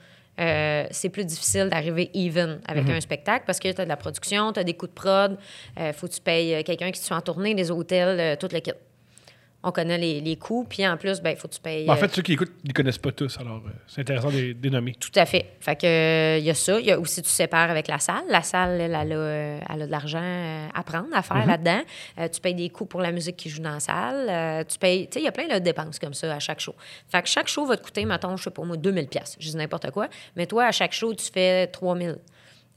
B: C'est plus difficile d'arriver even avec
A: Mhm.
B: un spectacle parce que tu as de la production, tu as des coûts de prod, il faut que tu payes quelqu'un qui te fait en tournée, les hôtels, tout le kit. On connaît les, les coûts, puis en plus, il ben, faut que tu payes.
A: Ben, en
B: euh,
A: fait, ceux qui écoutent, ils connaissent pas tous. Alors, euh, c'est intéressant de les nommer.
B: tout à fait. Fait que euh, il y a ça. Il y a aussi tu sépares avec la salle. La salle, elle, elle a, euh, elle a de l'argent euh, à prendre, à faire là-dedans. Euh, tu payes des coûts pour la musique qui joue dans la salle. Euh, tu payes, tu sais, il y a plein de dépenses comme ça à chaque show. Fait que chaque show va te coûter, mettons, je sais pas moi, 2000 pièces. Je dis n'importe quoi. Mais toi, à chaque show, tu fais 3000.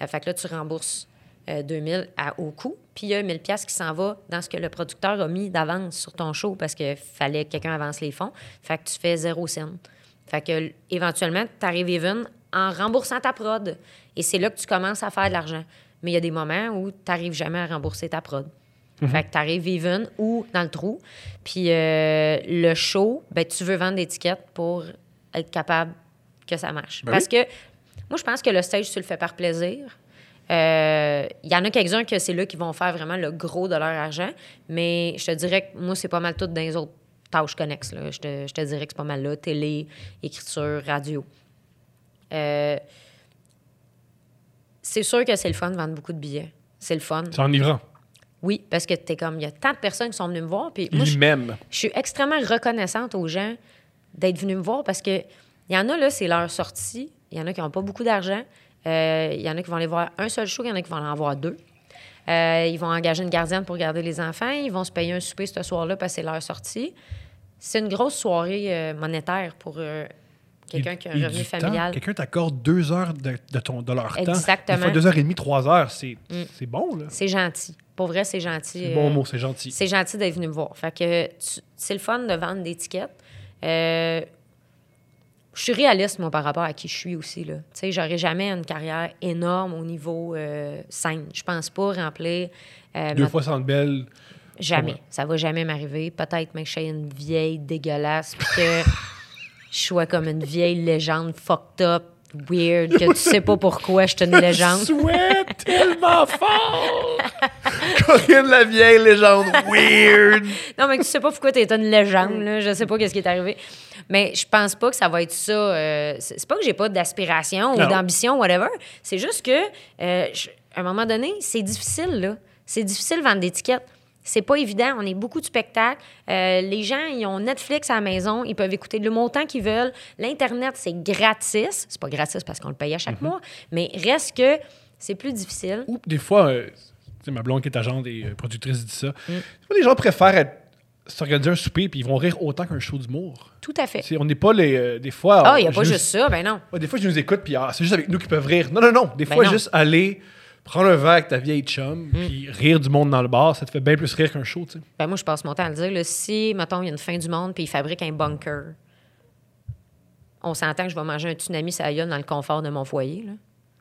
B: Euh, fait que là, tu rembourses euh, 2000 à, au coût. Puis il y a 1000 pièces qui s'en va dans ce que le producteur a mis d'avance sur ton show parce qu'il fallait que quelqu'un avance les fonds. Fait que tu fais zéro cent. Fait que éventuellement, tu arrives even en remboursant ta prod. Et c'est là que tu commences à faire de l'argent. Mais il y a des moments où tu n'arrives jamais à rembourser ta prod. Fait que tu arrives even ou dans le trou. Puis euh, le show, ben, tu veux vendre des tickets pour être capable que ça marche.
A: Ben
B: Parce que moi, je pense que le stage, tu le fais par plaisir. Euh, Il y en a quelques-uns que c'est là qui vont faire vraiment le gros de leur argent. Mais je te dirais que moi, c'est pas mal tout dans les autres tâches connexes. Là. Je, te, je te dirais que c'est pas mal là. Télé, écriture, radio. Euh, c'est sûr que c'est le fun de vendre beaucoup de billets. C'est le fun.
A: C'est enivrant.
B: Oui, parce que t'es comme, il y a tant de personnes qui sont venues me voir. Puis moi, je, je suis extrêmement reconnaissante aux gens d'être venus me voir parce que il y en a, là, c'est leur sortie. Il y en a qui n'ont pas beaucoup d'argent. Euh, Il y en a qui vont aller voir un seul show, il y en a qui vont en voir deux. Euh, ils vont engager une gardienne pour garder les enfants. Ils vont se payer un souper ce soir-là parce que c'est leur sortie. C'est une grosse soirée euh, monétaire pour quelqu'un qui a un
A: Et
B: revenu
A: temps.
B: familial.
A: Quelqu'un t'accorde deux heures de, de ton, de leur temps.
B: Exactement.
A: Des fois, deux heures et demie, trois heures. C'est
B: Mm.
A: c'est bon, là.
B: C'est gentil. Pour vrai, c'est gentil.
A: C'est
B: euh,
A: bon mot, c'est gentil.
B: C'est gentil d'être venu me voir. Fait que c'est le fun de vendre des tickets. Euh, je suis réaliste, moi, par rapport à qui je suis aussi. Là. Tu sais, j'aurais jamais une carrière énorme au niveau euh, scène. Je pense pas remplir. euh,
A: Deux
B: ma-
A: fois Centre Belle.
B: Jamais.
A: Ouais.
B: Ça va jamais m'arriver. Peut-être même que je sois une vieille dégueulasse, puis que je sois comme une vieille légende fucked up, weird, que tu sais pas pourquoi je suis une légende.
A: souhaite tellement fort! Corinne la vieille légende weird!
B: Non, mais tu sais pas pourquoi tu es une légende, là. Je sais pas qu'est-ce qui est arrivé. Mais je pense pas que ça va être ça. euh, c'est pas que j'ai pas d'aspiration ou d'ambition, whatever. C'est juste que, euh, à un moment donné, c'est difficile, là. C'est difficile de vendre des tickets. C'est pas évident. On est beaucoup de spectacles. Euh, les gens, ils ont Netflix à la maison. Ils peuvent écouter le montant qu'ils veulent. L'Internet, c'est gratis. C'est pas gratis parce qu'on le paye à chaque mois. Mais reste que c'est plus difficile.
A: Ou des fois, euh, sais, ma blonde qui est agente et euh, productrice dit ça.
B: Mm.
A: Des les gens préfèrent être- s'organiser un souper puis ils vont rire autant qu'un show d'humour.
B: Tout à fait.
A: On n'est pas les. euh, des fois.
B: Ah, il n'y a pas juste ça. Ben non.
A: Ouais, des fois, je nous écoute puis ah, c'est juste avec nous qu'ils peuvent rire. Non, non, non. Des
B: Ben
A: fois,
B: non.
A: juste aller prendre un verre avec ta vieille chum
B: Mm.
A: puis rire du monde dans le bar, ça te fait bien plus rire qu'un show, tu sais.
B: Ben moi, je passe mon temps à le dire. là, si, mettons, il y a une fin du monde puis ils fabriquent un bunker, on s'entend que je vais manger un tsunami gueule dans le confort de mon foyer. Là.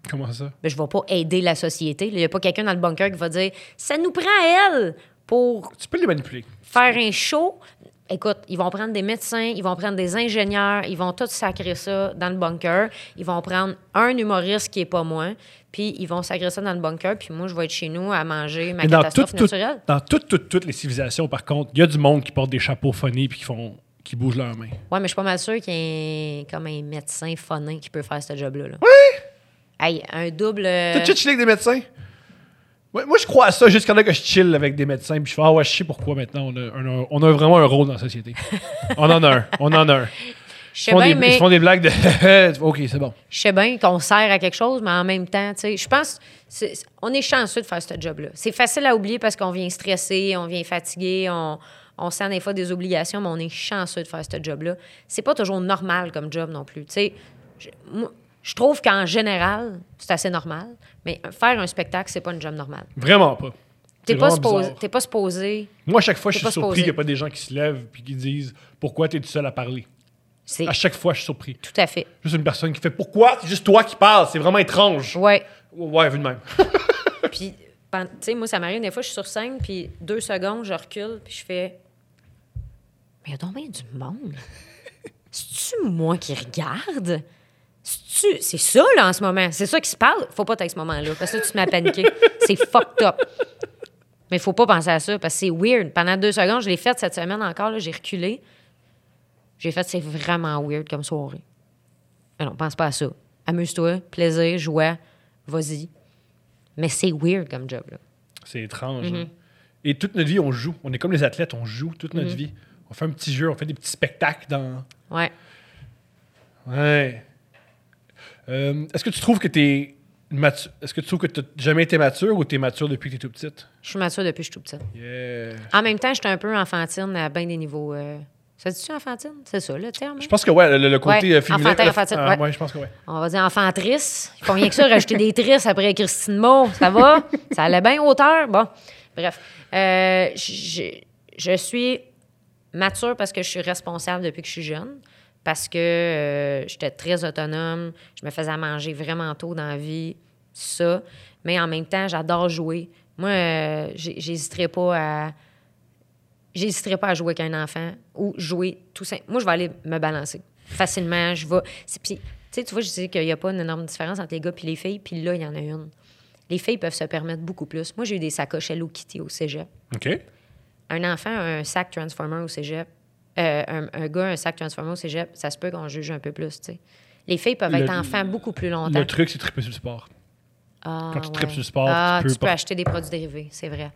A: Comment ça?
B: Ben, je ne vais pas aider la société. Il n'y a pas quelqu'un dans le bunker qui va dire Ça nous prend à elle pour
A: Tu peux les manipuler.
B: faire un show. Écoute, ils vont prendre des médecins, ils vont prendre des ingénieurs, ils vont tous sacrer ça dans le bunker. Ils vont prendre un humoriste qui est pas moi, puis ils vont sacrer ça dans le bunker, puis moi, je vais être chez nous à manger ma
A: Mais dans
B: catastrophe
A: toutes, toutes,
B: naturelle.
A: dans toutes, toutes, toutes les civilisations, par contre, il y a du monde qui porte des chapeaux phonies puis qui font qui bougent leurs mains.
B: Ouais, mais je suis pas mal sûre qu'il y a un- comme un médecin phonin qui peut faire ce job-là. là. Oui! Hey, un double. euh,
A: T'as-tu chillé avec des médecins? Ouais, moi, je crois à ça, en a que je chill avec des médecins, puis je fais, ah ouais, je sais pourquoi maintenant on a, un- on a vraiment un rôle dans la société. on en a un, on en a un.
B: Je
A: Ils
B: sais
A: font,
B: bien,
A: des,
B: mais
A: ils font des blagues de. ok, c'est bon.
B: je sais bien qu'on sert à quelque chose, mais en même temps, tu sais, je pense, c'est- on est chanceux de faire ce job-là. C'est facile à oublier parce qu'on vient stressé, on vient fatigué, on, on sent des fois des obligations, mais on est chanceux de faire ce job-là. C'est pas toujours normal comme job non plus. Tu sais, moi, je trouve qu'en général, c'est assez normal, mais faire un spectacle, c'est pas un job normal.
A: Vraiment pas.
B: T'es pas, supposé,
A: bizarre.
B: t'es pas supposé.
A: Moi, à chaque fois, je
B: T'es
A: suis surpris qu'il n'y a pas des gens qui se lèvent puis qui disent Pourquoi tu es tout seul à parler? À chaque fois, je suis surpris.
B: tout à fait.
A: Juste une personne qui fait Pourquoi? C'est juste toi qui parles. C'est vraiment étrange.
B: Ouais.
A: Ouais, vu de même.
B: Puis, tu sais, moi, ça m'arrive des fois, je suis sur scène, puis deux secondes, je recule, puis je fais. Mais il y a donc bien du monde. C'est-tu moi qui regarde? C'est ça, là, en ce moment? C'est ça qui se parle? Faut pas être ce moment-là, parce que là, tu te mets à paniquer. c'est fucked up. Mais faut pas penser à ça, parce que c'est weird. Pendant deux secondes, je l'ai fait cette semaine encore, là, j'ai reculé. J'ai fait, c'est vraiment weird comme soirée. Mais non, pense pas à ça. Amuse-toi, plaisir, joie, vas-y. Mais c'est weird comme job, là.
A: C'est étrange.
B: Mm-hmm.
A: hein. Et toute notre vie, on joue. On est comme les athlètes, on joue toute notre vie. On fait un petit jeu, on fait des petits spectacles dans.
B: Ouais.
A: Ouais. Euh, Est-ce que tu trouves que t'es mature? Est-ce que tu trouves que t'as jamais été mature ou t'es mature depuis que t'es tout petite?
B: Je suis mature depuis que je suis tout petite.
A: Yeah.
B: En même temps, j'étais un peu enfantine à bien des niveaux. euh, Ça dit-tu enfantine? C'est ça, le terme? hein?
A: Je pense que ouais, le, le côté
B: Ouais,
A: euh, féminin.
B: enfantin, enfantine,
A: ah,
B: ouais.
A: je pense que ouais.
B: On va dire enfantrice. Ils font rien que ça, rajouter des tristes après Christine Maud. Ça va? Ça allait bien hauteur? Bon. Bref. Euh, je, je suis mature parce que je suis responsable depuis que je suis jeune. Parce que euh, j'étais très autonome. Je me faisais à manger vraiment tôt dans la vie. Ça. Mais en même temps, j'adore jouer. Moi, euh, j'hésiterais pas à. J'hésiterais pas à jouer avec un enfant ou jouer tout simple. Moi, je vais aller me balancer facilement. Je vais. Puis, tu sais, tu vois, je dis qu'il n'y a pas une énorme différence entre les gars et les filles. Puis là, il y en a une. Les filles peuvent se permettre beaucoup plus. Moi, j'ai eu des sacoches Hello Kitty au cégep.
A: OK.
B: Un enfant a un sac Transformer au cégep. Euh, un, un gars un sac Transformer au cégep. Ça se peut qu'on juge un peu plus, tu sais. Les filles peuvent être enfants beaucoup plus longtemps.
A: Le truc, c'est triper sur le sport.
B: Ah,
A: quand tu
B: ouais.
A: tripes sur le sport,
B: ah,
A: tu peux
B: tu peux acheter des produits dérivés, c'est vrai.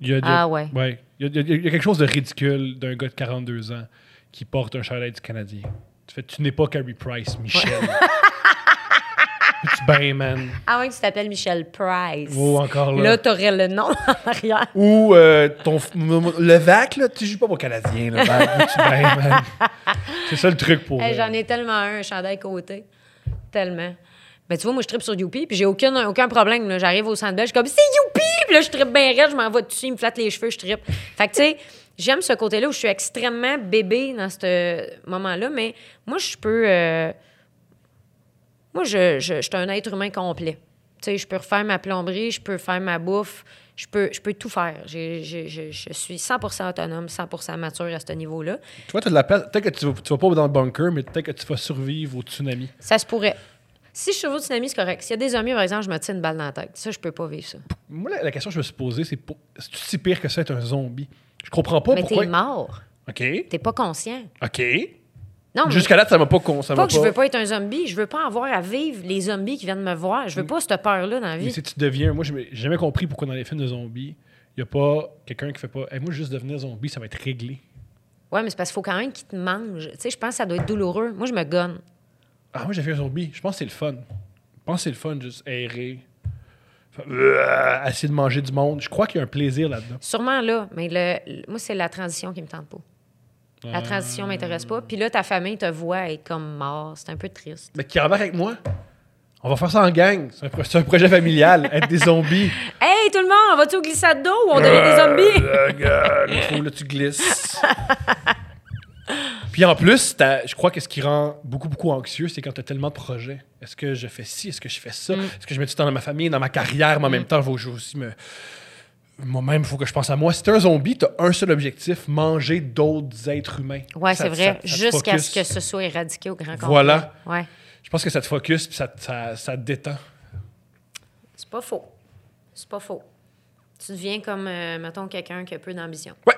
A: Il y a,
B: Ah ouais.
A: Il y, a, il y a- il y a quelque chose de ridicule d'un gars de 42 ans qui porte un chandail du Canadien. Tu fais, tu n'es pas Carey Price, Michel. ben, man.
B: Ah ouais, tu t'appelles Michel Price.
A: Oh, encore là.
B: Là, t'aurais le nom en arrière.
A: Ou euh, ton le VAC, là, tu joues pas au Canadien, le VAC. tu ben, man. C'est ça le truc pour.
B: Hey, J'en ai tellement un, un chandail côté. Tellement. Mais tu vois, moi, je tripe sur Youpi, puis j'ai aucun, aucun problème. là. J'arrive au centre je suis comme, c'est Youpi! Puis là, je tripe bien raide, je m'en vais dessus, il me flatte les cheveux, je tripe. Fait que, tu sais, j'aime ce côté-là où je suis extrêmement bébé dans ce moment-là, mais moi, je peux. euh, Moi, je, je, je suis un être humain complet. Tu sais, je peux refaire ma plomberie, je peux faire ma bouffe, je peux, je peux tout faire. J'ai- j'ai- je, je suis 100% autonome, 100% mature à ce niveau-là.
A: Toi, tu as de la place. Peut-être que tu vas, tu vas pas dans le bunker, mais peut-être que tu vas survivre au tsunami.
B: Ça se pourrait. Si je survis au tsunami, c'est correct. S'il y a des zombies, par exemple, je me tire une balle dans la tête. Ça, je peux pas vivre ça.
A: Moi, la, la question que je me suis posée, c'est pour... c'est-tu si pire que ça être un zombie? Je comprends pas
B: Mais
A: pourquoi.
B: t'es mort.
A: OK.
B: T'es pas conscient.
A: OK.
B: Non,
A: Jusqu'à là, ça m'a pas con. Ça
B: pas
A: m'a
B: que je veux pas être un zombie. Je veux pas avoir à vivre les zombies qui viennent me voir. Je veux pas cette peur-là dans la
A: Mais
B: vie.
A: si tu deviens. Moi, j'ai jamais compris pourquoi dans les films de zombies, il y a pas quelqu'un qui fait pas. Hey, moi, juste devenir zombie, ça va être réglé.
B: Ouais, mais c'est parce qu'il faut quand même qu'ils te mangent. Tu sais, je pense que ça doit être douloureux. Moi, je me gonne.
A: Ah, moi, j'ai fait un zombie. Je pense que c'est le fun. Je pense que c'est le fun, juste errer. Euh, essayer de manger du monde. Je crois qu'il y a un plaisir là-dedans.
B: Sûrement là, mais le, le- moi, c'est la transition qui me tente pas. La transition m'intéresse pas. Puis là, ta famille te voit être comme mort. C'est un peu triste.
A: Mais qui embarque avec moi? On va faire ça en gang. C'est un, pro- c'est un projet familial. être des zombies.
B: Hey, tout le monde, on va-tu au glissade d'eau ou on devient des zombies?
A: Euh, faut là, tu glisses. Puis en plus, je crois que ce qui rend beaucoup, beaucoup anxieux, c'est quand tu as tellement de projets. Est-ce que je fais ci? Est-ce que je fais ça? Est-ce que je mets du temps dans ma famille, dans ma carrière, mais en même temps, il faut que je aussi me. Moi-même, il faut que je pense à moi. Si t'es un zombie, t'as un seul objectif manger d'autres êtres humains.
B: Ouais, c'est vrai. Jusqu'à
A: focus.
B: ce que ce soit éradiqué au grand complet.
A: Voilà.
B: Ouais.
A: Je pense que ça te focus puis ça, te- ça, ça te détend.
B: C'est pas faux. C'est pas faux. Tu deviens comme, euh, mettons, quelqu'un qui a peu d'ambition.
A: Ouais.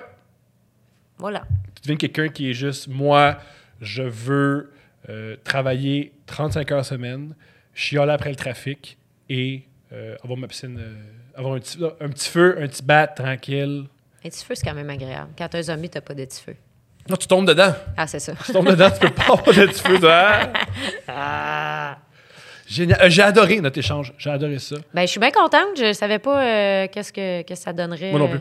B: Voilà.
A: Tu deviens quelqu'un qui est juste, moi, je veux euh, travailler 35 heures semaine, chialer après le trafic et euh, avoir ma piscine, euh, avoir un petit, un petit feu, un petit bat tranquille.
B: Un petit feu, c'est quand même agréable. Quand t'es un zombie, t'as pas de petit feu.
A: Non, tu tombes dedans.
B: Ah, c'est ça.
A: Tu tombes dedans, tu peux pas avoir de petit feu. toi.
B: Ah.
A: Génial. Euh, J'ai adoré notre échange. J'ai adoré ça.
B: Ben, je suis bien contente. Je savais pas euh, qu'est-ce que, que ça donnerait.
A: Moi non
B: euh,
A: plus.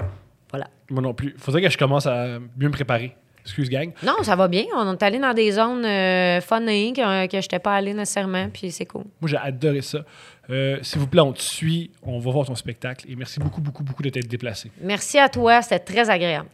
B: Voilà.
A: Moi non plus. Faudrait que je commence à mieux me préparer. Excuse, gang.
B: Non, ça va bien. On est allé dans des zones euh, funny que, que je n'étais pas allé nécessairement, puis c'est cool.
A: Moi, j'ai adoré ça. Euh, S'il vous plaît, on te suit. On va voir ton spectacle. Et merci beaucoup, beaucoup, beaucoup de t'être déplacé.
B: Merci à toi. C'était très agréable.